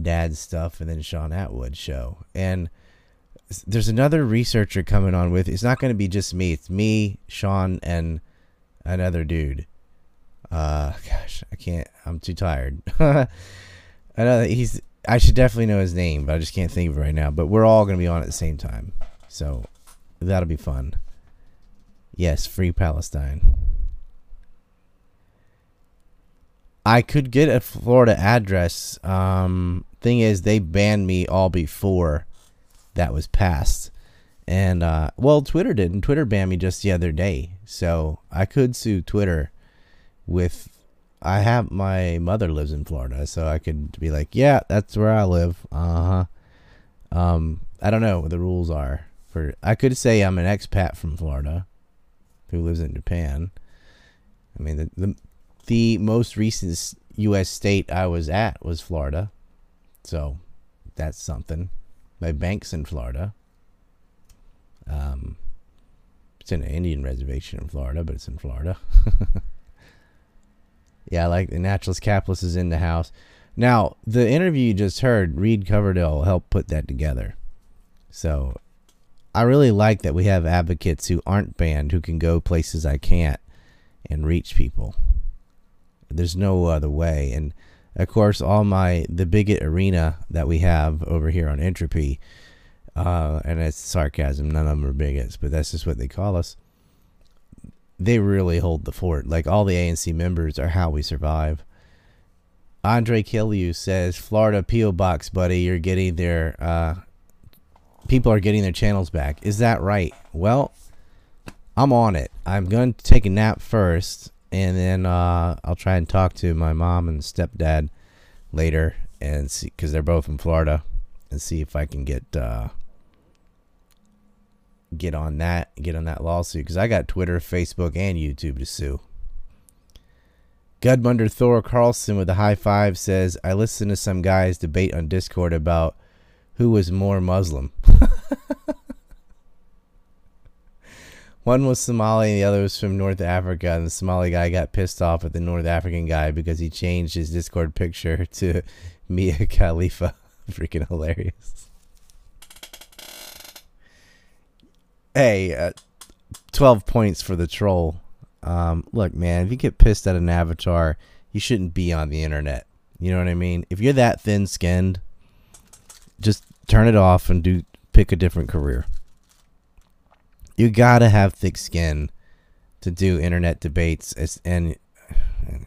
dad stuff, and then Shaun Attwood show. And there's another researcher coming on with. It's not going to be just me. It's me, Shaun, and another dude. Uh, gosh, I can't. I'm too tired. I know he's. I should definitely know his name, but I just can't think of it right now. But we're all going to be on at the same time, so that'll be fun. Yes, free Palestine. I could get a Florida address. Um, thing is, they banned me all before that was passed. And, uh, well, Twitter didn't. Twitter banned me just the other day. So I could sue Twitter with. I have my mother lives in Florida, so I could be like, yeah, that's where I live. Uh huh. Um, I don't know what the rules are for. I could say I'm an expat from Florida, who lives in Japan. I mean, the, the the most recent U.S. state I was at was Florida, so that's something. My bank's in Florida. Um, it's in an Indian reservation in Florida, but it's in Florida. yeah, I like the naturalist capitalist is in the house. Now, the interview you just heard, Reed Coverdale helped put that together. So I really like that we have advocates who aren't banned who can go places I can't and reach people. There's no other way. And of course, all my the bigot arena that we have over here on Entropy, uh, and it's sarcasm. None of them are bigots, but that's just what they call us. They really hold the fort. Like all the ANC members are how we survive. Andre Killiu says, "Florida PO box, buddy. You're getting their uh, people are getting their channels back. Is that right? Well, I'm on it. I'm going to take a nap first, and then uh, I'll try and talk to my mom and stepdad later and see because they're both in Florida and see if I can get uh, get on that get on that lawsuit because I got Twitter, Facebook, and YouTube to sue. Gudmunder Thor Carlson with a high five says, I listened to some guys debate on Discord about who was more Muslim. One was Somali and the other was from North Africa. And the Somali guy got pissed off at the North African guy because he changed his Discord picture to Mia Khalifa. Freaking hilarious. Hey, uh, 12 points for the troll. Um, look, man, if you get pissed at an avatar, you shouldn't be on the internet. You know what I mean? If you're that thin skinned, just turn it off and do pick a different career you gotta have thick skin to do internet debates. and, and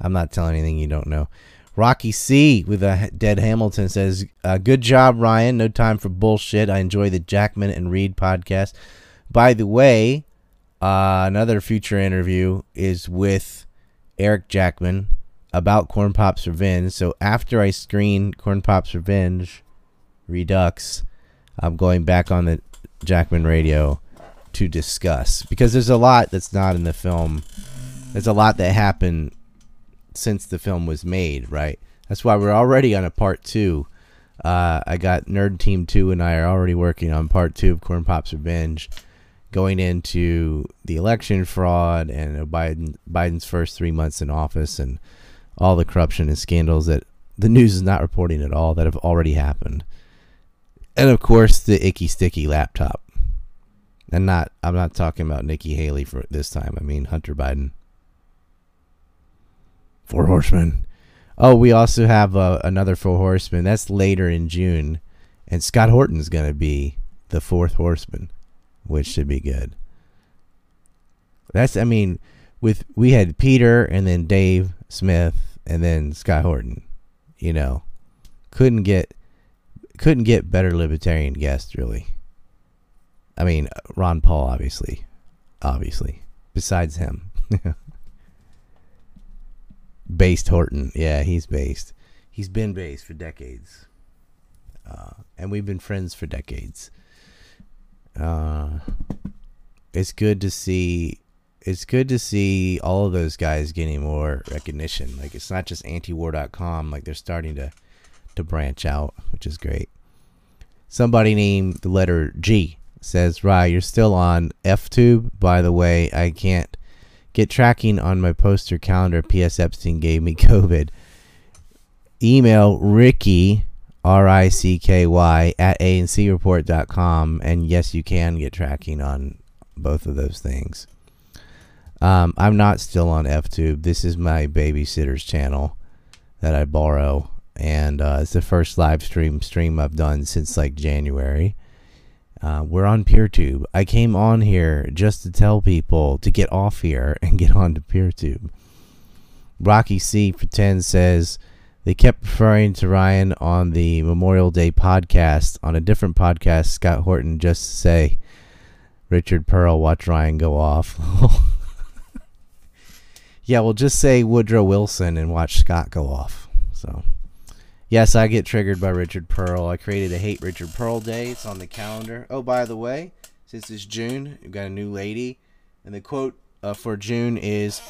I'm not telling anything you don't know. Rocky C with a dead Hamilton says, uh, "Good job, Ryan. No time for bullshit. I enjoy the Jackman and Reed podcast. By the way, uh, another future interview is with Eric Jackman about Corn Pops Revenge. So after I screen Corn Pops Revenge Redux, I'm going back on the Jackman Radio to discuss because there's a lot that's not in the film. There's a lot that happened since the film was made, right? That's why we're already on a part two. Uh, I got Nerd Team 2 and I are already working on part two of Corn Pop's Revenge. going into the election fraud and Biden Biden's first three months in office and all the corruption and scandals that the news is not reporting at all that have already happened. And of course, the icky sticky laptop. And not, I'm not talking about Nikki Haley for this time. I mean Hunter Biden. Four Horsemen. Oh, we also have uh, another Four Horsemen. That's later in June, and Scott Horton's going to be the fourth Horseman, which should be good. That's, I mean, with we had Peter and then Dave Smith and then Scott Horton. You know, couldn't get couldn't get better libertarian guests really. I mean, Ron Paul obviously, obviously. Besides him, based Horton, yeah, he's based. He's been based for decades, uh, and we've been friends for decades. Uh, it's good to see it's good to see all of those guys getting more recognition. Like it's not just antiwar.com, like they're starting to to branch out, which is great. Somebody named the letter G says, "Rye, you're still on FTube. By the way, I can't get tracking on my poster calendar. P.S. Epstein gave me COVID. Email Ricky R I C K Y at ancreport.com, and yes, you can get tracking on both of those things. Um, I'm not still on FTube. This is my babysitter's channel that I borrow, and uh, it's the first live stream stream I've done since like January. Uh, we're on PeerTube. I came on here just to tell people to get off here and get on to PeerTube. Rocky C pretend says they kept referring to Ryan on the Memorial Day podcast. On a different podcast, Scott Horton just say, Richard Perle, watch Ryan go off. Yeah, we'll just say Woodrow Wilson and watch Scott go off. So, yes, I get triggered by Richard Perle. I created a Hate Richard Perle Day. It's on the calendar. Oh, by the way, since it's June, we've got a new lady. And the quote uh, for June is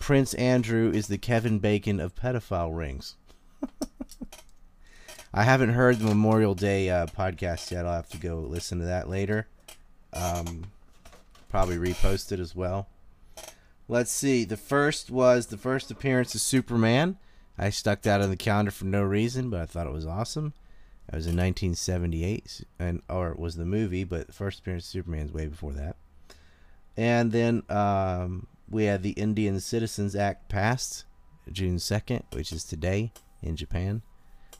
Prince Andrew is the Kevin Bacon of pedophile rings. I haven't heard the Memorial Day uh, podcast yet. I'll have to go listen to that later. Um, probably repost it as well. Let's see. The first was the first appearance of Superman. I stuck that on the calendar for no reason, but I thought it was awesome. It was in 1978, and or it was the movie, but the first appearance of Superman is way before that. And then um, we had the Indian Citizens Act passed June 2nd, which is today in Japan.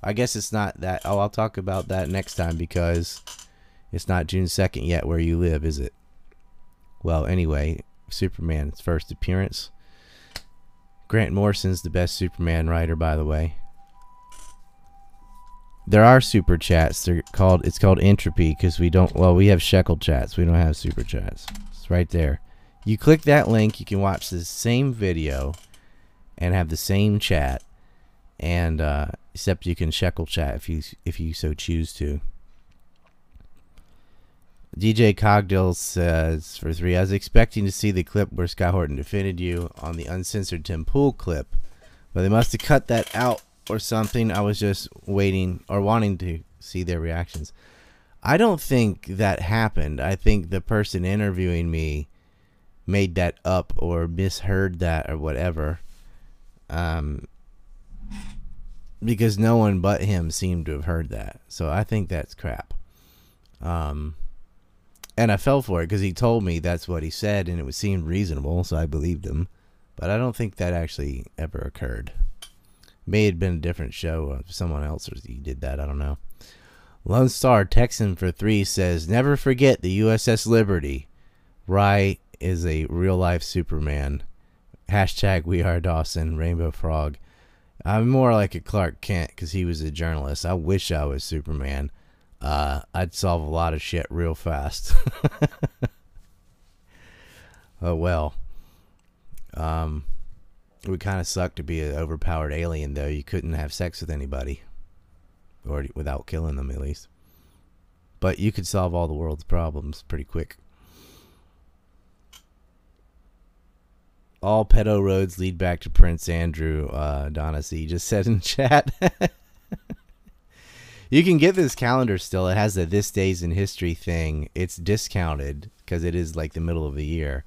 I guess it's not that. Oh, I'll talk about that next time because it's not June 2nd yet where you live, is it? Well, anyway, Superman's first appearance. Grant Morrison's the best Superman writer, by the way. There are super chats. They're called. It's called entropy because we don't. Well, we have shekel chats. We don't have super chats. It's right there. You click that link, you can watch the same video and have the same chat, and uh, except you can shekel chat if you if you so choose to. DJ Cogdill says for three, I was expecting to see the clip where Scott Horton defended you on the uncensored Tim Pool clip, but they must have cut that out or something. I was just waiting or wanting to see their reactions. I don't think that happened. I think the person interviewing me made that up or misheard that or whatever. Um, because no one but him seemed to have heard that. So I think that's crap. Um, and I fell for it because he told me that's what he said, and it seemed reasonable, so I believed him. But I don't think that actually ever occurred. May have been a different show, if someone else or he did that. I don't know. Lone Star Texan for three says, "Never forget the USS Liberty. Rye is a real life Superman." Hashtag We Are Dawson. Rainbow Frog. I'm more like a Clark Kent because he was a journalist. I wish I was Superman uh, I'd solve a lot of shit real fast. oh well. Um, it would kind of suck to be an overpowered alien, though. You couldn't have sex with anybody, or without killing them, at least. But you could solve all the world's problems pretty quick. All pedo roads lead back to Prince Andrew. Uh, Donna C just said in chat. You can get this calendar still. It has the this days in history thing. It's discounted. because it is like the middle of the year,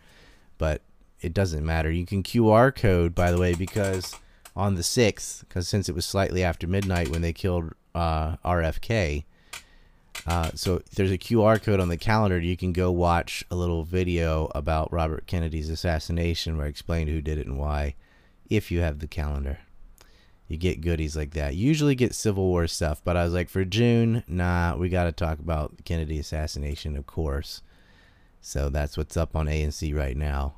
but it doesn't matter. You can QR code, by the way, because on the 6th, because since it was slightly after midnight when they killed uh, RFK, uh, so there's a QR code on the calendar. You can go watch a little video about Robert Kennedy's assassination where I explained who did it and why, if you have the calendar. You get goodies like that. You usually get Civil War stuff, but I was like, for June, nah, we got to talk about Kennedy assassination, of course. So that's what's up on ANC right now.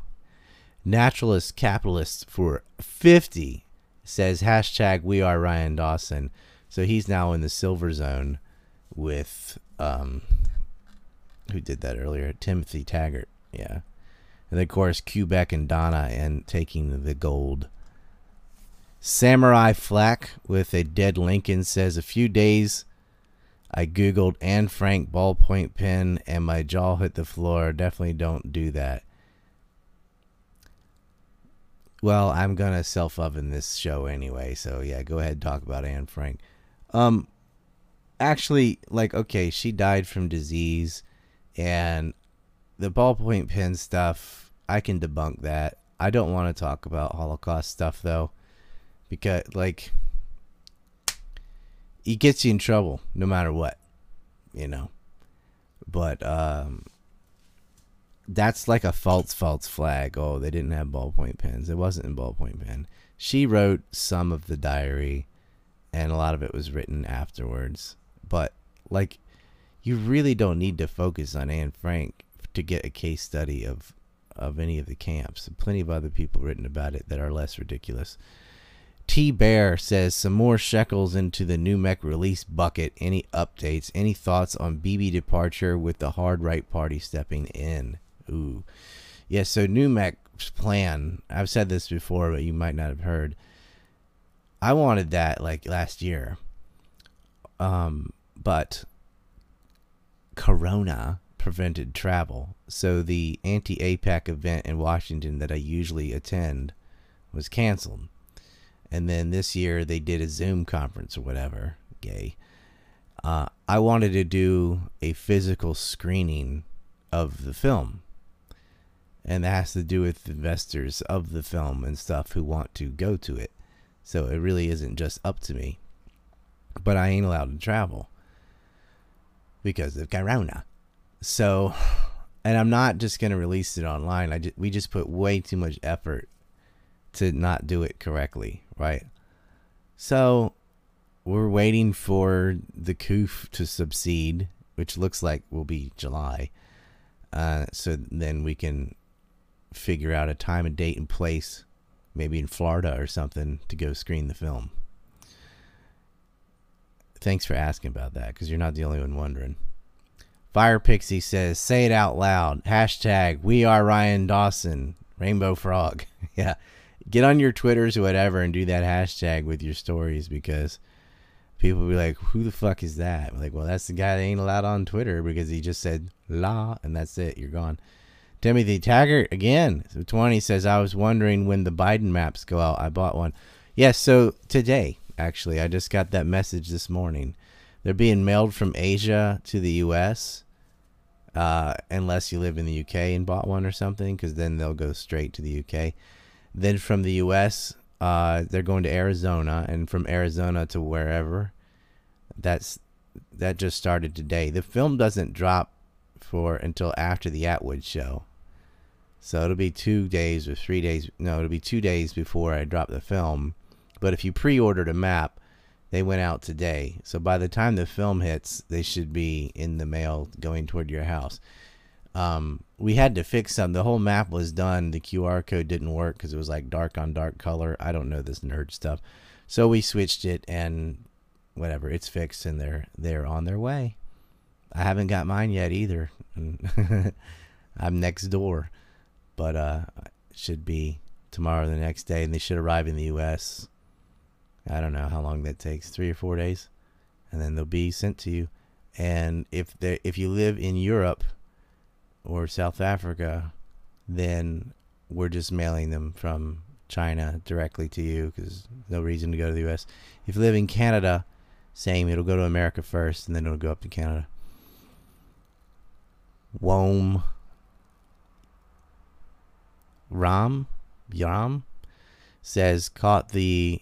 Naturalist Capitalist for 50 says hashtag we are Ryan Dawson. So he's now in the silver zone with um who did that earlier? Timothy Taggart. Yeah. And of course Quebec and Donna and taking the gold. Samurai Flack with a dead Lincoln says a few days I googled Anne Frank ballpoint pen and my jaw hit the floor. Definitely don't do that. Well, I'm gonna self oven this show anyway, so yeah, go ahead and talk about Anne Frank. Um actually like okay, she died from disease and the ballpoint pen stuff, I can debunk that. I don't want to talk about Holocaust stuff though because like he gets you in trouble no matter what, you know. But um that's like a false false flag. Oh, they didn't have ballpoint pens. It wasn't in ballpoint pen. She wrote some of the diary and a lot of it was written afterwards. But like you really don't need to focus on Anne Frank to get a case study of of any of the camps. Plenty of other people written about it that are less ridiculous. T Bear says some more shekels into the NUMEC release bucket. Any updates? Any thoughts on Bibi departure with the hard right party stepping in? Ooh, yeah. So NUMEC's plan. I've said this before, but you might not have heard. I wanted that like last year. Um, but Corona prevented travel. So the anti AIPAC event in Washington that I usually attend was canceled. And then this year they did a Zoom conference or whatever. Gay. Uh, I wanted to do a physical screening of the film. And that has to do with investors of the film and stuff who want to go to it. So it really isn't just up to me. But I ain't allowed to travel because of Corona. So, and I'm not just to release it online. I just, we just put way too much effort to not do it correctly, right? So, we're waiting for the COOF to succeed, which looks like will be July. Uh, so then we can figure out a time and date and place, maybe in Florida or something, to go screen the film. Thanks for asking about that because you're not the only one wondering. Fire Pixie says, say it out loud. Hashtag we are Ryan Dawson. Rainbow Frog. yeah. Get on your Twitters or whatever and do that hashtag with your stories because people be like, who the fuck is that? Like, well, that's the guy that ain't allowed on Twitter because he just said la and that's it. You're gone. Timothy Taggart again. So 20 says, I was wondering when the Biden maps go out. I bought one. Yes, so today, actually, I just got that message this morning. They're being mailed from Asia to the U.S. Uh, unless you live in the UK and bought one or something, because then they'll go straight to the UK. Then from the U.S., uh, they're going to Arizona, and from Arizona to wherever. That's that just started today. The film doesn't drop for until after the Attwood show, so it'll be two days or three days. No, it'll be two days before I drop the film. But if you pre-ordered a map, they went out today. So by the time the film hits, they should be in the mail going toward your house. Um, we had to fix some. The whole map was done. The QR code didn't work because it was like dark on dark color. I don't know this nerd stuff. So we switched it and whatever. It's fixed and they're they're on their way. I haven't got mine yet either. I'm next door, but uh, should be tomorrow, the next day, and they should arrive in the U.S. I don't know how long that takes, three or four days, and then they'll be sent to you. And if they if you live in Europe or South Africa, then we're just mailing them from China directly to you because no reason to go to the U.S. If you live in Canada, same. It'll go to America first, and then it'll go up to Canada. Wom Ram, Yam, says caught the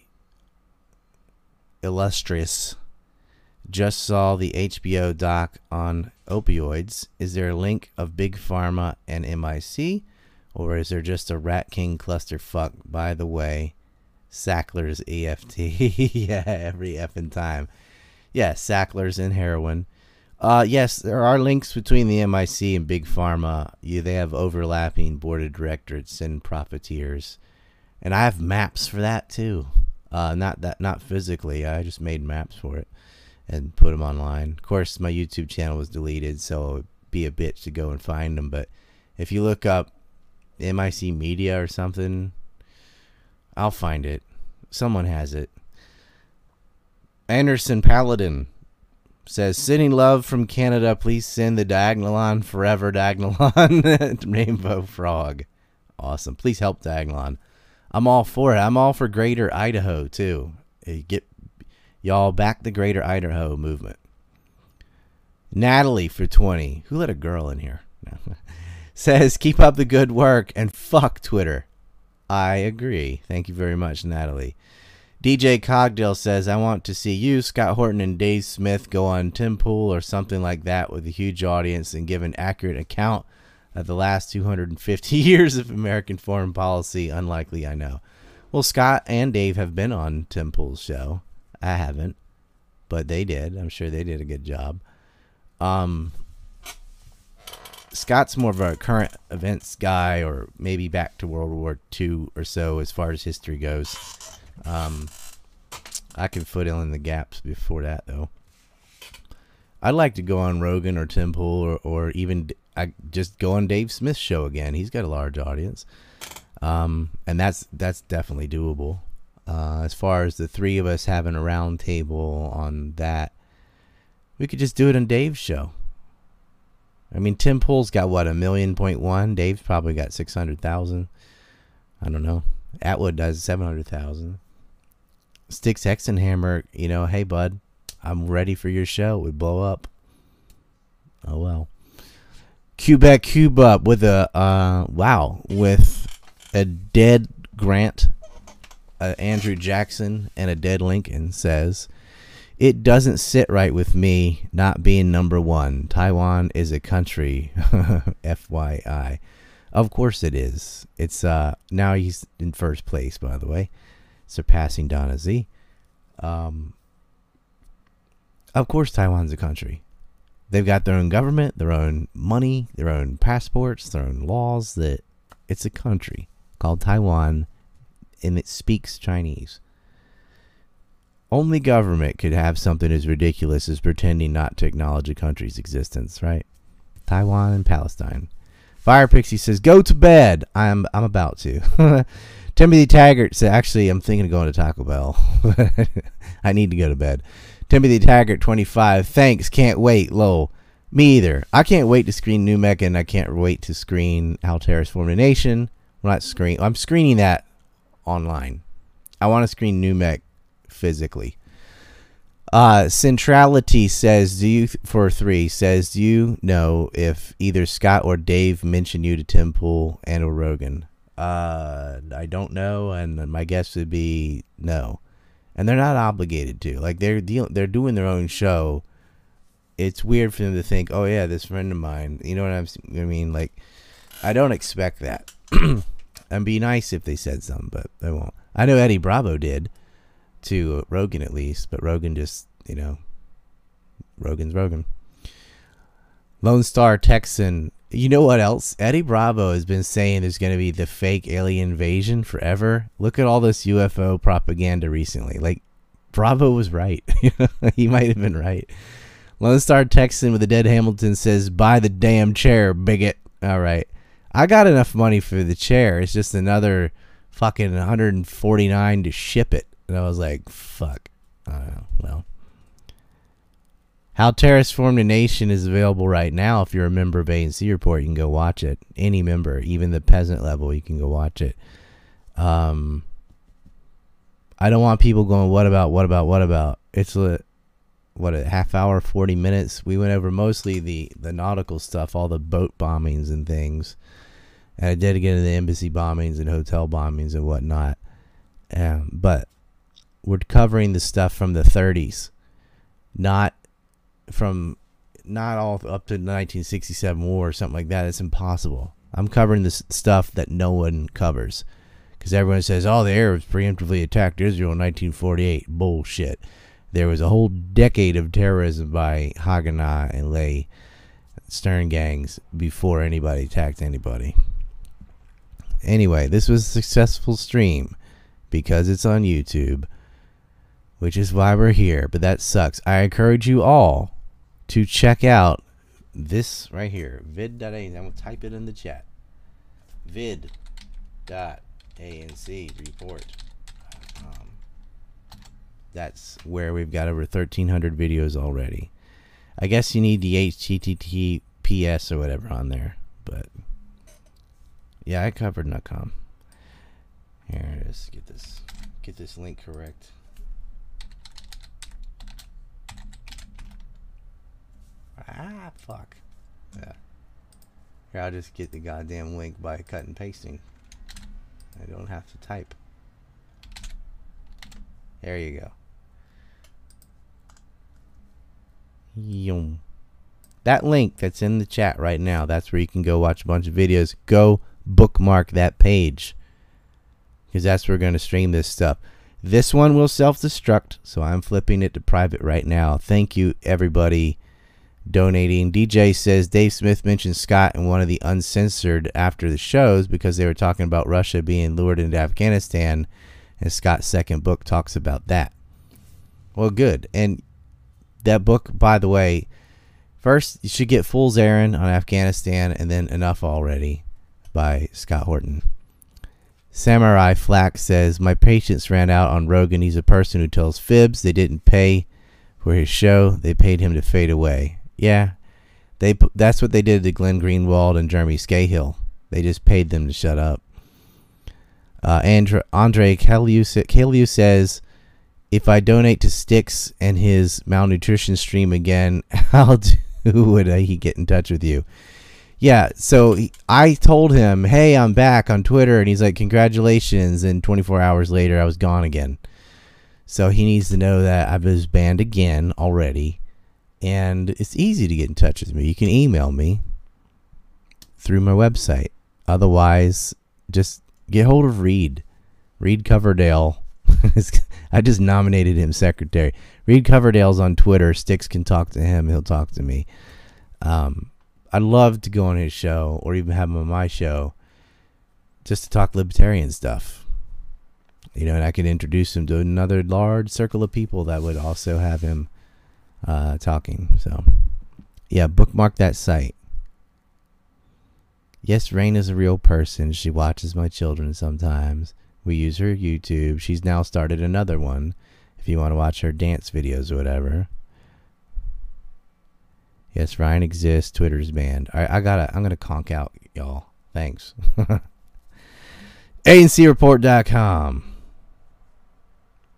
illustrious. Just saw the HBO doc on opioids. Is there a link of Big Pharma and MIC, or is there just a Rat King clusterfuck? By the way, Sackler's EFT. yeah, every effing time. Yeah, Sackler's and heroin. Uh, yes, there are links between the MIC and Big Pharma. You, they have overlapping board of directors and profiteers, and I have maps for that too. Uh, not that, not physically. I just made maps for it and put them online. Of course, my YouTube channel was deleted, so it'd be a bitch to go and find them. But if you look up MIC Media or something, I'll find it. Someone has it. Anderson Paladin says, Sending love from Canada. Please send the Diagolon Forever Diagolon Rainbow Frog. Awesome. Please help Diagolon. I'm all for it. I'm all for Greater Idaho, too. Get Y'all back the Greater Idaho movement. Natalie for 20. Who let a girl in here? Says, keep up the good work and fuck Twitter. I agree. Thank you very much, Natalie. DJ Cogdill says, I want to see you, Scott Horton, and Dave Smith go on Tim Pool or something like that with a huge audience and give an accurate account of the last 250 years of American foreign policy. Unlikely, I know. Well, Scott and Dave have been on Tim Pool's show. I haven't, but they did. I'm sure they did a good job. Um, Scott's more of a current events guy, or maybe back to World War II or so as far as history goes. Um, I can fill in the gaps before that though. I'd like to go on Rogan or Pool or, or even I just go on Dave Smith's show again. He's got a large audience, um, and that's that's definitely doable. Uh, as far as the three of us having a round table on that, we could just do it on Dave's show. I mean, Tim Pool's got what a million point one. Dave's probably got six hundred thousand. I don't know. Attwood does seven hundred thousand. Styxhexenhammer, you know, hey bud, I'm ready for your show. We blow up. Oh well. Quebec Cube up with a uh wow with a dead Grant uh, Andrew Jackson and a dead Lincoln says, "It doesn't sit right with me not being number one. Taiwan is a country, FYI. Of course it is. It's uh now he's in first place, by the way, surpassing Donna Z. Um, of course, Taiwan's a country. They've got their own government, their own money, their own passports, their own laws. That it's a country called Taiwan." And it speaks Chinese. Only government could have something as ridiculous as pretending not to acknowledge a country's existence, right? Taiwan and Palestine. Fire Pixie says, "Go to bed." I'm I'm about to. Timothy Taggart said, "Actually, I'm thinking of going to Taco Bell. I need to go to bed." Timothy Taggart, 25. Thanks. Can't wait. Low. Me either. I can't wait to screen New Mecca, and I can't wait to screen Form a Nation. We're not screen. I'm screening that online. I want to screen NUMEC physically. Uh, Centrality says, "Do you for three says, do you know if either Scott or Dave mentioned you to Tim Pool and or Rogan? Uh, I don't know, and my guess would be no. And they're not obligated to. Like they're dealing, they're doing their own show. It's weird for them to think, oh yeah, this friend of mine. You know what I'm? I mean, like, I don't expect that. and be nice if they said something, but they won't. I know Eddie Bravo did to Rogan at least, but Rogan just, you know, Rogan's Rogan. Lone Star Texan. You know what else? Eddie Bravo has been saying there's going to be the fake alien invasion forever. Look at all this UFO propaganda recently. Like, Bravo was right. he might have been right. Lone Star Texan with a dead Hamilton says, Buy the damn chair, bigot. All right. I got enough money for the chair. It's just another fucking 149 to ship it. And I was like, fuck. I don't know. Well. How Terrorists Formed a Nation is available right now. If you're a member of ANC Report, you can go watch it. Any member, even the peasant level, you can go watch it. Um, I don't want people going, what about, what about, what about? It's a, what, a half hour, 40 minutes. We went over mostly the, the nautical stuff, all the boat bombings and things And I did get into the embassy bombings and hotel bombings and whatnot. Um, but we're covering the stuff from the 30s, not from not all up to the 1967 war or something like that. It's impossible. I'm covering this stuff that no one covers because everyone says, "Oh, the Arabs preemptively attacked Israel in 1948." Bullshit. There was a whole decade of terrorism by Haganah and Lay Stern gangs before anybody attacked anybody. Anyway, this was a successful stream because it's on YouTube, which is why we're here. But that sucks. I encourage you all to check out this right here vid.anc. I'm going to type it in the chat. vid.anc report. Um, that's where we've got over 1,300 videos already. I guess you need the HTTPS or whatever on there, but yeah, I covered Nutcom. Here it is. Get this, get this link correct. Ah, fuck. Yeah. Here, I'll just get the goddamn link by cut and pasting. I don't have to type. There you go. Yum. That link that's in the chat right now, that's where you can go watch a bunch of videos. Go bookmark that page. Because that's where we're going to stream this stuff. This one will self destruct, so I'm flipping it to private right now. Thank you, everybody donating. DJ says Dave Smith mentioned Scott in one of the uncensored after the shows because they were talking about Russia being lured into Afghanistan, and Scott's second book talks about that. Well, good. And that book, by the way, first you should get Fool's Errand on Afghanistan, and then Enough Already by Scott Horton. Samurai Flack says, My patience ran out on Rogan. He's a person who tells fibs. They didn't pay for his show, they paid him to fade away. Yeah, they that's what they did to Glenn Greenwald and Jeremy Scahill. They just paid them to shut up. Uh, Andre, Andre says, if I donate to Styx and his malnutrition stream again, how do would he get in touch with you? Yeah, so he, I told him, hey, I'm back on Twitter, and he's like, congratulations. And 24 hours later, I was gone again. So he needs to know that I was banned again already and it's easy to get in touch with me. You can email me through my website. Otherwise, just get hold of Reed. Reed Coverdale. I just nominated him secretary. Reed Coverdale's on Twitter. Styx can talk to him. He'll talk to me. Um, I'd love to go on his show or even have him on my show just to talk libertarian stuff. You know, and I could introduce him to another large circle of people that would also have him uh, talking. So, yeah, bookmark that site. Yes, Rain is a real person. She watches my children sometimes. We use her YouTube. She's now started another one if you want to watch her dance videos or whatever. Yes, Ryan exists. Twitter's banned. All right, I gotta. I'm gonna conk out, y'all. Thanks. ANCReport.com.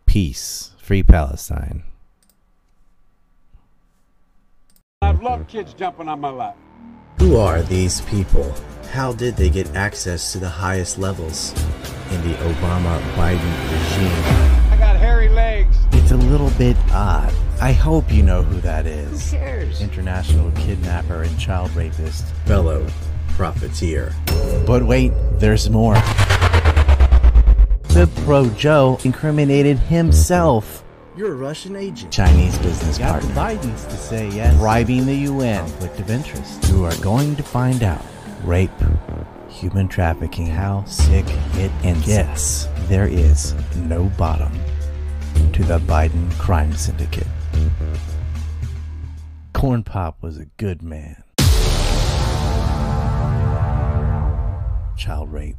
Peace. Free Palestine. I've loved kids jumping on my lap. Who are these people? How did they get access to the highest levels in the Obama Biden regime? I got hairy legs. It's a little bit odd. I hope you know who that is. Who cares? International kidnapper and child rapist, fellow profiteer. But wait, there's more. The Pro Joe incriminated himself you're a Russian agent. Chinese business Got partner. Biden's to say yes. Bribing the UN. Conflict of interest. You are going to find out. Rape, human trafficking, how sick it and yes, there is no bottom to the Biden crime syndicate. Corn Pop was a good man. Child rape.